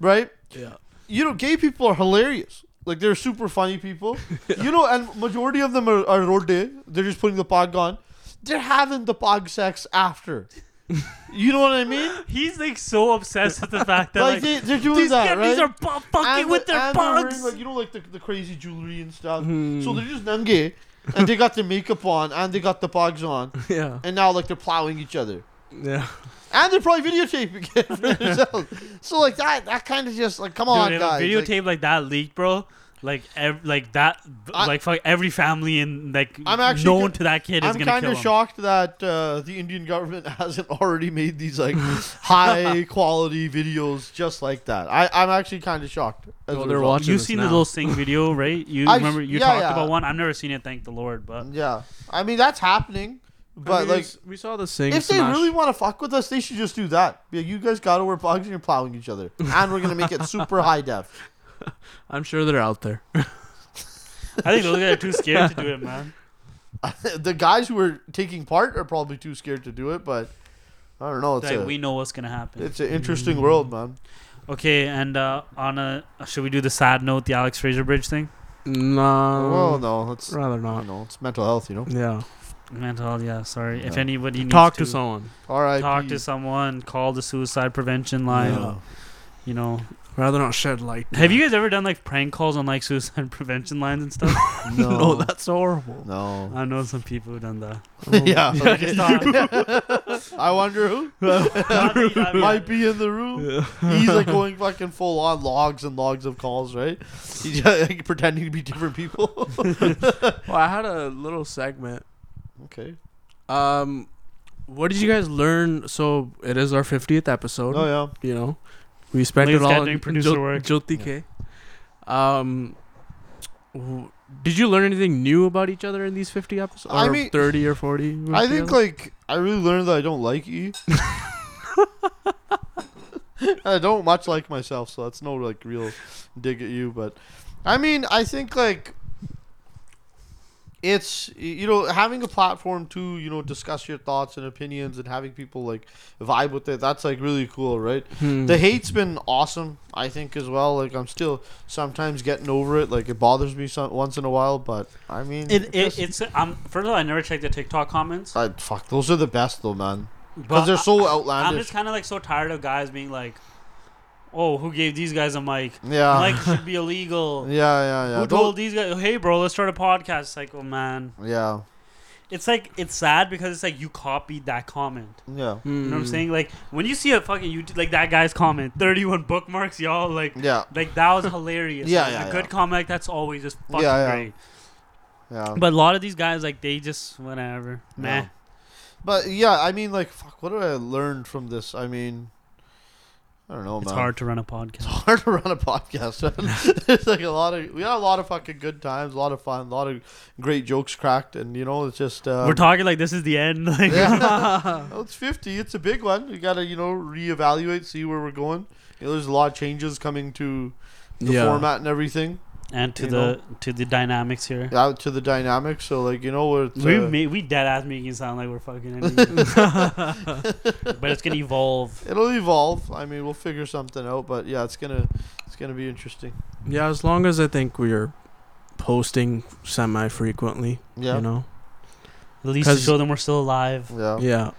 Speaker 3: right?
Speaker 2: Yeah.
Speaker 3: you know, gay people are hilarious. Like they're super funny people. You know, and majority of them are, are rode. They're just putting the pog on. They're having the pog sex after. You know what I mean?
Speaker 1: He's like so obsessed with the fact that
Speaker 3: Like
Speaker 1: like,
Speaker 3: they, they're doing
Speaker 1: these
Speaker 3: that, right?
Speaker 1: are bu- fucking
Speaker 3: And
Speaker 1: with
Speaker 3: the-
Speaker 1: their
Speaker 3: wearing, like you know, like the, the crazy jewelry and stuff.
Speaker 2: Hmm.
Speaker 3: So they're just gay, and they got their makeup on, and they got the pogs on,
Speaker 2: Yeah.
Speaker 3: and now like they're plowing each other,
Speaker 2: Yeah.
Speaker 3: and they're probably videotaping it for themselves. So like that, that kind of just like, come
Speaker 1: Dude,
Speaker 3: on,
Speaker 1: if
Speaker 3: guys.
Speaker 1: a
Speaker 3: like-
Speaker 1: videotape like, that leaked, bro. like ev- like that,
Speaker 3: I-
Speaker 1: like fuck every family in like
Speaker 3: I'm actually
Speaker 1: known
Speaker 3: co-
Speaker 1: to that kid is
Speaker 3: I'm
Speaker 1: gonna
Speaker 3: kind
Speaker 1: kill
Speaker 3: of
Speaker 1: him.
Speaker 3: shocked that uh, the Indian government hasn't already made these like high quality videos just like that. I, I'm actually kind of shocked. as
Speaker 2: Well,
Speaker 3: a
Speaker 2: they're
Speaker 3: result.
Speaker 2: watching
Speaker 1: You've
Speaker 2: this
Speaker 1: seen the
Speaker 2: now.
Speaker 1: little Singh video, right? You
Speaker 3: I-
Speaker 1: remember you
Speaker 3: yeah,
Speaker 1: talked
Speaker 3: yeah.
Speaker 1: about one. I've never seen it. Thank the Lord, but
Speaker 3: Yeah, I mean that's happening, but
Speaker 2: I mean,
Speaker 3: like
Speaker 2: we saw the Singh.
Speaker 3: if they really want to fuck with us, they should just do that. Be like, you guys gotta wear plugs and you're plowing each other, and we're gonna make it super high def.
Speaker 2: I'm sure they're out there.
Speaker 1: I think those guys are too scared to do it, man.
Speaker 3: the guys who are taking part are probably too scared to do it, but I don't know. It's
Speaker 1: Like
Speaker 3: a
Speaker 1: we know what's gonna happen.
Speaker 3: it's an interesting world, man.
Speaker 1: Okay, and uh, on a should we do the sad note, the Alex Fraser Bridge thing?
Speaker 2: no.
Speaker 3: well, no, it's
Speaker 2: rather
Speaker 3: you
Speaker 2: not.
Speaker 3: know it's mental health, you know.
Speaker 2: Yeah.
Speaker 1: Mental health, yeah. Sorry, if anybody needs
Speaker 2: Talk
Speaker 1: to,
Speaker 2: to someone.
Speaker 3: All right,
Speaker 1: talk to someone, call the suicide prevention line.
Speaker 2: Yeah.
Speaker 1: You know,
Speaker 2: Rather not shed light.
Speaker 1: have you guys ever done like prank calls on like suicide prevention lines and stuff?
Speaker 3: No,
Speaker 2: no, that's horrible.
Speaker 3: no.
Speaker 1: I know some people who've done that.
Speaker 3: yeah,
Speaker 1: I
Speaker 3: okay.
Speaker 1: just thought-
Speaker 3: I wonder who
Speaker 1: Not that you- I mean,
Speaker 3: might be in the room. He's like going fucking full on logs and logs of calls, right? He's like, pretending to be different people.
Speaker 2: Well, I had a little segment.
Speaker 3: Okay.
Speaker 2: Um, what did you guys learn? So it is our 50th episode.
Speaker 3: Oh yeah.
Speaker 2: You know, we spent
Speaker 1: Ladies
Speaker 2: it all
Speaker 1: got
Speaker 2: in
Speaker 1: doing producer
Speaker 2: Jo-
Speaker 1: work.
Speaker 2: Joty Kay. Um, w- did you learn anything new about each other in these 50 episodes? Or
Speaker 3: I mean-
Speaker 2: 30 or 40?
Speaker 3: I think
Speaker 2: together?
Speaker 3: like I really learned that I don't like E. I don't much like myself, so that's no like real dig at you. But I mean, I think like it's you know having a platform to you know discuss your thoughts and opinions and having people like vibe with it. That's like really cool, right?
Speaker 2: Hmm.
Speaker 3: The hate's been awesome, I think as well. Like I'm still sometimes getting over it. Like it bothers me some, once in a while, but I mean,
Speaker 1: It, it
Speaker 3: just-
Speaker 1: it's um first of all I never checked the TikTok comments,
Speaker 3: I, fuck, those are the best though, man. Because they're so
Speaker 1: I-
Speaker 3: outlandish.
Speaker 1: I'm just kind of like so tired of guys being like, "Oh, who gave these guys a mic?
Speaker 3: Yeah.
Speaker 1: Mic should be illegal."
Speaker 3: yeah, yeah, yeah.
Speaker 1: Who
Speaker 3: Tho-
Speaker 1: told these guys, "Hey, bro, let's start a podcast"? It's like, oh man,
Speaker 3: Yeah,
Speaker 1: it's like it's sad because it's like you copied that comment.
Speaker 3: yeah,
Speaker 1: You know what I'm
Speaker 2: Hmm.
Speaker 1: saying? Like when you see a fucking YouTube, like that guy's comment, 31 bookmarks, y'all, like
Speaker 3: yeah,
Speaker 1: like that was hilarious.
Speaker 3: Yeah,
Speaker 1: Like,
Speaker 3: yeah,
Speaker 1: a good
Speaker 3: yeah.
Speaker 1: comment that's always just fucking
Speaker 3: Yeah, yeah.
Speaker 1: great.
Speaker 3: yeah.
Speaker 1: But a lot of these guys, like they just whatever,
Speaker 3: Yeah.
Speaker 1: meh.
Speaker 3: But yeah, I mean, like, fuck. What did I learn from this? I mean, I don't know,
Speaker 1: It's
Speaker 3: man.
Speaker 1: hard to run a podcast.
Speaker 3: It's hard to run a podcast. It's like a lot of we had a lot of fucking good times, a lot of fun, a lot of great jokes cracked, and you know, it's just um,
Speaker 1: We're talking like this is the end. Like,
Speaker 3: Yeah. well, it's fifty. It's a big one. You gotta you know reevaluate, see where we're going. You know, there's a lot of changes coming to the
Speaker 2: Yeah.
Speaker 3: format and everything.
Speaker 1: And to the
Speaker 3: know.
Speaker 1: to the dynamics here.
Speaker 3: Out to the dynamics. So like you know, it's,
Speaker 1: We
Speaker 3: uh,
Speaker 1: ma- we dead ass making it sound like we're fucking, but it's gonna evolve.
Speaker 3: It'll evolve. I mean, we'll figure something out, but yeah, it's gonna it's gonna be interesting.
Speaker 2: Yeah, as long as I think we are posting semi frequently,
Speaker 3: Yeah,
Speaker 2: you know.
Speaker 1: At least to
Speaker 2: 'Cause-
Speaker 1: show them we're still alive.
Speaker 3: yeah,
Speaker 2: Yeah.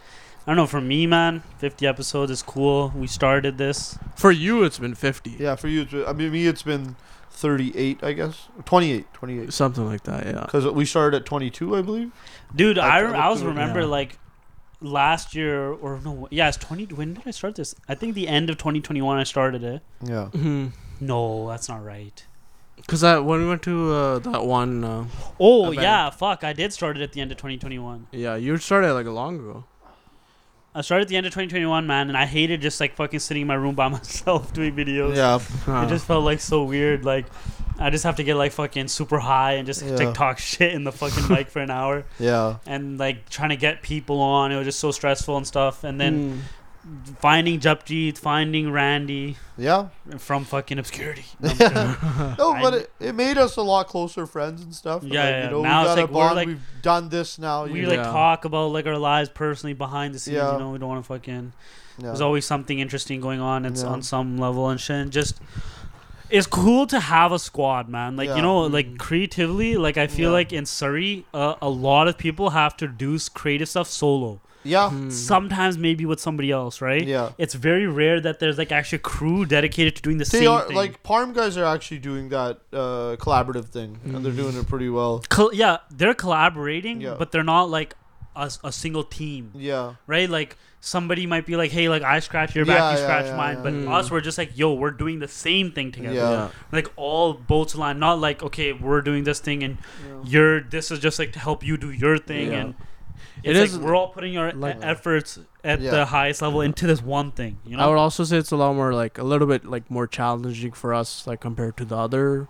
Speaker 1: I don't know. For me, man, 50 episodes is cool. We started this.
Speaker 2: For you, it's been 50.
Speaker 3: yeah. For you, it's, I mean, me, it's been thirty-eight, I guess, 28, 28.
Speaker 2: Something like that, yeah.
Speaker 3: Because we started at twenty-two, I believe.
Speaker 1: Dude,
Speaker 3: I-
Speaker 1: I,
Speaker 3: I
Speaker 1: rem- I was remember
Speaker 2: yeah.
Speaker 1: like last year or no, yeah, it's 20. When did I start this? I think the end of 2021 I started it.
Speaker 3: Yeah.
Speaker 2: Mm-hmm.
Speaker 1: No, that's not right.
Speaker 2: Cause I when we went to uh, that one, uh,
Speaker 1: Oh
Speaker 2: Event.
Speaker 1: yeah, fuck, I did start it at the end of 2021.
Speaker 2: yeah, you started like a long ago.
Speaker 1: I started at the end of 2021, man, and I hated just like fucking sitting in my room by myself doing videos.
Speaker 3: Yeah.
Speaker 1: It just felt like so weird. Like I just have to get like fucking super high and just
Speaker 3: Yeah.
Speaker 1: TikTok shit in the fucking mic for an hour,
Speaker 3: Yeah.
Speaker 1: and like trying to get people on. It was just so stressful and stuff. And then
Speaker 2: Mm.
Speaker 1: Finding Japjeet, finding Randy
Speaker 3: Yeah.
Speaker 1: from fucking obscurity. No,
Speaker 3: No, but it, it made us a lot closer friends and stuff.
Speaker 1: Yeah,
Speaker 3: like,
Speaker 1: yeah,
Speaker 3: You know,
Speaker 1: now
Speaker 3: we
Speaker 1: it's
Speaker 3: got
Speaker 1: like
Speaker 3: a
Speaker 1: we're,
Speaker 3: bond.
Speaker 1: like-
Speaker 3: We've done this now.
Speaker 1: we
Speaker 3: you
Speaker 1: like
Speaker 2: Yeah.
Speaker 1: talk about like our lives personally behind the scenes.
Speaker 3: Yeah.
Speaker 1: You know, we don't want to fucking.
Speaker 3: yeah.
Speaker 1: There's always something interesting going on. It's
Speaker 3: Yeah.
Speaker 1: on some level and shit. And just it's cool to have a squad, man. Like
Speaker 3: Yeah.
Speaker 1: you know, like creatively, like I feel
Speaker 3: Yeah.
Speaker 1: like in Surrey, uh, a lot of people have to do creative stuff solo.
Speaker 3: Yeah.
Speaker 2: Mm.
Speaker 1: Sometimes maybe with somebody else, right?
Speaker 3: Yeah.
Speaker 1: It's very rare that there's like actually a crew dedicated to doing the
Speaker 3: They
Speaker 1: same
Speaker 3: are
Speaker 1: thing.
Speaker 3: like Parm guys are actually doing that uh, collaborative thing, and they're
Speaker 1: Mm.
Speaker 3: doing it pretty well.
Speaker 1: Col- yeah, they're collaborating,
Speaker 3: Yeah.
Speaker 1: but they're not like a single team,
Speaker 3: Yeah.
Speaker 1: right? Like somebody might be like, hey, like I scratch your back,
Speaker 3: Yeah,
Speaker 1: you
Speaker 3: yeah,
Speaker 1: scratch
Speaker 3: yeah,
Speaker 1: mine.
Speaker 3: yeah.
Speaker 1: But
Speaker 2: Mm.
Speaker 1: us, we're just like, yo, we're doing the same thing together.
Speaker 3: Yeah.
Speaker 2: yeah.
Speaker 1: Like all boats line, Not like, okay, we're doing this thing and you're this is just like to help you do your thing
Speaker 2: Yeah.
Speaker 1: and
Speaker 2: It
Speaker 1: it's
Speaker 2: is
Speaker 1: like we're all putting our
Speaker 2: like-
Speaker 1: efforts at
Speaker 3: Yeah.
Speaker 1: the highest level into this one thing. You know?
Speaker 2: I would also say it's a lot more like a little bit like more challenging for us like compared to the other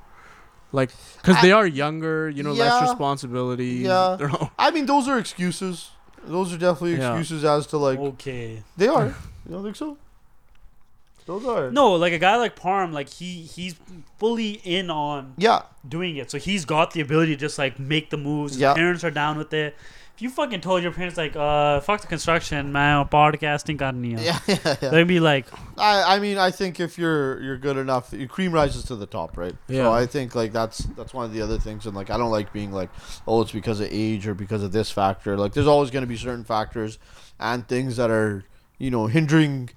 Speaker 2: like because they are younger you know less responsibility
Speaker 3: Yeah.
Speaker 2: they're
Speaker 3: I mean, those are excuses. Those are definitely
Speaker 2: Yeah.
Speaker 3: excuses as to like
Speaker 1: okay.
Speaker 3: they are. You don't think so? Those are.
Speaker 1: No, like a guy like Parm, like he he's fully in on
Speaker 3: Yeah.
Speaker 1: doing it. So he's got the ability to just like make the moves. His
Speaker 3: Yeah.
Speaker 1: parents are down with it. If you fucking told your parents like, uh, fuck the construction, man, podcasting got me.
Speaker 3: Yeah. Yeah. yeah.
Speaker 1: They'd be like,
Speaker 3: I, I mean I think if you're you're good enough, your cream rises to the top, right?
Speaker 2: Yeah.
Speaker 3: So I think like that's that's one of the other things, and like I don't like being like, oh, it's because of age or because of this factor. Like there's always going to be certain factors and things that are you know hindering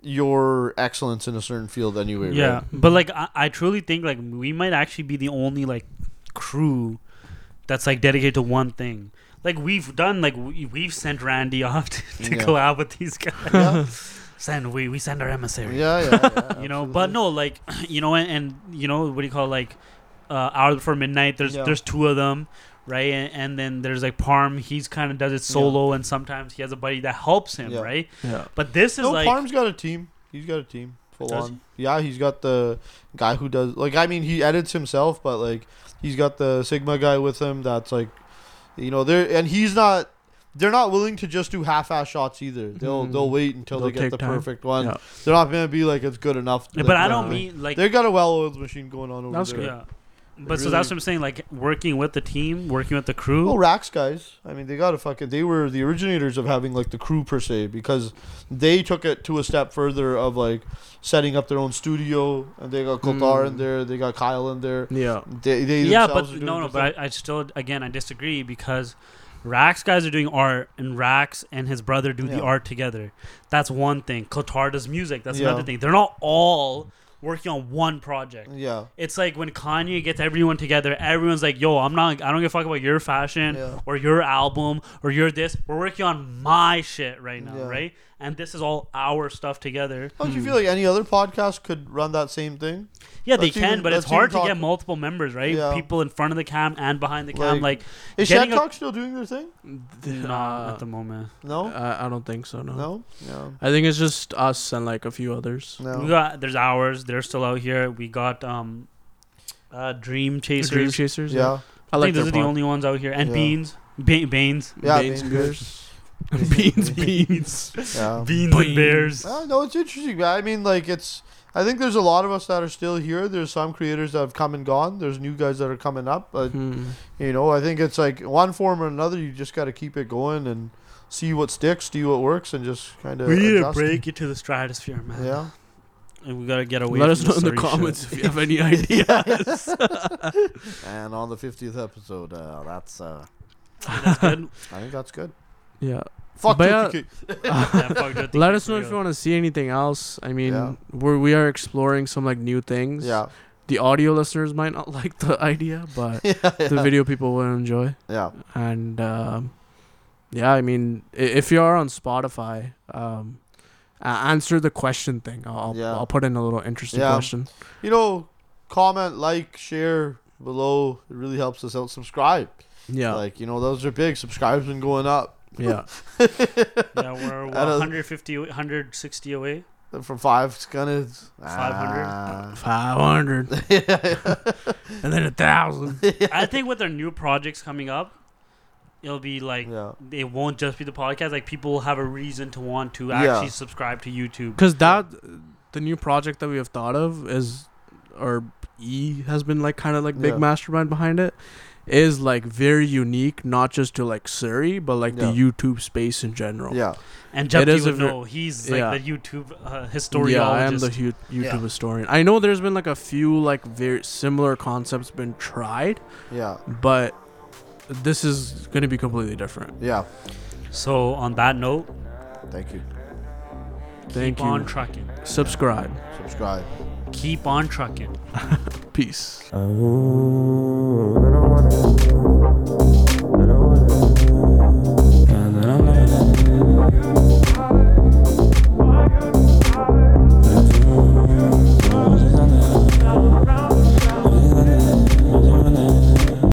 Speaker 3: your excellence in a certain field anyway.
Speaker 1: yeah.
Speaker 3: Right?
Speaker 1: But like, I, I truly think like we might actually be the only like crew that's like dedicated to one thing. Like we've done, like we, we've sent Randy off to, to
Speaker 3: Yeah.
Speaker 1: collab with these guys.
Speaker 3: Yeah.
Speaker 1: Send we we send our emissary.
Speaker 3: Yeah. Yeah. yeah
Speaker 1: you know but no like you know and, and you know what do you call it, like uh hours before midnight there's
Speaker 3: Yeah.
Speaker 1: there's two of them right and, and then there's like parm he's kind of does it solo and sometimes he has a buddy that helps him
Speaker 3: Yeah.
Speaker 1: right
Speaker 2: yeah
Speaker 1: but this is
Speaker 3: No,
Speaker 1: like
Speaker 3: Parm's got a team. He's got a team full
Speaker 1: Does
Speaker 3: on. Yeah, he's got the guy who does like I mean he edits himself, but like he's got the Sigma guy with him. That's like, you know, they're and he's not. They're not willing to just do half-ass shots either. They'll
Speaker 2: Mhm.
Speaker 3: they'll wait until
Speaker 2: They'll
Speaker 3: they get the
Speaker 2: time.
Speaker 3: perfect one.
Speaker 2: Yeah.
Speaker 3: They're not gonna be like it's good enough.
Speaker 1: but i don't mean like
Speaker 3: They got a well-oiled machine going on over
Speaker 2: That's
Speaker 3: there.
Speaker 2: good.
Speaker 1: yeah but so that's what i'm saying like working with the team working with the crew
Speaker 3: Well, Rax guys. I mean, they got to fucking. They were the originators of having like the crew per se because they took it to a step further of like setting up their own studio, and they got Kotar in
Speaker 2: Mm.
Speaker 3: there, they got Kyle in there.
Speaker 2: yeah
Speaker 3: They, they
Speaker 1: yeah but no no but. I, I still again i disagree because Rax guys are doing art, and Rax and his brother do the art together. That's one thing. Kotar does music. That's
Speaker 3: Yeah.
Speaker 1: another thing. They're not all working on one project.
Speaker 3: yeah,
Speaker 1: It's like when Kanye gets everyone together, everyone's like, "Yo, I'm not. I don't give a fuck about your fashion
Speaker 3: Yeah.
Speaker 1: or your album or your this. We're working on my shit right now,
Speaker 3: Yeah.
Speaker 1: right? And this is all our stuff together.
Speaker 3: don't you feel like any other podcast could run that same thing?
Speaker 1: Yeah, they
Speaker 3: Let's
Speaker 1: can,
Speaker 3: even-
Speaker 1: but it's
Speaker 3: let's even
Speaker 1: hard to
Speaker 3: talk-
Speaker 1: get multiple members, right?
Speaker 3: Yeah.
Speaker 1: People in front of the cam and behind the cam,
Speaker 3: Like,
Speaker 1: like,
Speaker 3: Is
Speaker 1: Getting
Speaker 3: Shed
Speaker 1: a-
Speaker 3: Talk still doing their thing?
Speaker 1: not
Speaker 2: Uh,
Speaker 1: at the moment.
Speaker 3: No,
Speaker 2: I, I don't think so no.
Speaker 3: no, yeah,
Speaker 2: i think it's just us and like a few others
Speaker 3: no.
Speaker 1: We got there's ours. They're still out here. We got um, uh, Dream Chasers.
Speaker 2: dream chasers
Speaker 3: yeah,
Speaker 2: i
Speaker 1: I
Speaker 2: like
Speaker 1: think those
Speaker 2: their
Speaker 1: are the
Speaker 2: pod.
Speaker 1: only ones out here. And
Speaker 3: Yeah.
Speaker 1: Beans, ba- Banes,
Speaker 3: yeah.
Speaker 2: Baines
Speaker 3: Baines
Speaker 2: beers.
Speaker 3: Bears.
Speaker 2: beans beans
Speaker 3: Yeah.
Speaker 1: Beans
Speaker 2: Beans.
Speaker 1: and Bears.
Speaker 3: Uh, no, it's interesting. I mean, like it's. I think there's a lot of us that are still here. There's some creators that have come and gone. There's new guys that are coming up. But
Speaker 2: Hmm.
Speaker 3: you know, I think it's like one form or another. You just got to keep it going and see what sticks, see what works, and just kind of.
Speaker 1: We need to break it to the stratosphere, man.
Speaker 3: Yeah.
Speaker 1: And we gotta get away.
Speaker 2: let us
Speaker 1: from
Speaker 2: know in the
Speaker 1: sorry shit.
Speaker 2: comments if you have any ideas
Speaker 3: And on the 50th episode, uh, that's. Uh,
Speaker 1: That's good.
Speaker 3: I think that's good.
Speaker 2: Yeah
Speaker 3: Fuck
Speaker 2: But, uh,
Speaker 1: Yeah, fuck
Speaker 2: let us know if you want to see anything else i mean
Speaker 3: Yeah.
Speaker 2: we're we are exploring some like new things
Speaker 3: Yeah.
Speaker 2: the audio listeners might not like the idea but
Speaker 3: yeah.
Speaker 2: the video people will enjoy
Speaker 3: Yeah.
Speaker 2: and um, yeah i mean i- if you are on spotify um, a- answer the question thing i'll, I'll-
Speaker 3: Yeah.
Speaker 2: I'll put in a little interesting
Speaker 3: Yeah.
Speaker 2: question
Speaker 3: You know, comment, like, share below. It really helps us out. Subscribe.
Speaker 2: yeah
Speaker 3: Like, you know, those are big. Subscribe's been going up
Speaker 2: yeah
Speaker 1: Yeah, we're what,
Speaker 3: Out of-
Speaker 1: 150, 160 away.
Speaker 3: from five. It's kind of
Speaker 1: 500?
Speaker 2: 500 and then a thousand
Speaker 1: I think with our new projects coming up, it'll be like
Speaker 3: yeah.
Speaker 1: it won't just be the podcast. Like people will have a reason to want to
Speaker 3: Yeah.
Speaker 1: actually subscribe to YouTube.
Speaker 2: because that the new project that we have thought of is or e has been like kind of like big
Speaker 3: Yeah.
Speaker 2: mastermind behind it is like very unique not just to like surrey but like
Speaker 3: Yeah.
Speaker 2: the youtube space in general
Speaker 3: Yeah.
Speaker 1: And Jeff
Speaker 2: It is
Speaker 1: would
Speaker 2: a ver-
Speaker 1: know. He's like
Speaker 2: yeah.
Speaker 1: the YouTube uh, historiologist.
Speaker 2: Yeah, I am the hu- YouTube
Speaker 3: Yeah.
Speaker 2: historian. I know there's been like a few like very similar concepts been tried,
Speaker 3: Yeah.
Speaker 2: but this is going to be completely different.
Speaker 3: Yeah.
Speaker 1: so on that note,
Speaker 3: Thank you.
Speaker 2: Thank
Speaker 1: keep
Speaker 2: you.
Speaker 1: on trucking.
Speaker 2: Subscribe.
Speaker 3: Subscribe.
Speaker 1: Keep on trucking.
Speaker 2: Peace.
Speaker 5: Oh, I don't wanna